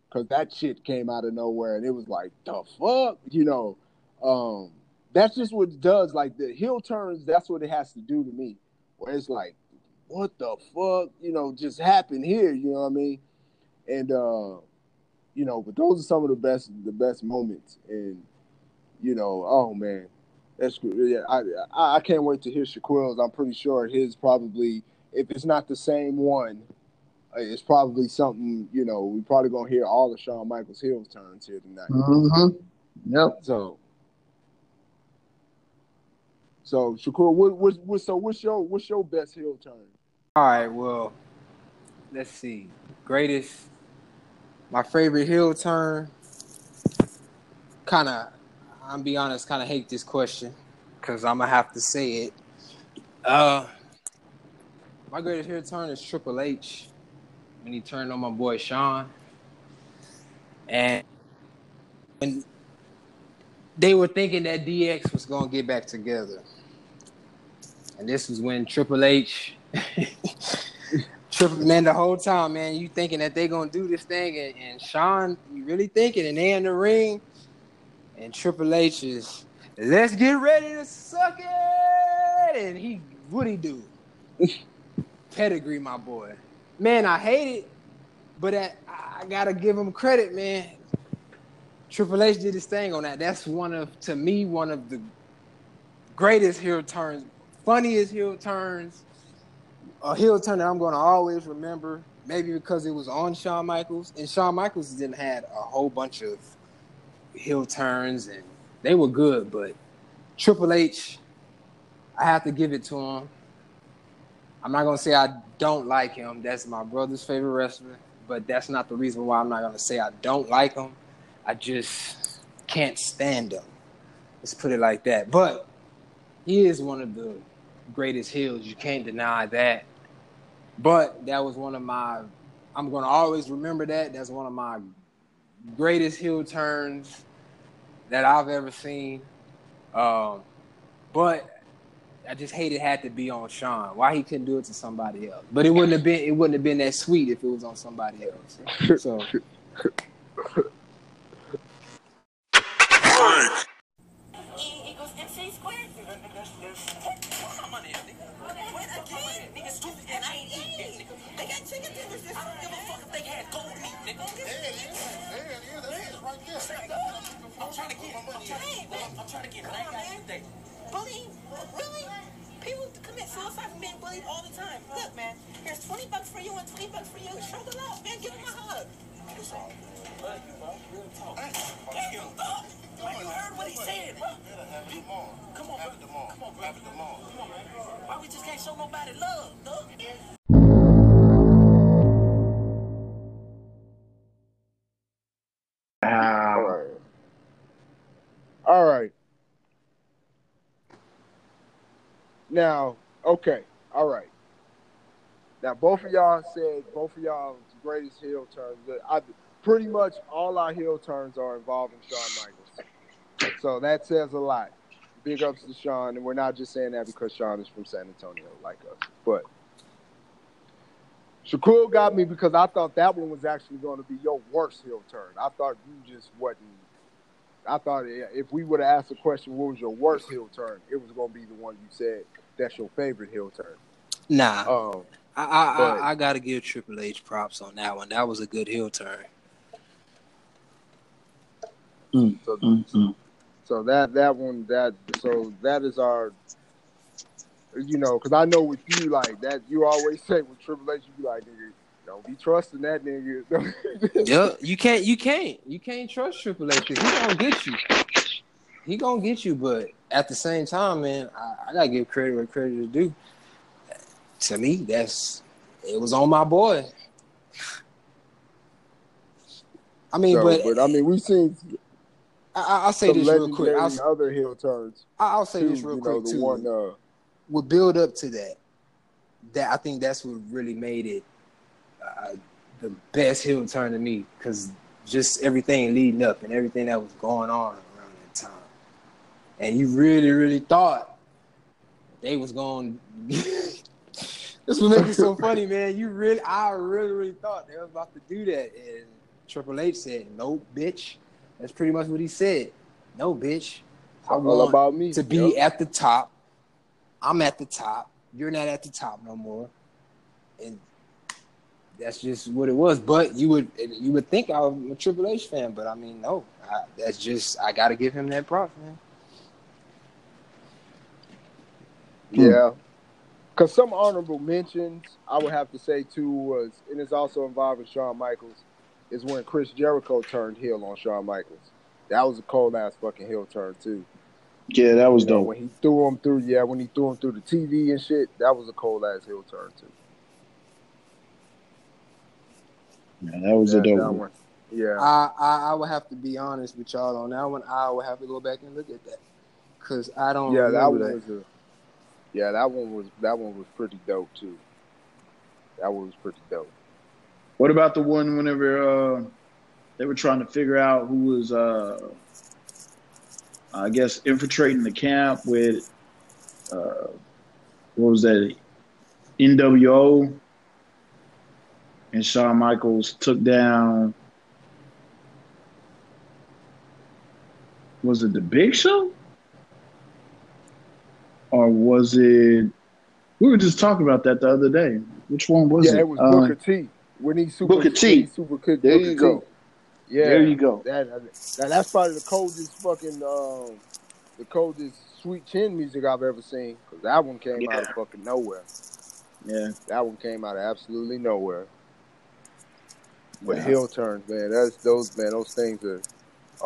because that shit came out of nowhere and it was like the fuck, you know. Um, that's just what it does. Like the heel turns, that's what it has to do to me. Where it's like, what the fuck, you know, just happened here. You know what I mean? And uh, you know, but those are some of the best, the best moments. And you know, oh man, that's. Yeah, I I, I can't wait to hear Shaquille's. I'm pretty sure his probably, if it's not the same one, uh, it's probably something. You know, we probably gonna hear all of Shawn Michaels' heel turns here tonight. Mm-hmm. Yep. So, so Shakur, what, what, what, so what's your what's your best heel turn? All right, well, let's see. Greatest, my favorite heel turn. Kind of, I'm be honest, kind of hate this question because I'm gonna have to say it. Uh, my greatest heel turn is Triple H when he turned on my boy Shawn, and when they were thinking that DX was gonna get back together, and this was when Triple H. Triple man, the whole time, man, you thinking that they gonna do this thing, and, and Shawn, you really thinking, and they in the ring, and Triple H is, let's get ready to suck it, and he, what he do? Pedigree, my boy, man, I hate it, but I, I gotta give him credit, man. Triple H did his thing on that. That's one of, to me, one of the greatest heel turns, funniest heel turns a heel turn that I'm going to always remember. Maybe because it was on Shawn Michaels, and Shawn Michaels didn't had a whole bunch of heel turns and they were good, but Triple H, I have to give it to him. I'm not gonna say I don't like him. That's my brother's favorite wrestler, but that's not the reason why I'm not gonna say I don't like him. I just can't stand him. Let's put it like that. But he is one of the greatest heels. You can't deny that. But that was one of my. I'm gonna always remember that. That's one of my greatest heel turns that I've ever seen. Um, but I just hate it had to be on Shawn. Why he couldn't do it to somebody else? But it wouldn't have been it wouldn't have been that sweet if it was on somebody else. So ain't. Bullying? Really? People commit suicide from being bullied all the time. Look, man, here's 20 bucks for you and 20 bucks for you. Show the love, man. Give them a hug. All. Right. All right. Now, okay. All right. Now, both of y'all said both of y'all's greatest heel turns. I, pretty much all our heel turns are involving Shawn Michaels. So that says a lot. Big ups to Shawn, and we're not just saying that because Shawn is from San Antonio like us. But Shaquille got me because I thought that one was actually going to be your worst heel turn. I thought you just wasn't. I thought if we would have asked the question, what was your worst heel turn? It was going to be the one you said that's your favorite heel turn. nah, Um, I I, but- I I gotta give Triple H props on that one. That was a good heel turn. Mm, so, Mm-mm. so that that one that so that is our. You know, because I know with you like that, you always say with Triple H, you be like, nigga, don't be trusting that nigga. Yeah, you can't you can't you can't trust Triple H. He gonna get you. He gonna get you, but at the same time, man, I, I gotta give credit where credit is due. To me, that's it was on my boy. I mean, but, but I mean, we've seen I, I- I'll say this real quick. I'll, other heel turns. I'll say too, this real know, quick the too. one, uh, would build up to that. That I think that's what really made it uh, the best heel turn to me because just everything leading up and everything that was going on around that time, and you really, really thought they was going. this would make it so funny, man. You really, I really, really thought they were about to do that, and Triple H said, "No, bitch." That's pretty much what he said. No, bitch. I all want about me. to be Yep. at the top. I'm at the top. You're not at the top no more, and that's just what it was. But you would you would think I'm a Triple H fan, but I mean, no. I, that's just I got to give him that props, man. Yeah. Because some honorable mentions I would have to say too was, and it's also involving Shawn Michaels, is when Chris Jericho turned heel on Shawn Michaels. That was a cold ass fucking heel turn too. Yeah, that was You know, dope. when he threw him through, yeah, when he threw him through the TV and shit, that was a cold ass heel turn too. Yeah, that was a dope one. one. Yeah. I, I I would have to be honest with y'all on that one. I would have to go back and look at that because I don't. yeah, that remember one was a, yeah, that one was that one was pretty dope too. That one was pretty dope. What about the one whenever uh, they were trying to figure out who was, uh, I guess, infiltrating the camp with, uh, what was that, NWO? And Shawn Michaels took down, was it the Big Show? Or was it, we were just talking about that the other day. Which one was yeah, it? Yeah, it was Uh, Booker T. When he super Booker T. he super kicked There Booker you T. go. Yeah, There you go. That, that that's probably the coldest fucking um, the coldest sweet chin music I've ever seen. Cause that one came out of fucking nowhere. Yeah. That one came out of absolutely nowhere. But Yeah. heel turns, man, that's those man, those things are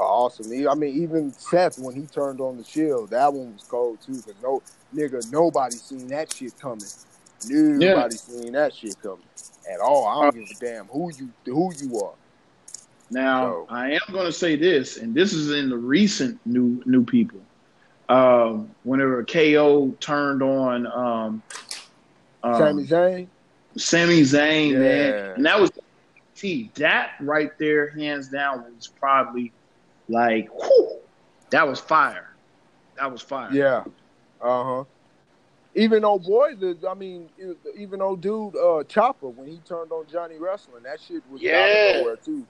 awesome. He- I mean, even Seth when he turned on the Shield, that one was cold too. Cause no nigga, nobody seen that shit coming. Nobody seen that shit coming at all. I don't give a damn who you who you are. Now, I am going to say this, and this is in the recent new new people. Um, whenever KO turned on um, um, Sami Zayn. Sami Zayn, Yeah. man, and that was T. that right there, hands down, was probably like whew, that was fire. That was fire. Yeah. Uh huh. Even old boy, the I mean, even old dude uh, Ciampa when he turned on Johnny Wrestling, that shit was out Yeah. of nowhere too.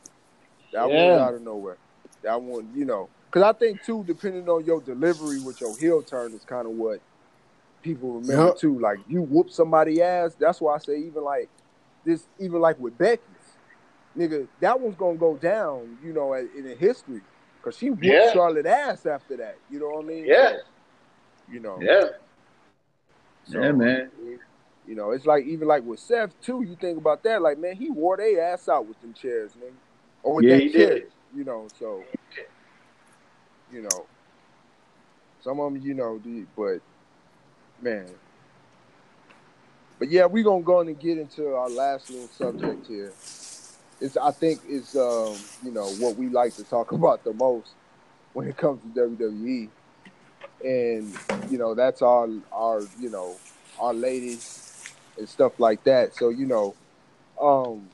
That one was out of nowhere. That one, you know, because I think too, depending on your delivery with your heel turn, is kind of what people remember Yup. too. Like you whoop somebody ass. That's why I say even like this, even like with Becky's, nigga, that one's gonna go down. You know, in, in history because she whooped Yeah. Charlotte ass after that. You know what I mean? Yeah. You know. Yeah. So, Yeah, man. You know, it's like even like with Seth too. You think about that, like man, he wore their ass out with them chairs, nigga, or with Yeah, that did. You know, so you know, some of them, you know, but man, but yeah, we're gonna go on and get into our last little subject here. It's I think it's um you know what we like to talk about the most when it comes to WWE, and you know that's our our you know our ladies and stuff like that. So you know, um,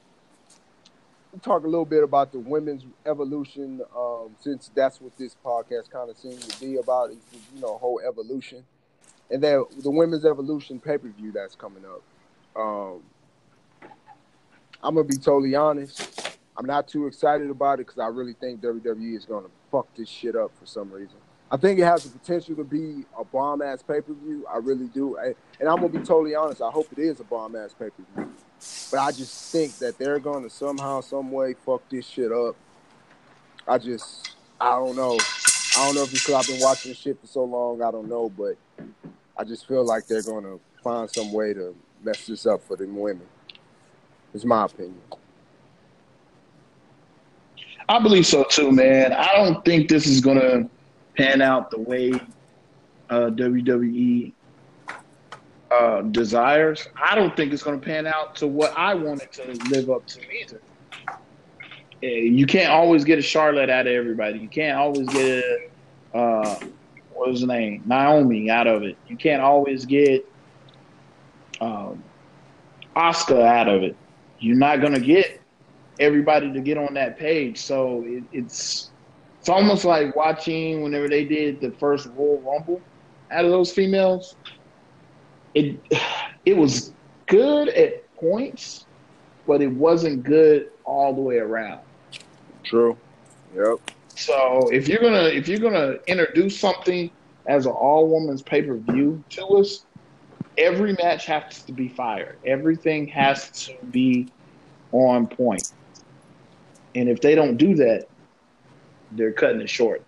talk a little bit about the women's evolution, um, since that's what this podcast kind of seems to be about. Is you know whole evolution, and then the women's evolution pay per view that's coming up. Um, I'm gonna be totally honest. I'm not too excited about it because I really think WWE is gonna fuck this shit up for some reason. I think it has the potential to be a bomb ass pay per view. I really do, and I'm gonna be totally honest. I hope it is a bomb ass pay per view, but I just think that they're gonna somehow, some way, fuck this shit up. I just, I don't know. I don't know if because I've been watching this shit for so long. I don't know, but I just feel like they're gonna find some way to mess this up for them women. It's my opinion. I believe so too, man. I don't think this is gonna pan out the way uh, WWE uh, desires. I don't think it's gonna pan out to what I wanted to live up to either. You can't always get a Charlotte out of everybody. You can't always get a uh, what was the name Naomi out of it. You can't always get um, Asuka out of it. You're not gonna get everybody to get on that page. So it, it's it's almost like watching whenever they did the first Royal Rumble out of those females. It it was good at points, but it wasn't good all the way around. True. Yep. So if you're gonna if you're gonna introduce something as an all women's pay per view to us, every match has to be fire. Everything has to be on point. And if they don't do that, they're cutting it short.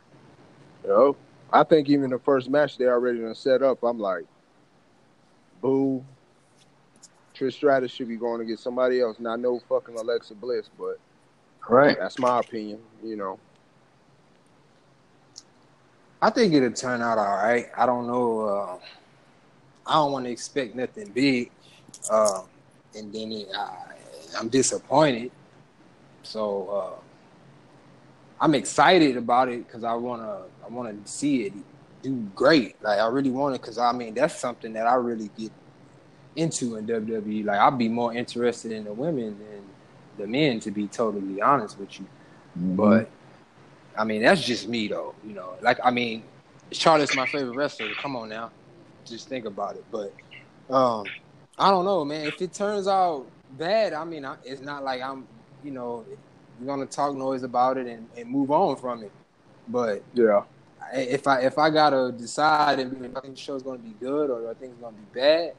Yep. I think even the first match they already done set up. I'm like, boo. Trish Stratus should be going to get somebody else. Not no fucking Alexa Bliss, but Right. that's my opinion. You know. I think it'll turn out all right. I don't know. Uh, I don't want to expect nothing big, um, and then it, I, I'm disappointed. So uh, I'm excited about it because I wanna I wanna see it do great. Like I really want it because I mean that's something that I really get into in WWE. Like I'd be more interested in the women than the men, to be totally honest with you. But I mean, that's just me though. You know, like I mean, Charlotte's my favorite wrestler. Come on now, just think about it. But um, I don't know, man. If it turns out bad, I mean, I, it's not like I'm, you know, we're gonna talk noise about it and, and move on from it. But Yeah. I- if I if I gotta decide if I think the show's gonna be good or I think it's gonna be bad,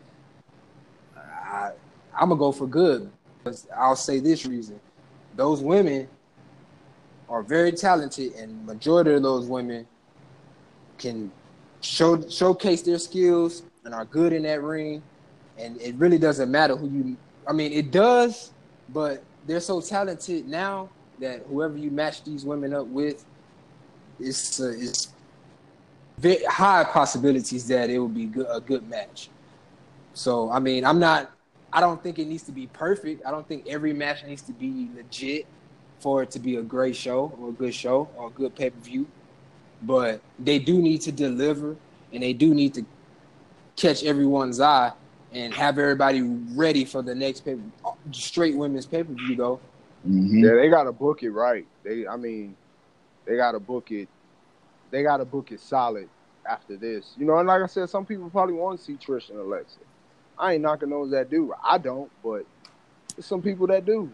I I'm gonna go for good. Because I'll say this reason: those women are very talented, and majority of those women can show showcase their skills and are good in that ring. And it really doesn't matter who you. I mean, it does, but they're so talented now that whoever you match these women up with, it's uh, it's high possibilities that it will be good, a good match. So I mean, I'm not. I don't think it needs to be perfect. I don't think every match needs to be legit for it to be a great show or a good show or a good pay per view. But they do need to deliver, and they do need to catch everyone's eye and have everybody ready for the next pay straight women's pay per view though. Mhm. Yeah, they gotta book it right. They, I mean, they gotta book it. They gotta book it solid after this. You know, and like I said, some people probably want to see Trish and Alexa. I ain't knocking those that do. I don't, but there's some people that do.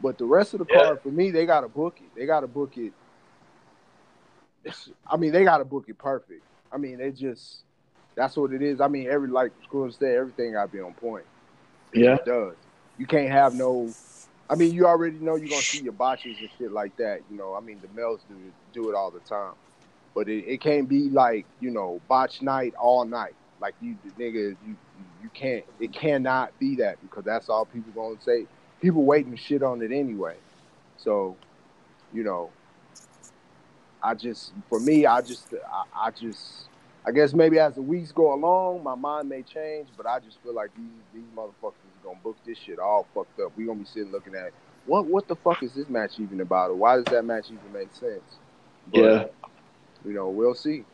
But the rest of the Yeah. card for me, they gotta book it. They gotta book it. I mean, they gotta book it perfect. I mean, they just that's what it is. I mean, every like Screw said, everything gotta be on point. Yeah. It does. You can't have no. I mean, you already know you're gonna see your botches and shit like that. You know, I mean, the males do it, do it all the time, but it, it can't be like you know botch night all night. Like you, nigga, you you can't. It cannot be that because that's all people gonna say. People waiting shit on it anyway. So, you know, I just for me, I just I, I just I guess maybe as the weeks go along, my mind may change, but I just feel like these these motherfuckers are gonna book this shit all fucked up. We gonna be sitting looking at what what the fuck is this match even about, or why does that match even make sense? But, Yeah. you know, we'll see.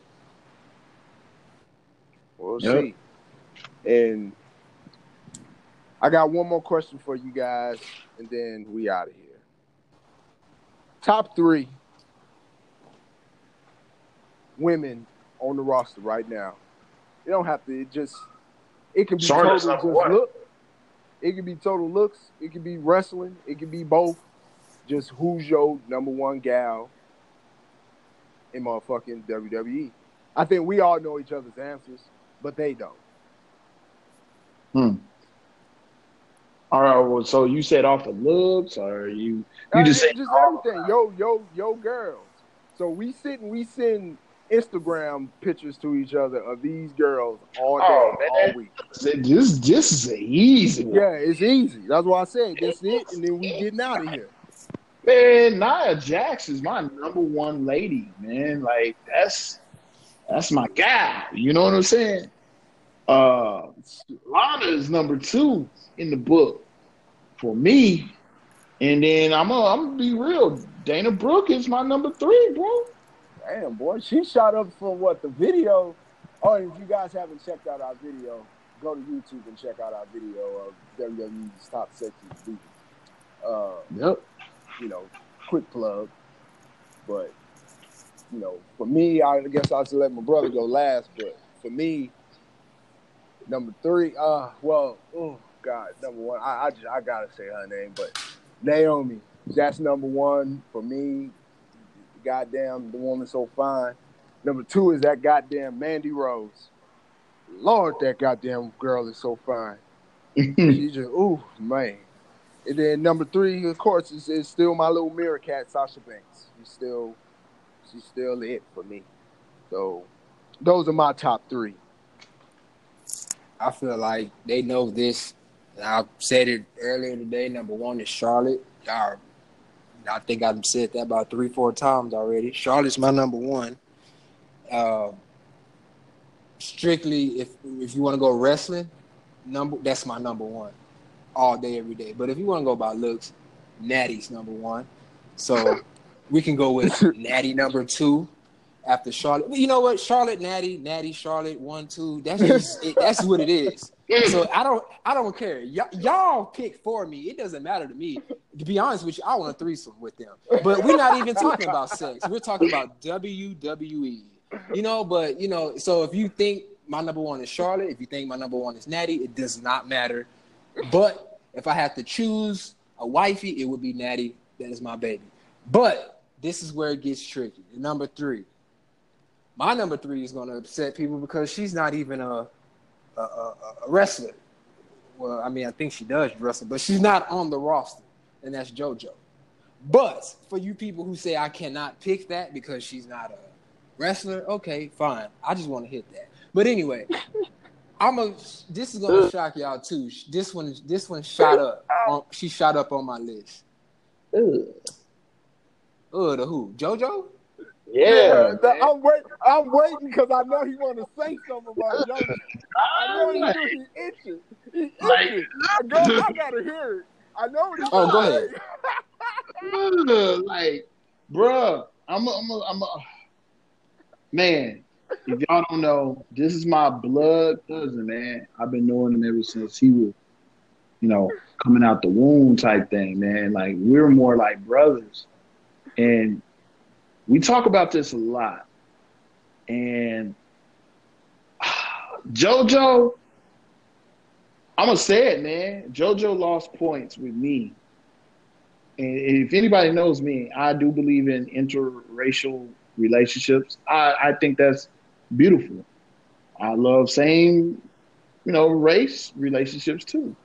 We'll Yep. see. And I got one more question for you guys, and then we out of here. Top three women on the roster right now. You don't have to. It just it can be Charlotte's total just number one. look. It can be total looks. It can be wrestling. It can be both. Just who's your number one gal in motherfucking WWE? I think we all know each other's answers, but they don't. Hmm. All right. Well, so you said off the looks, or you you Uh, just it's said just everything. Yo, yo, yo, girls. So we sit and we send Instagram pictures to each other of these girls all day, Oh, man. all week. this this is an easy one. Yeah, it's easy. That's why I said that's it, and then we getting out of here. Man, Nia Jax is my number one lady, man. Like that's that's my guy. You know what I'm saying? Uh Lana is number two in the book for me. And then I'm gonna I'm gonna be real. Dana Brooke is my number three, bro. Damn, boy, she shot up for what the video. Oh, and if you guys haven't checked out our video, go to YouTube and check out our video of WWE's top sexy divas. Uh, Yep. you know, quick plug. But you know, for me, I guess I should let my brother go last. But for me, number three, uh, well, oh God, number one, I I, just, I gotta say her name, but Naomi, that's number one for me. Goddamn, the woman so fine. Number two is that goddamn Mandy Rose. Lord, that goddamn girl is so fine. she just, ooh, man. And then number three, of course, is, is still my little mirror cat, Sasha Banks. She's still, she's still it for me. So, those are my top three. I feel like they know this. I said it earlier today. Number one is Charlotte. Y'all, I think I've said that about three, four times already. Charlotte's my number one. Uh, strictly, if if you want to go wrestling, number that's my number one, all day, every day. But if you want to go by looks, Natty's number one. So we can go with Natty number two after Charlotte. You know what? Charlotte, Natty, Natty, Charlotte, one, two. That's just it, that's what it is. So I don't I don't care. Y- y'all pick for me. It doesn't matter to me. To be honest with you, I want a threesome with them. But we're not even talking about sex. We're talking about WWE. You know, but you know, so if you think my number one is Charlotte, if you think my number one is Natty, it does not matter. But if I have to choose a wifey, it would be Natty. That is my baby. But this is where it gets tricky. Number three. My number three is going to upset people because she's not even a, a, a, a wrestler. Well, I mean, I think she does wrestle, but she's not on the roster, and that's JoJo. But for you people who say I cannot pick that because she's not a wrestler, okay, fine. I just want to hit that. But anyway, I'm a. This is gonna shock y'all too. This one, this one shot up. On, she shot up on my list. Ugh, the who? JoJo? Yeah, that- I'm wait. I'm waiting because I know he want to say something about JoJo. I know he Like- do. He itching. He Like- itching. Girl, I gotta hear it. I know what he's Oh, go ahead. Like, bruh, I'm a, I'm a, I'm a, man. If y'all don't know, this is my blood cousin, man. I've been knowing him ever since he was, you know, coming out the womb type thing, man. Like we're more like brothers, and we talk about this a lot. And JoJo, I'm gonna say it, man. JoJo lost points with me. And if anybody knows me, I do believe in interracial relationships. I, I think that's beautiful. I love same, you know, race relationships too.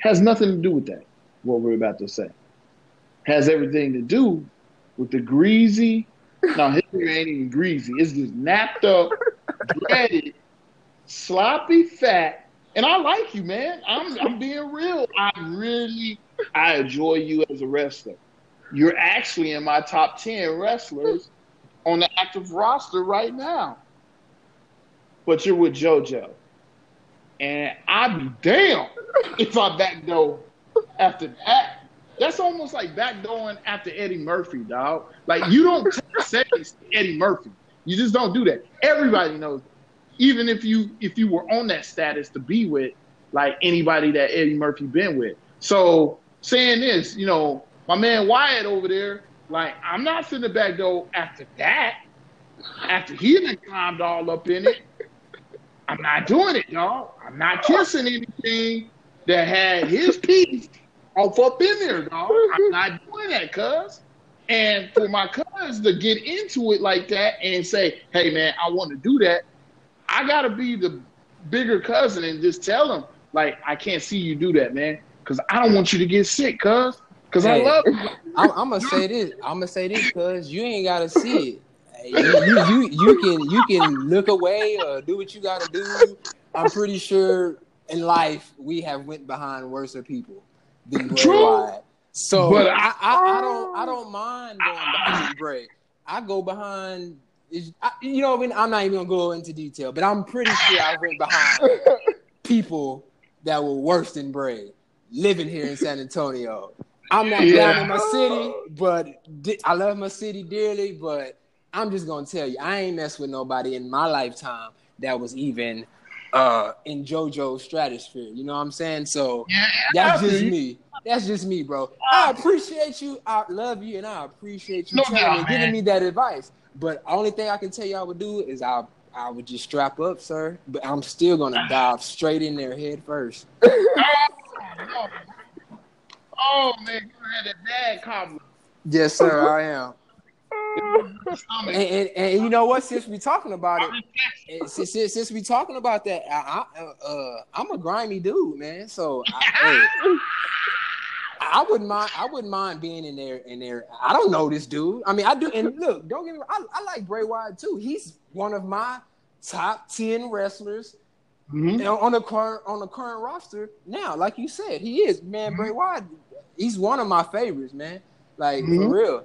Has nothing to do with that, what we're about to say. Has everything to do with the greasy. No, his hair ain't even greasy. It's just napped up, dreaded, sloppy fat. And I like you, man. I'm I'm being real. I really I enjoy you as a wrestler. You're actually in my top ten wrestlers on the active roster right now. But you're with JoJo. And I'd be damn if I backdoor after that. That's almost like backdooring after Eddie Murphy, dog. Like you don't seconds Eddie Murphy. You just don't do that. Everybody knows. Even if you if you were on that status to be with like anybody that Eddie Murphy been with. So saying this, you know, my man Wyatt over there, like I'm not sitting the back door after that. After he done climbed all up in it, I'm not doing it, dog. I'm not kissing anything that had his piece off up in there, dog. I'm not doing that, cuz. And for my cuz to get into it like that and say, hey man, I want to do that, I gotta be the bigger cousin and just tell him, like, I can't see you do that, man. Cause I don't want you to get sick, cuz. Cause I love you. I'm, I'm gonna say this. I'm gonna say this because you ain't gotta see it. You, you, you, you can you can look away or do what you gotta do. I'm pretty sure in life we have went behind worse people True. Wyatt. So But I, I, I don't I um, don't mind going behind Bray. I go behind. I, you know, I mean, I'm not even gonna go into detail, but I'm pretty sure I went behind people that were worse than Bray living here in San Antonio. I'm not Yeah. down in my city, but di- I love my city dearly. But I'm just gonna tell you, I ain't messed with nobody in my lifetime that was even uh, in JoJo's stratosphere. You know what I'm saying? So that's I just me. That's just me, bro. I appreciate you. I love you, and I appreciate you No telling doubt, giving man. me that advice. But only thing I can tell you I would do is I I would just strap up, sir. But I'm still gonna dive straight in their head first. Oh man, you had that bad compliment. Yes, sir, I am. And, and, and you know what? Since we talking about it, since, since, since we talking about that, I, I, uh, I'm a grimy dude, man. So I, hey, I wouldn't mind. I wouldn't mind being in there. In there, I don't know this dude. I mean, I do. And look, don't get me. wrong, I, I like Bray Wyatt too. He's one of my top ten wrestlers Mhm. know, on the current on the current roster now. Like you said, he is man. Bray Wyatt, he's one of my favorites, man. Like Mhm. for real.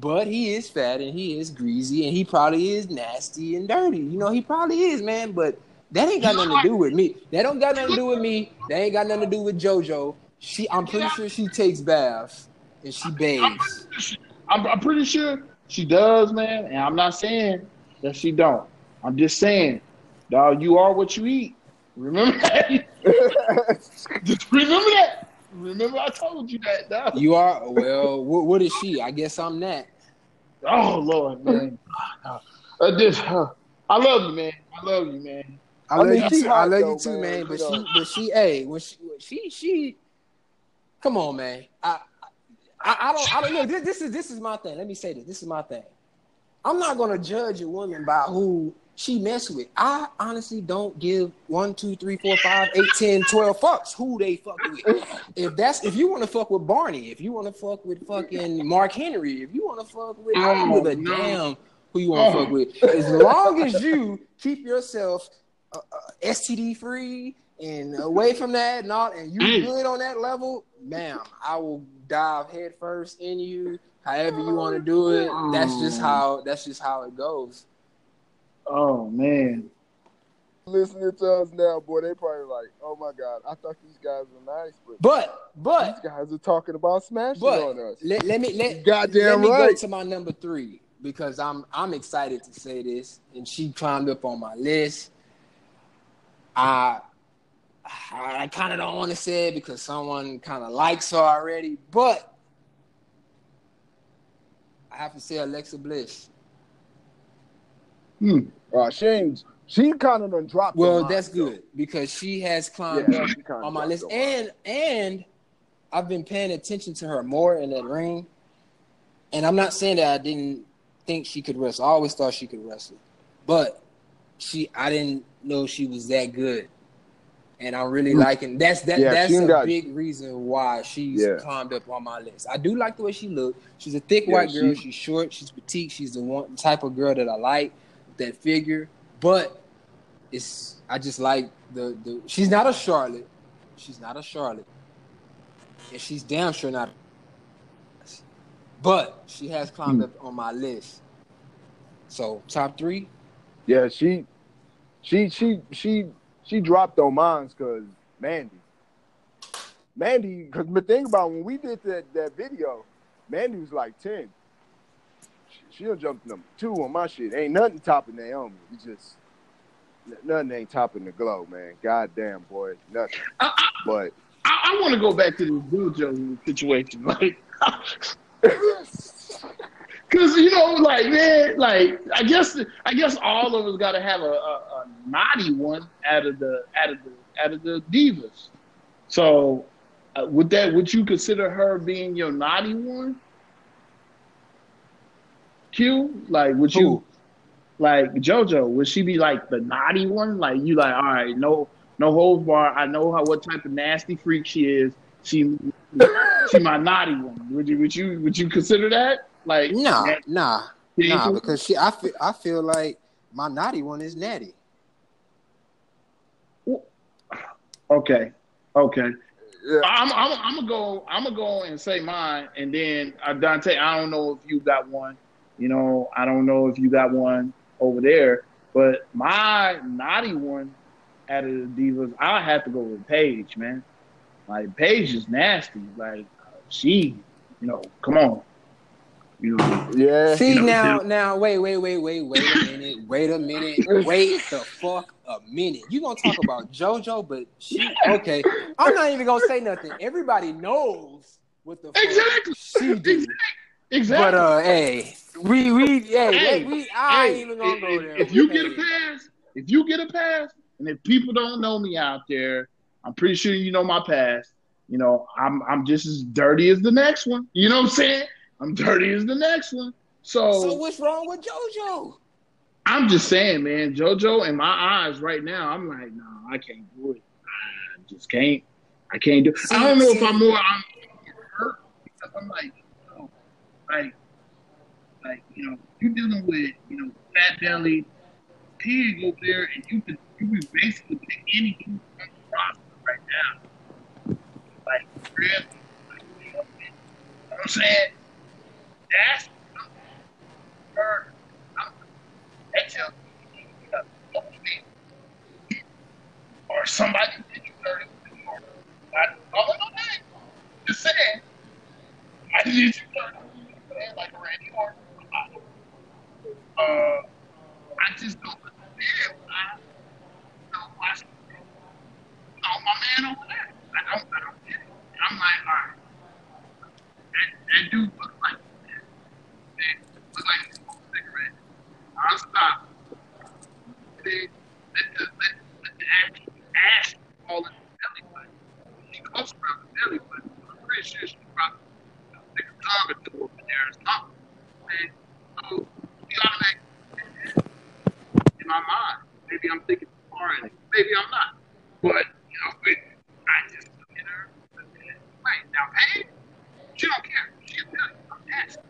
But he is fat and he is greasy and he probably is nasty and dirty. You know, he probably is, man. But that ain't got nothing to do with me. That don't got nothing to do with me. That ain't got nothing to do with JoJo. She, I'm pretty sure she takes baths and she bathes. I'm, I'm pretty sure she does, man. And I'm not saying that she don't. I'm just saying, dog, you are what you eat. Remember that? just remember that. Remember I told you that, dog. You are well. What, what is she? I guess I'm that. Oh Lord, man. I just, uh, I love you, man. I love you, man. I I love mean, you too. I love though, you too, man, man. But she, but she, hey, when she, when she, she, come on, man. I, I, I don't, I don't know. This, this is, this is my thing. Let me say this. This is my thing. I'm not gonna judge a woman by who she mess with. I honestly don't give one, two, three, four, five, eight, ten, twelve fucks who they fuck with. If that's if you want to fuck with Barney, if you want to fuck with fucking Mark Henry, if you want to fuck with, I don't give a damn who you want to fuck with. As long as you keep yourself uh, uh, STD free and away from that and all, and you Mm. good on that level, ma'am, I will dive head first in you, However you want to do it, that's just how that's just how it goes. Oh man. Listening to us now, boy, they probably like, oh my god, I thought these guys were nice, but But but these guys are talking about smashing but on us. let, let me let, Goddamn let me go right. to my number three because I'm I'm excited to say this, and she climbed up on my list. I I kind of don't want to say it because someone kind of likes her already, but I have to say Alexa Bliss. Hmm. Uh, she she kind of done dropped. Well, that's line, good because she has climbed Yeah, she on my list, and and I've been paying attention to her more in that ring. And I'm not saying that I didn't think she could wrestle. I always thought she could wrestle, but she I didn't know she was that good. And I'm really liking that's that. Yeah, that's a got- big reason why she's Yeah. climbed up on my list. I do like the way she looked. She's a thick Yeah, white girl. she- she's short. She's petite. She's the one type of girl that I like. That figure, but it's I just like the the. She's not a Charlotte. She's not a Charlotte, and she's damn sure not. But she has climbed Hmm. up on my list. So top three. Yeah, she, she, she, she, she dropped on mine because Mandy, Mandy. Because the thing about when we did that that video, Mandy was like ten. She, she'll jump to number two on my shit. Ain't nothing topping Naomi. We just nothing ain't topping the glow, man. Goddamn, boy, nothing. I, I, But I, I want to go back to the JoJo situation, like, because you know, like man, like I guess I guess all of us got to have a, a, a naughty one out of the out of the out of the divas. So, uh, would that would you consider her being your naughty one? Q, like would you? Like JoJo, would she be like the naughty one? Like you like, all right, no, no holds bar. I know how what type of nasty freak she is. She, she my naughty one. Would you, would you, would you consider that? Like, Nah, that- nah, nah. do- Because she, I feel, I feel like my naughty one is Natty. okay, okay. yeah, I'm, I'm, I'm gonna go. I'm gonna go and say mine, and then uh, Dante. I don't know if you got one. You know, I don't know if you got one over there. But my naughty one out of the divas, I have to go with Paige, man. Like Paige is nasty. Like she, you know, come on. You know, yeah. See You know, now, yeah. now, wait, wait, wait, wait, wait a minute, wait a minute, wait the fuck a minute. You gonna talk about JoJo, but she okay. I'm not even gonna say nothing. Everybody knows what the fuck Exactly. she do. exactly. But uh, hey, we we yeah, Hey, we I ain't even gonna if, go there. if you get a pass, if you get a pass, and if people don't know me out there, I'm pretty sure you know my past. You know, I'm I'm just as dirty as the next one. You know what I'm saying? I'm dirty as the next one. So, So what's wrong with JoJo? I'm just saying, man, JoJo in my eyes right now, I'm like, no, I can't do it. I just can't. I can't do. it. I don't know if I'm more. I'm hurt because I'm like, you know, like, like you know, you dealing with you know fat belly pig over there, and you could you could basically pick any dude on the roster right now, like really, like, you know what I'm saying? That's her. That tells me you. Or somebody did you dirty your Not calling no name. Just saying. I did you dirty like Randy Orton. Uh, I just don't understand. I, you know, I, you know, my man over there. I don't, I don't get it. I'm like, all right. That, that dude look like that. Look like he smoked a cigarette. I'll stop. See, let the, let, let the ash, ash fall in the belly button. She close around the belly button. I'm pretty sure she probably you know, stick a tongue or two up in there or something. Man, so we automatically in my mind. Maybe I'm thinking too far and maybe I'm not. But, you know, it, I just look at her. Wait, now, Paige, she don't care. She'll tell you. I'm nasty.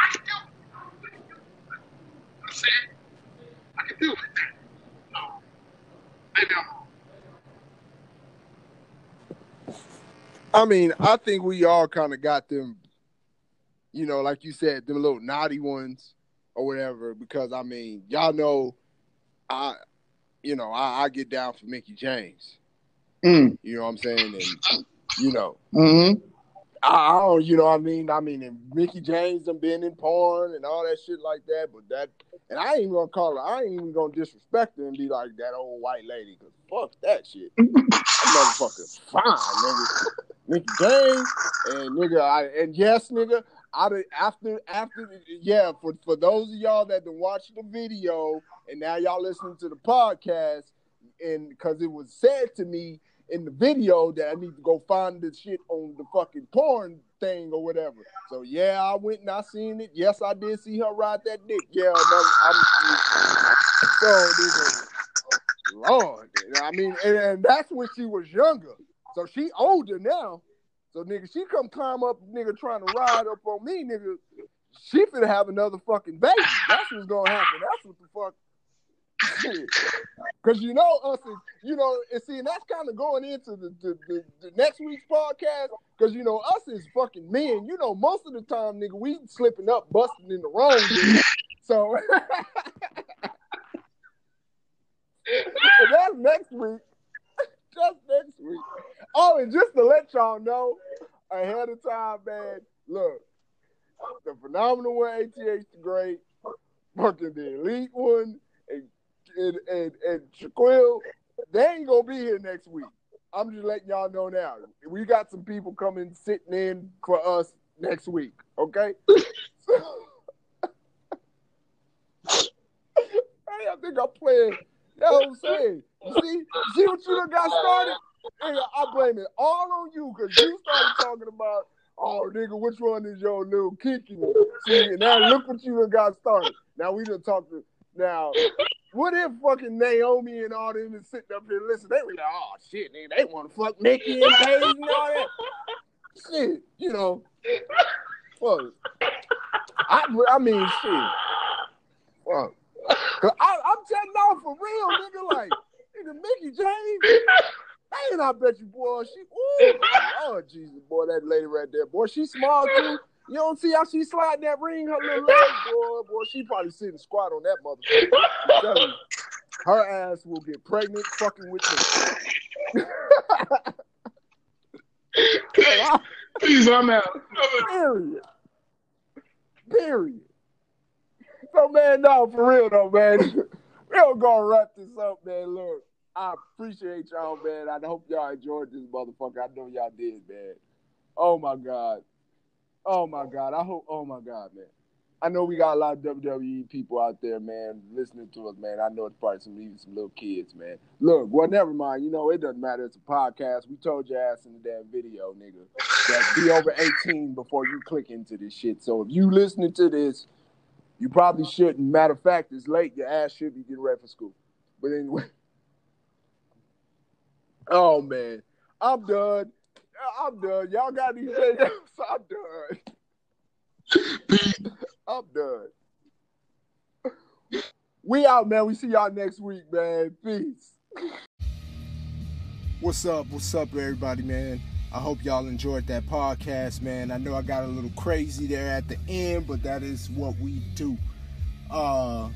I can deal with it. I can deal with it. You know what I'm saying? I can deal with that. So, maybe I'm wrong. I mean, I think we all kind of got them you know, like you said, them little naughty ones or whatever. Because I mean, y'all know, I, you know, I, I get down for Mickie James. Mm. You know what I'm saying? And you know, Mm-hmm. I, I don't, you know what I mean? I mean, and Mickie James done been in porn and all that shit like that, but that, and I ain't even gonna call her, I ain't even gonna disrespect her and be like that old white lady, cause fuck that shit. that motherfucker fine, nigga. Mickie James and nigga, I, and yes, nigga, I done- after after yeah, for for those of y'all that done watched the video and now y'all listening to the podcast, and because it was said to me in the video that I need to go find the shit on the fucking porn thing or whatever. So yeah, I went and I seen it. Yes, I did see her ride that dick. Yeah, no, I'm so nigga, Lord, I mean, and, and that's when she was younger. So she older now. So nigga, she come climb up, nigga, trying to ride up on me, nigga. She finna have another fucking baby. That's what's gonna happen. That's what the fuck. Cause you know us, is, you know, and see, and that's kind of going into the, the, the, the next week's podcast. Cause you know, us is fucking men. You know, most of the time, nigga, we slipping up, busting in the wrong. So that's next week. just next week. Oh, and just to let y'all know ahead of time, man. Look, the phenomenal one, ATH the Great, fucking the elite one, and and and, and Shaquille, they ain't gonna be here next week. I'm just letting y'all know now. We got some people coming sitting in for us next week. Okay. hey, I think I'm playing. That's what I'm saying. You see, see what you done got started? I blame it all on you because you started talking about, oh nigga, which one is your little kicking? See, and now look what you done got started. Now we done talked to now. What if fucking Naomi and all them is sitting up here listening? They were like, oh shit, nigga, they want to fuck Mickie and Paige and all that. Shit, you know. Fuck. I, I mean, shit. Fuck. I, I'm telling y'all for real, nigga. Like, nigga, Mickie James. I bet you, boy, she. Ooh, oh Jesus, boy, that lady right there, boy, she small too. You don't see how she sliding that ring, her little leg, boy, boy. She probably sitting squat on that motherfucker. I'm telling you, her ass will get pregnant fucking with me. Please, I'm out. Period. Period. So man, no, for real though, man. We're gonna wrap this up, man. Look, I appreciate y'all, man. I hope y'all enjoyed this motherfucker. I know y'all did, man. Oh my god. Oh my god. I hope oh my god, man. I know we got a lot of WWE people out there, man, listening to us, man. I know it's probably some even some little kids, man. Look, well, never mind. You know, it doesn't matter. It's a podcast. We told your ass in the damn video, nigga, that be over 18 before you click into this shit. So if you listening to this, you probably shouldn't. Matter of fact, it's late. Your ass should be getting ready for school. But anyway. Oh man. I'm done. I'm done. Y'all got anything else? I'm done. I'm done. We out, man. We see y'all next week, man. Peace. What's up? What's up, everybody, man? I hope y'all enjoyed that podcast, man. I know I got a little crazy there at the end, but that is what we do. Uh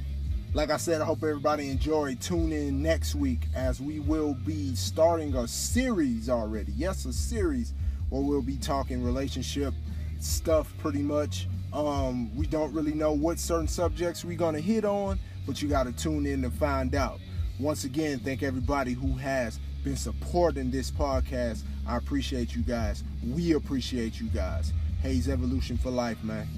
like I said, I hope everybody enjoyed. Tune in next week as we will be starting a series already. Yes, a series where we'll be talking relationship stuff pretty much. Um, we don't really know what certain subjects we're gonna hit on, but you gotta tune in to find out. Once again, thank everybody who has been supporting this podcast. I appreciate you guys. We appreciate you guys. Hayes Evolution for Life, man.